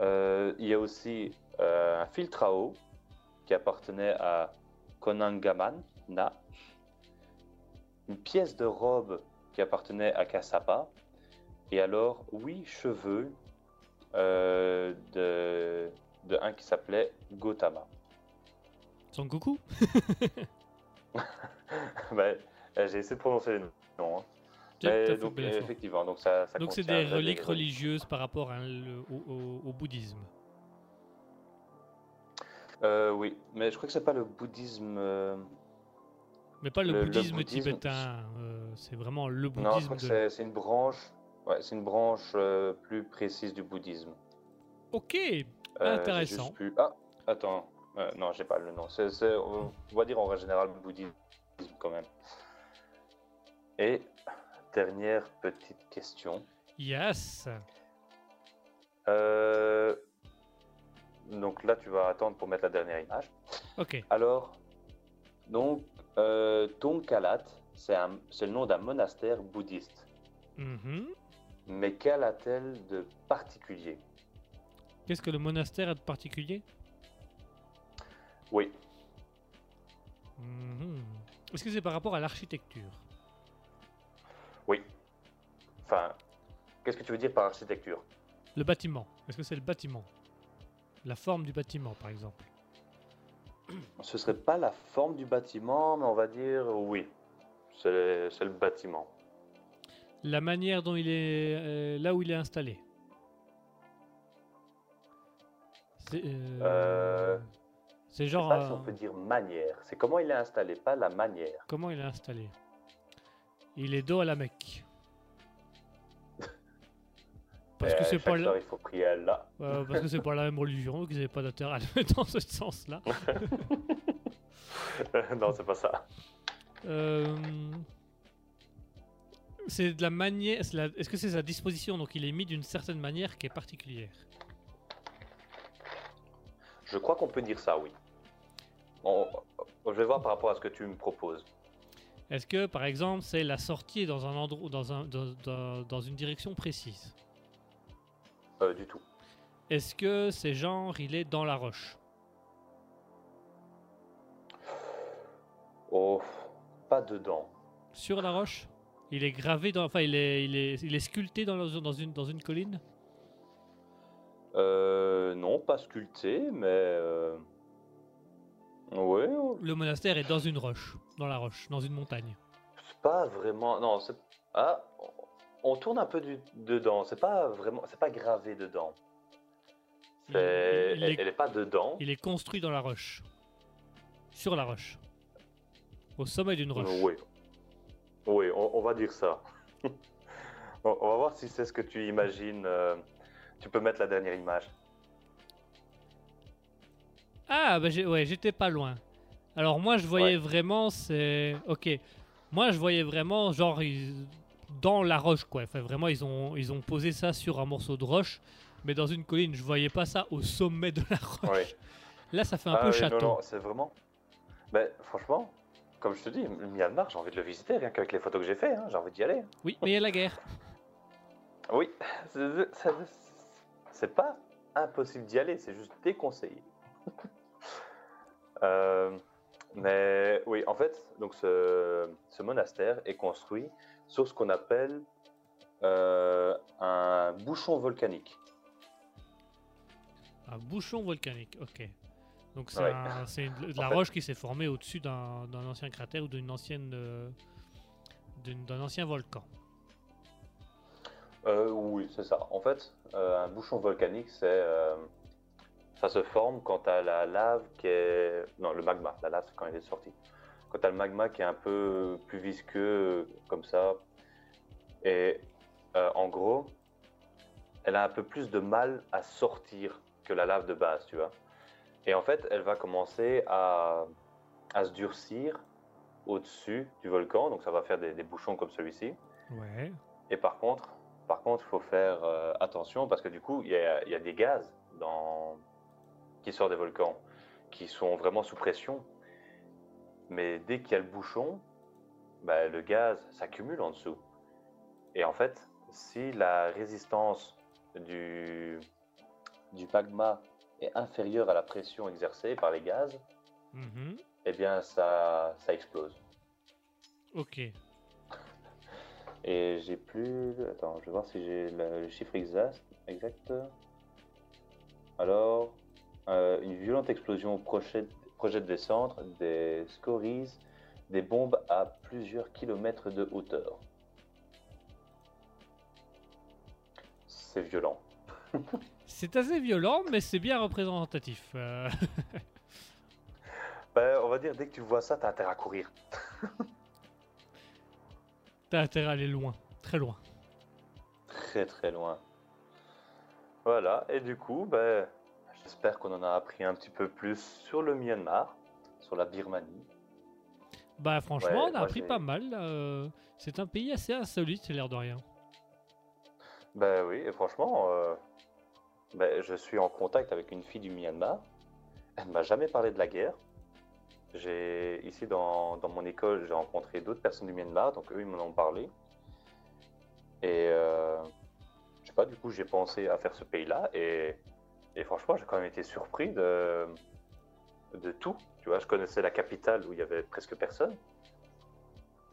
Euh, il y a aussi euh, un filtre à eau qui appartenait à Konangaman Na. Une pièce de robe qui appartenait à Kasapa. Et alors, huit cheveux de, de un qui s'appelait Gotama. Son coucou J'ai essayé de prononcer les noms. hein. Mais donc, effectivement, donc ça, ça Donc c'est des des reliques religieuses par rapport le- au, au- au bouddhisme. Euh, oui, mais je crois que c'est pas le bouddhisme. euh, Mais pas le, Le- le bouddhisme, tibétain. euh, c'est vraiment le Non, je bouddhisme crois que de... c'est- une branche. Ouais, c'est une branche euh, plus précise du bouddhisme. Ok Euh, Intéressant. Ah, attends. Euh, non, j'ai pas le nom. On va dire en règle générale bouddhisme quand même. Et dernière petite question. Yes Euh, Donc là, tu vas attendre pour mettre la dernière image. Ok. Alors, donc, euh, Tongkalat, c'est le nom d'un monastère bouddhiste. Mhm. Mais quelle a-t-elle de particulier? Qu'est-ce que le monastère a de particulier? Oui, Mhm. Est-ce que c'est par rapport à l'architecture? Oui. Enfin, qu'est-ce que tu veux dire par architecture? Le bâtiment. Est-ce que c'est le bâtiment? La forme du bâtiment, par exemple. Ce serait pas la forme du bâtiment, mais on va dire oui. C'est le bâtiment. La manière dont il est... euh, là où il est installé. C'est euh, Euh, c'est Je sais genre... pas si on peut dire manière. C'est comment il est installé, pas la manière. Comment il est installé? Il est dos à la Mecque. Parce que Euh, c'est pas la... il faut prier à Allah. euh, parce que c'est pas la même religion, donc ils n'avaient pas d'intérêt à le mettre dans ce sens-là. non, c'est pas ça. Euh, C'est de la manière. la- Est-ce que c'est sa disposition? Donc il est mis d'une certaine manière qui est particulière. Je crois qu'on peut dire ça, oui. On- je vais voir par rapport à ce que tu me proposes. Est-ce que par exemple c'est la sortie dans un endroit, dans, un, dans, dans- dans une direction précise? Euh, du tout. Est-ce que c'est genre il est dans la roche? Oh, pas dedans. Sur la roche? Il est gravé dans. Enfin, il est, il est, il est sculpté dans, la- dans, une, dans une colline? Euh, non, pas sculpté, mais. Euh... Ouais, Le monastère est dans une roche. Dans la roche, dans une montagne. c'est pas vraiment. Non, c'est. Ah, on tourne un peu du... dedans. C'est pas vraiment. C'est pas gravé dedans. Il- C'est- il est- elle est pas dedans. Il est construit dans la roche. Sur la roche. Au sommet d'une roche. Oui. Oui, on, on va dire ça. on, on va voir si c'est ce que tu imagines. euh, Tu peux mettre la dernière image. Ah, bah ouais, j'étais pas loin. Alors moi, je voyais Ouais. vraiment, c'est... Ok. Moi, je voyais vraiment, genre, ils- dans la roche, quoi. Enfin, vraiment, ils ont, ils ont posé ça sur un morceau de roche, mais dans une colline. Je voyais pas ça au sommet de la roche. Là, ça fait un Ah peu oui, château. Non, non, c'est vraiment. Ben, franchement, comme je te dis, le Myanmar, j'ai envie de le visiter, rien qu'avec les photos que j'ai fait, hein, j'ai envie d'y aller. Oui, mais il y a la guerre. Oui, c'est pas impossible d'y aller, c'est juste déconseillé. Euh, mais oui, en fait, donc ce, ce monastère est construit sur ce qu'on appelle euh, un bouchon volcanique. Un bouchon volcanique, ok. Donc c'est Ouais. un- de la En fait- roche qui s'est formée au-dessus d'un ancien cratère ou d'une ancienne... euh, d'un ancien volcan. Euh, oui, c'est ça. En fait, un bouchon volcanique, c'est ça se forme quand tu as la lave qui est non le magma. La lave, c'est quand il est sorti. Quand tu as le magma qui est un peu plus visqueux comme ça, et euh, en gros, elle a un peu plus de mal à sortir que la lave de base, tu vois. Et en fait, elle va commencer à, à se durcir au-dessus du volcan, donc ça va faire des- des bouchons comme celui-ci. Ouais. Et par contre, par contre, il faut faire euh, attention parce que du coup, il y a, il y a des gaz dans... qui sortent des volcans qui sont vraiment sous pression. Mais dès qu'il y a le bouchon, bah, le gaz s'accumule en dessous. Et en fait, si la résistance du, du magma est inférieure à la pression exercée par les gaz, Mhm. eh bien, ça, ça explose. Ok. Et j'ai plus. Attends, je vais voir si j'ai le, le chiffre exact. exact. Alors, euh, une violente explosion projette, projette des centres, des scories, des bombes à plusieurs kilomètres de hauteur. C'est violent. C'est assez violent, mais c'est bien représentatif. Euh, Ben, on va dire, dès que tu vois ça, t'as intérêt à courir. T'as intérêt à aller loin, très loin. Très très loin. Voilà, et du coup, ben, j'espère qu'on en a appris un petit peu plus sur le Myanmar, sur la Birmanie. Bah franchement, Ouais, on a appris pas mal. euh, C'est un pays assez insolite, c'est l'air de rien. Ben oui, et franchement, euh, ben, je suis en contact avec une fille du Myanmar. Elle ne m'a jamais parlé de la guerre. J'ai ici dans, dans mon école, j'ai rencontré d'autres personnes du Myanmar, donc eux ils m'en ont parlé. Et euh, je sais pas, du coup j'ai pensé à faire ce pays-là et, et franchement j'ai quand même été surpris de, de tout. Tu vois, je connaissais la capitale où il y avait presque personne.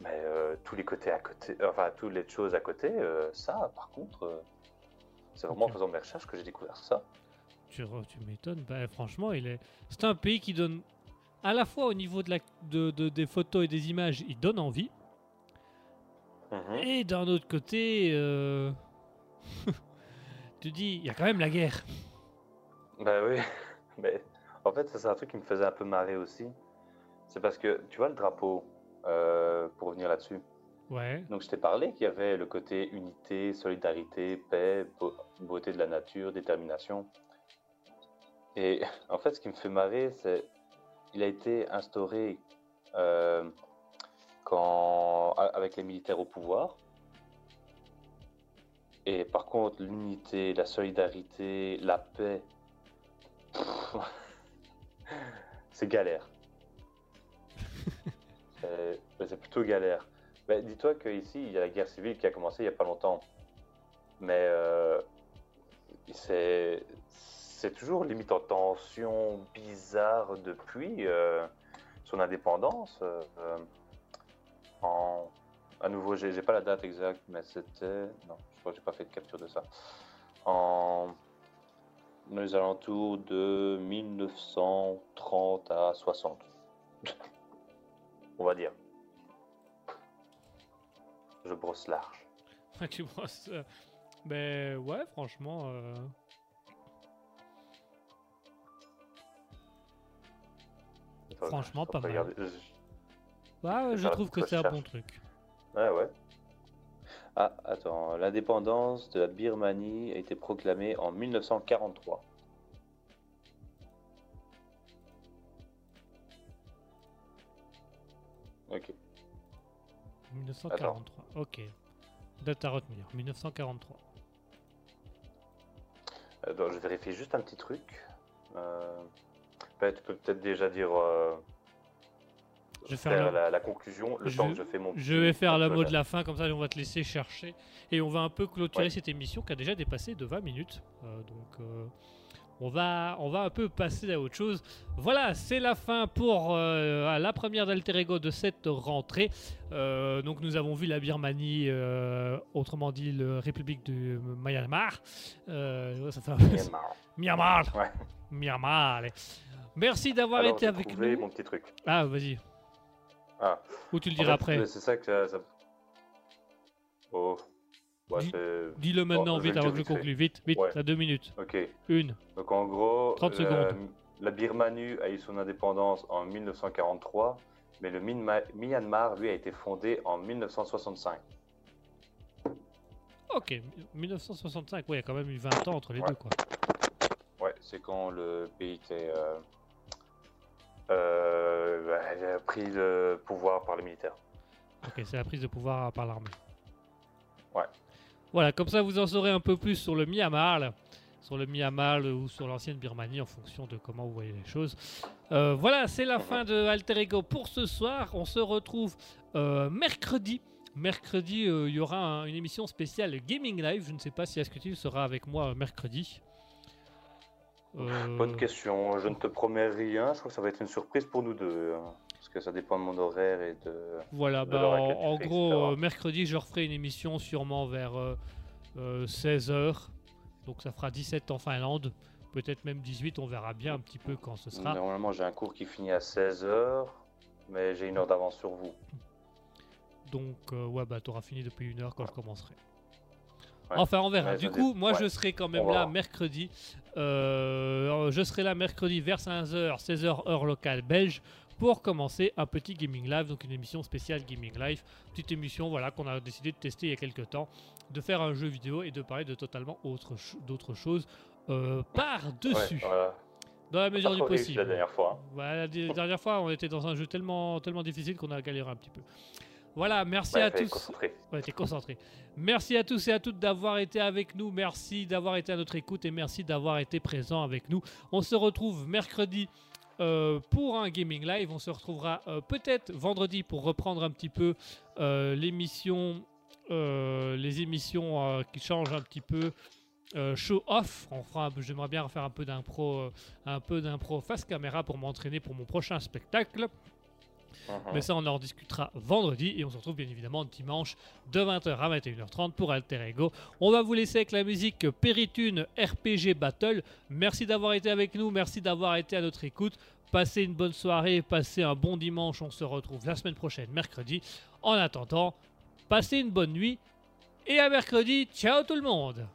Mais euh, tous les côtés à côté, enfin toutes les choses à côté, euh, ça par contre, euh, c'est vraiment en faisant mes recherches que j'ai découvert ça. Tu, m'étonnes. Bah franchement, il est. C'est un pays qui donne, à la fois au niveau de la, de, de- des photos et des images, il donne envie. Mhm. Et d'un autre côté, euh, tu dis, il y a quand même la guerre. Bah oui, mais en fait, c'est un truc qui me faisait un peu marrer aussi. C'est parce que, tu vois, le drapeau, euh, pour revenir là-dessus. Ouais. Donc, je t'ai parlé qu'il y avait le côté unité, solidarité, paix, beau- beauté de la nature, détermination. Et en fait, ce qui me fait marrer, c'est il a été instauré euh, quand, avec les militaires au pouvoir. Et par contre, l'unité, la solidarité, la paix, c'est galère. C'est c'est plutôt galère. Mais dis-toi qu'ici, il y a la guerre civile qui a commencé il n'y a pas longtemps. Mais euh, c'est c'est toujours limite en tension bizarre depuis. euh, son indépendance euh, en. À nouveau, j'ai j'ai pas la date exacte, mais c'était. Non, je crois que j'ai pas fait de capture de ça. En. Dans les alentours de 1930 à 60. On va dire. Je brosse large. tu brosses. euh, Ben ouais, franchement. euh, Franchement, je pas mal. regarde- je- Bah, ouais, je la trouve que c'est un bon truc. Ouais, ouais. Ah, attends, l'indépendance de la Birmanie a été proclamée en 1943. Ok. 1943. Ok. Date à retenir. 1943. Attends, je vérifie juste un petit truc. Euh... tu peux peut-être déjà dire. euh, Je vais faire la, la conclusion, le Je- temps que je fais mon. Je vais faire le mot de la fin, comme ça on va te laisser chercher. Et on va un peu clôturer Ouais. cette émission qui a déjà dépassé de 20 minutes. Euh, donc euh, on, va, on va un peu passer à autre chose. Voilà, c'est la fin pour euh, la première d'Alter Ego de cette rentrée. Euh, donc nous avons vu la Birmanie, euh, autrement dit la République du Myanmar. Ça fait un peu- Myanmar. Myanmar. Ouais. Myanmar. allez. Merci d'avoir été avec nous. mon petit truc. Ah, vas-y. Ah. Ou tu le En diras fait, après. C'est ça que ça. Oh. Ouais, Dis-le maintenant, vite, avant que je conclue. Vite, vite, Ouais. t'as deux minutes. Ok. Une. Donc en gros, 30 la- secondes. la Birmanie a eu son indépendance en 1943, mais le Minma- Myanmar, lui, a été fondé en 1965. Ok, 1965, ouais, il y a quand même eu 20 ans entre les Ouais. deux, quoi. Ouais, c'est quand le pays était, euh, euh, bah, il a pris le pouvoir par les militaires. Ok, c'est la prise de pouvoir par l'armée. Ouais. Voilà, comme ça vous en saurez un peu plus sur le Myanmar, sur le Myanmar ou sur l'ancienne Birmanie en fonction de comment vous voyez les choses. Euh, voilà, c'est la fin de Alter Ego pour ce soir. On se retrouve euh, mercredi. Mercredi, euh, il y aura un- une émission spéciale Gaming Live. Je ne sais pas si Asketil sera avec moi mercredi. Euh, Bonne question, je ne te promets rien, je crois que ça va être une surprise pour nous deux. hein, parce que ça dépend de mon horaire et de... Voilà, de bah, en, fais, gros, etc. euh, mercredi, je referai une émission sûrement vers 16h. Donc ça fera 17 en Finlande. Peut-être même 18, on verra bien un petit peu quand ce sera. Normalement, j'ai un cours qui finit à 16h, mais j'ai une heure d'avance sur vous. Donc, euh, ouais, bah, t'auras fini depuis une heure quand je commencerai. Ouais. Enfin, on verra. Ouais, du coup, moi, ouais. je serai quand même là mercredi. Euh, je serai là mercredi vers 15h, 16h, heure locale belge, pour commencer un petit Gaming Live, donc une émission spéciale Gaming Live. Petite émission, voilà, qu'on a décidé de tester il y a quelques temps, de faire un jeu vidéo et de parler de totalement autre d'autres choses euh, par-dessus, voilà. dans la mesure du possible. la dernière fois. hein. Voilà, la dernière fois, on était dans un jeu tellement, tellement difficile qu'on a galéré un petit peu. Voilà, merci Ouais, à tous. concentrer. Ouais, t'es concentré. Merci à tous et à toutes d'avoir été avec nous. Merci d'avoir été à notre écoute et merci d'avoir été présent avec nous. On se retrouve mercredi euh, pour un gaming live. On se retrouvera euh, peut-être vendredi pour reprendre un petit peu euh, l'émission, les émissions qui changent un petit peu. euh, show off, on fera j'aimerais bien refaire un peu d'impro, euh, un peu d'impro face caméra pour m'entraîner pour mon prochain spectacle. Mhm. Mais ça, on en discutera vendredi et on se retrouve bien évidemment dimanche de 20h à 21h30 pour Alter Ego. On va vous laisser avec la musique Péritune RPG Battle. Merci d'avoir été avec nous, merci d'avoir été à notre écoute. Passez une bonne soirée, passez un bon dimanche. On se retrouve la semaine prochaine, mercredi. En attendant, passez une bonne nuit et à mercredi. Ciao tout le monde!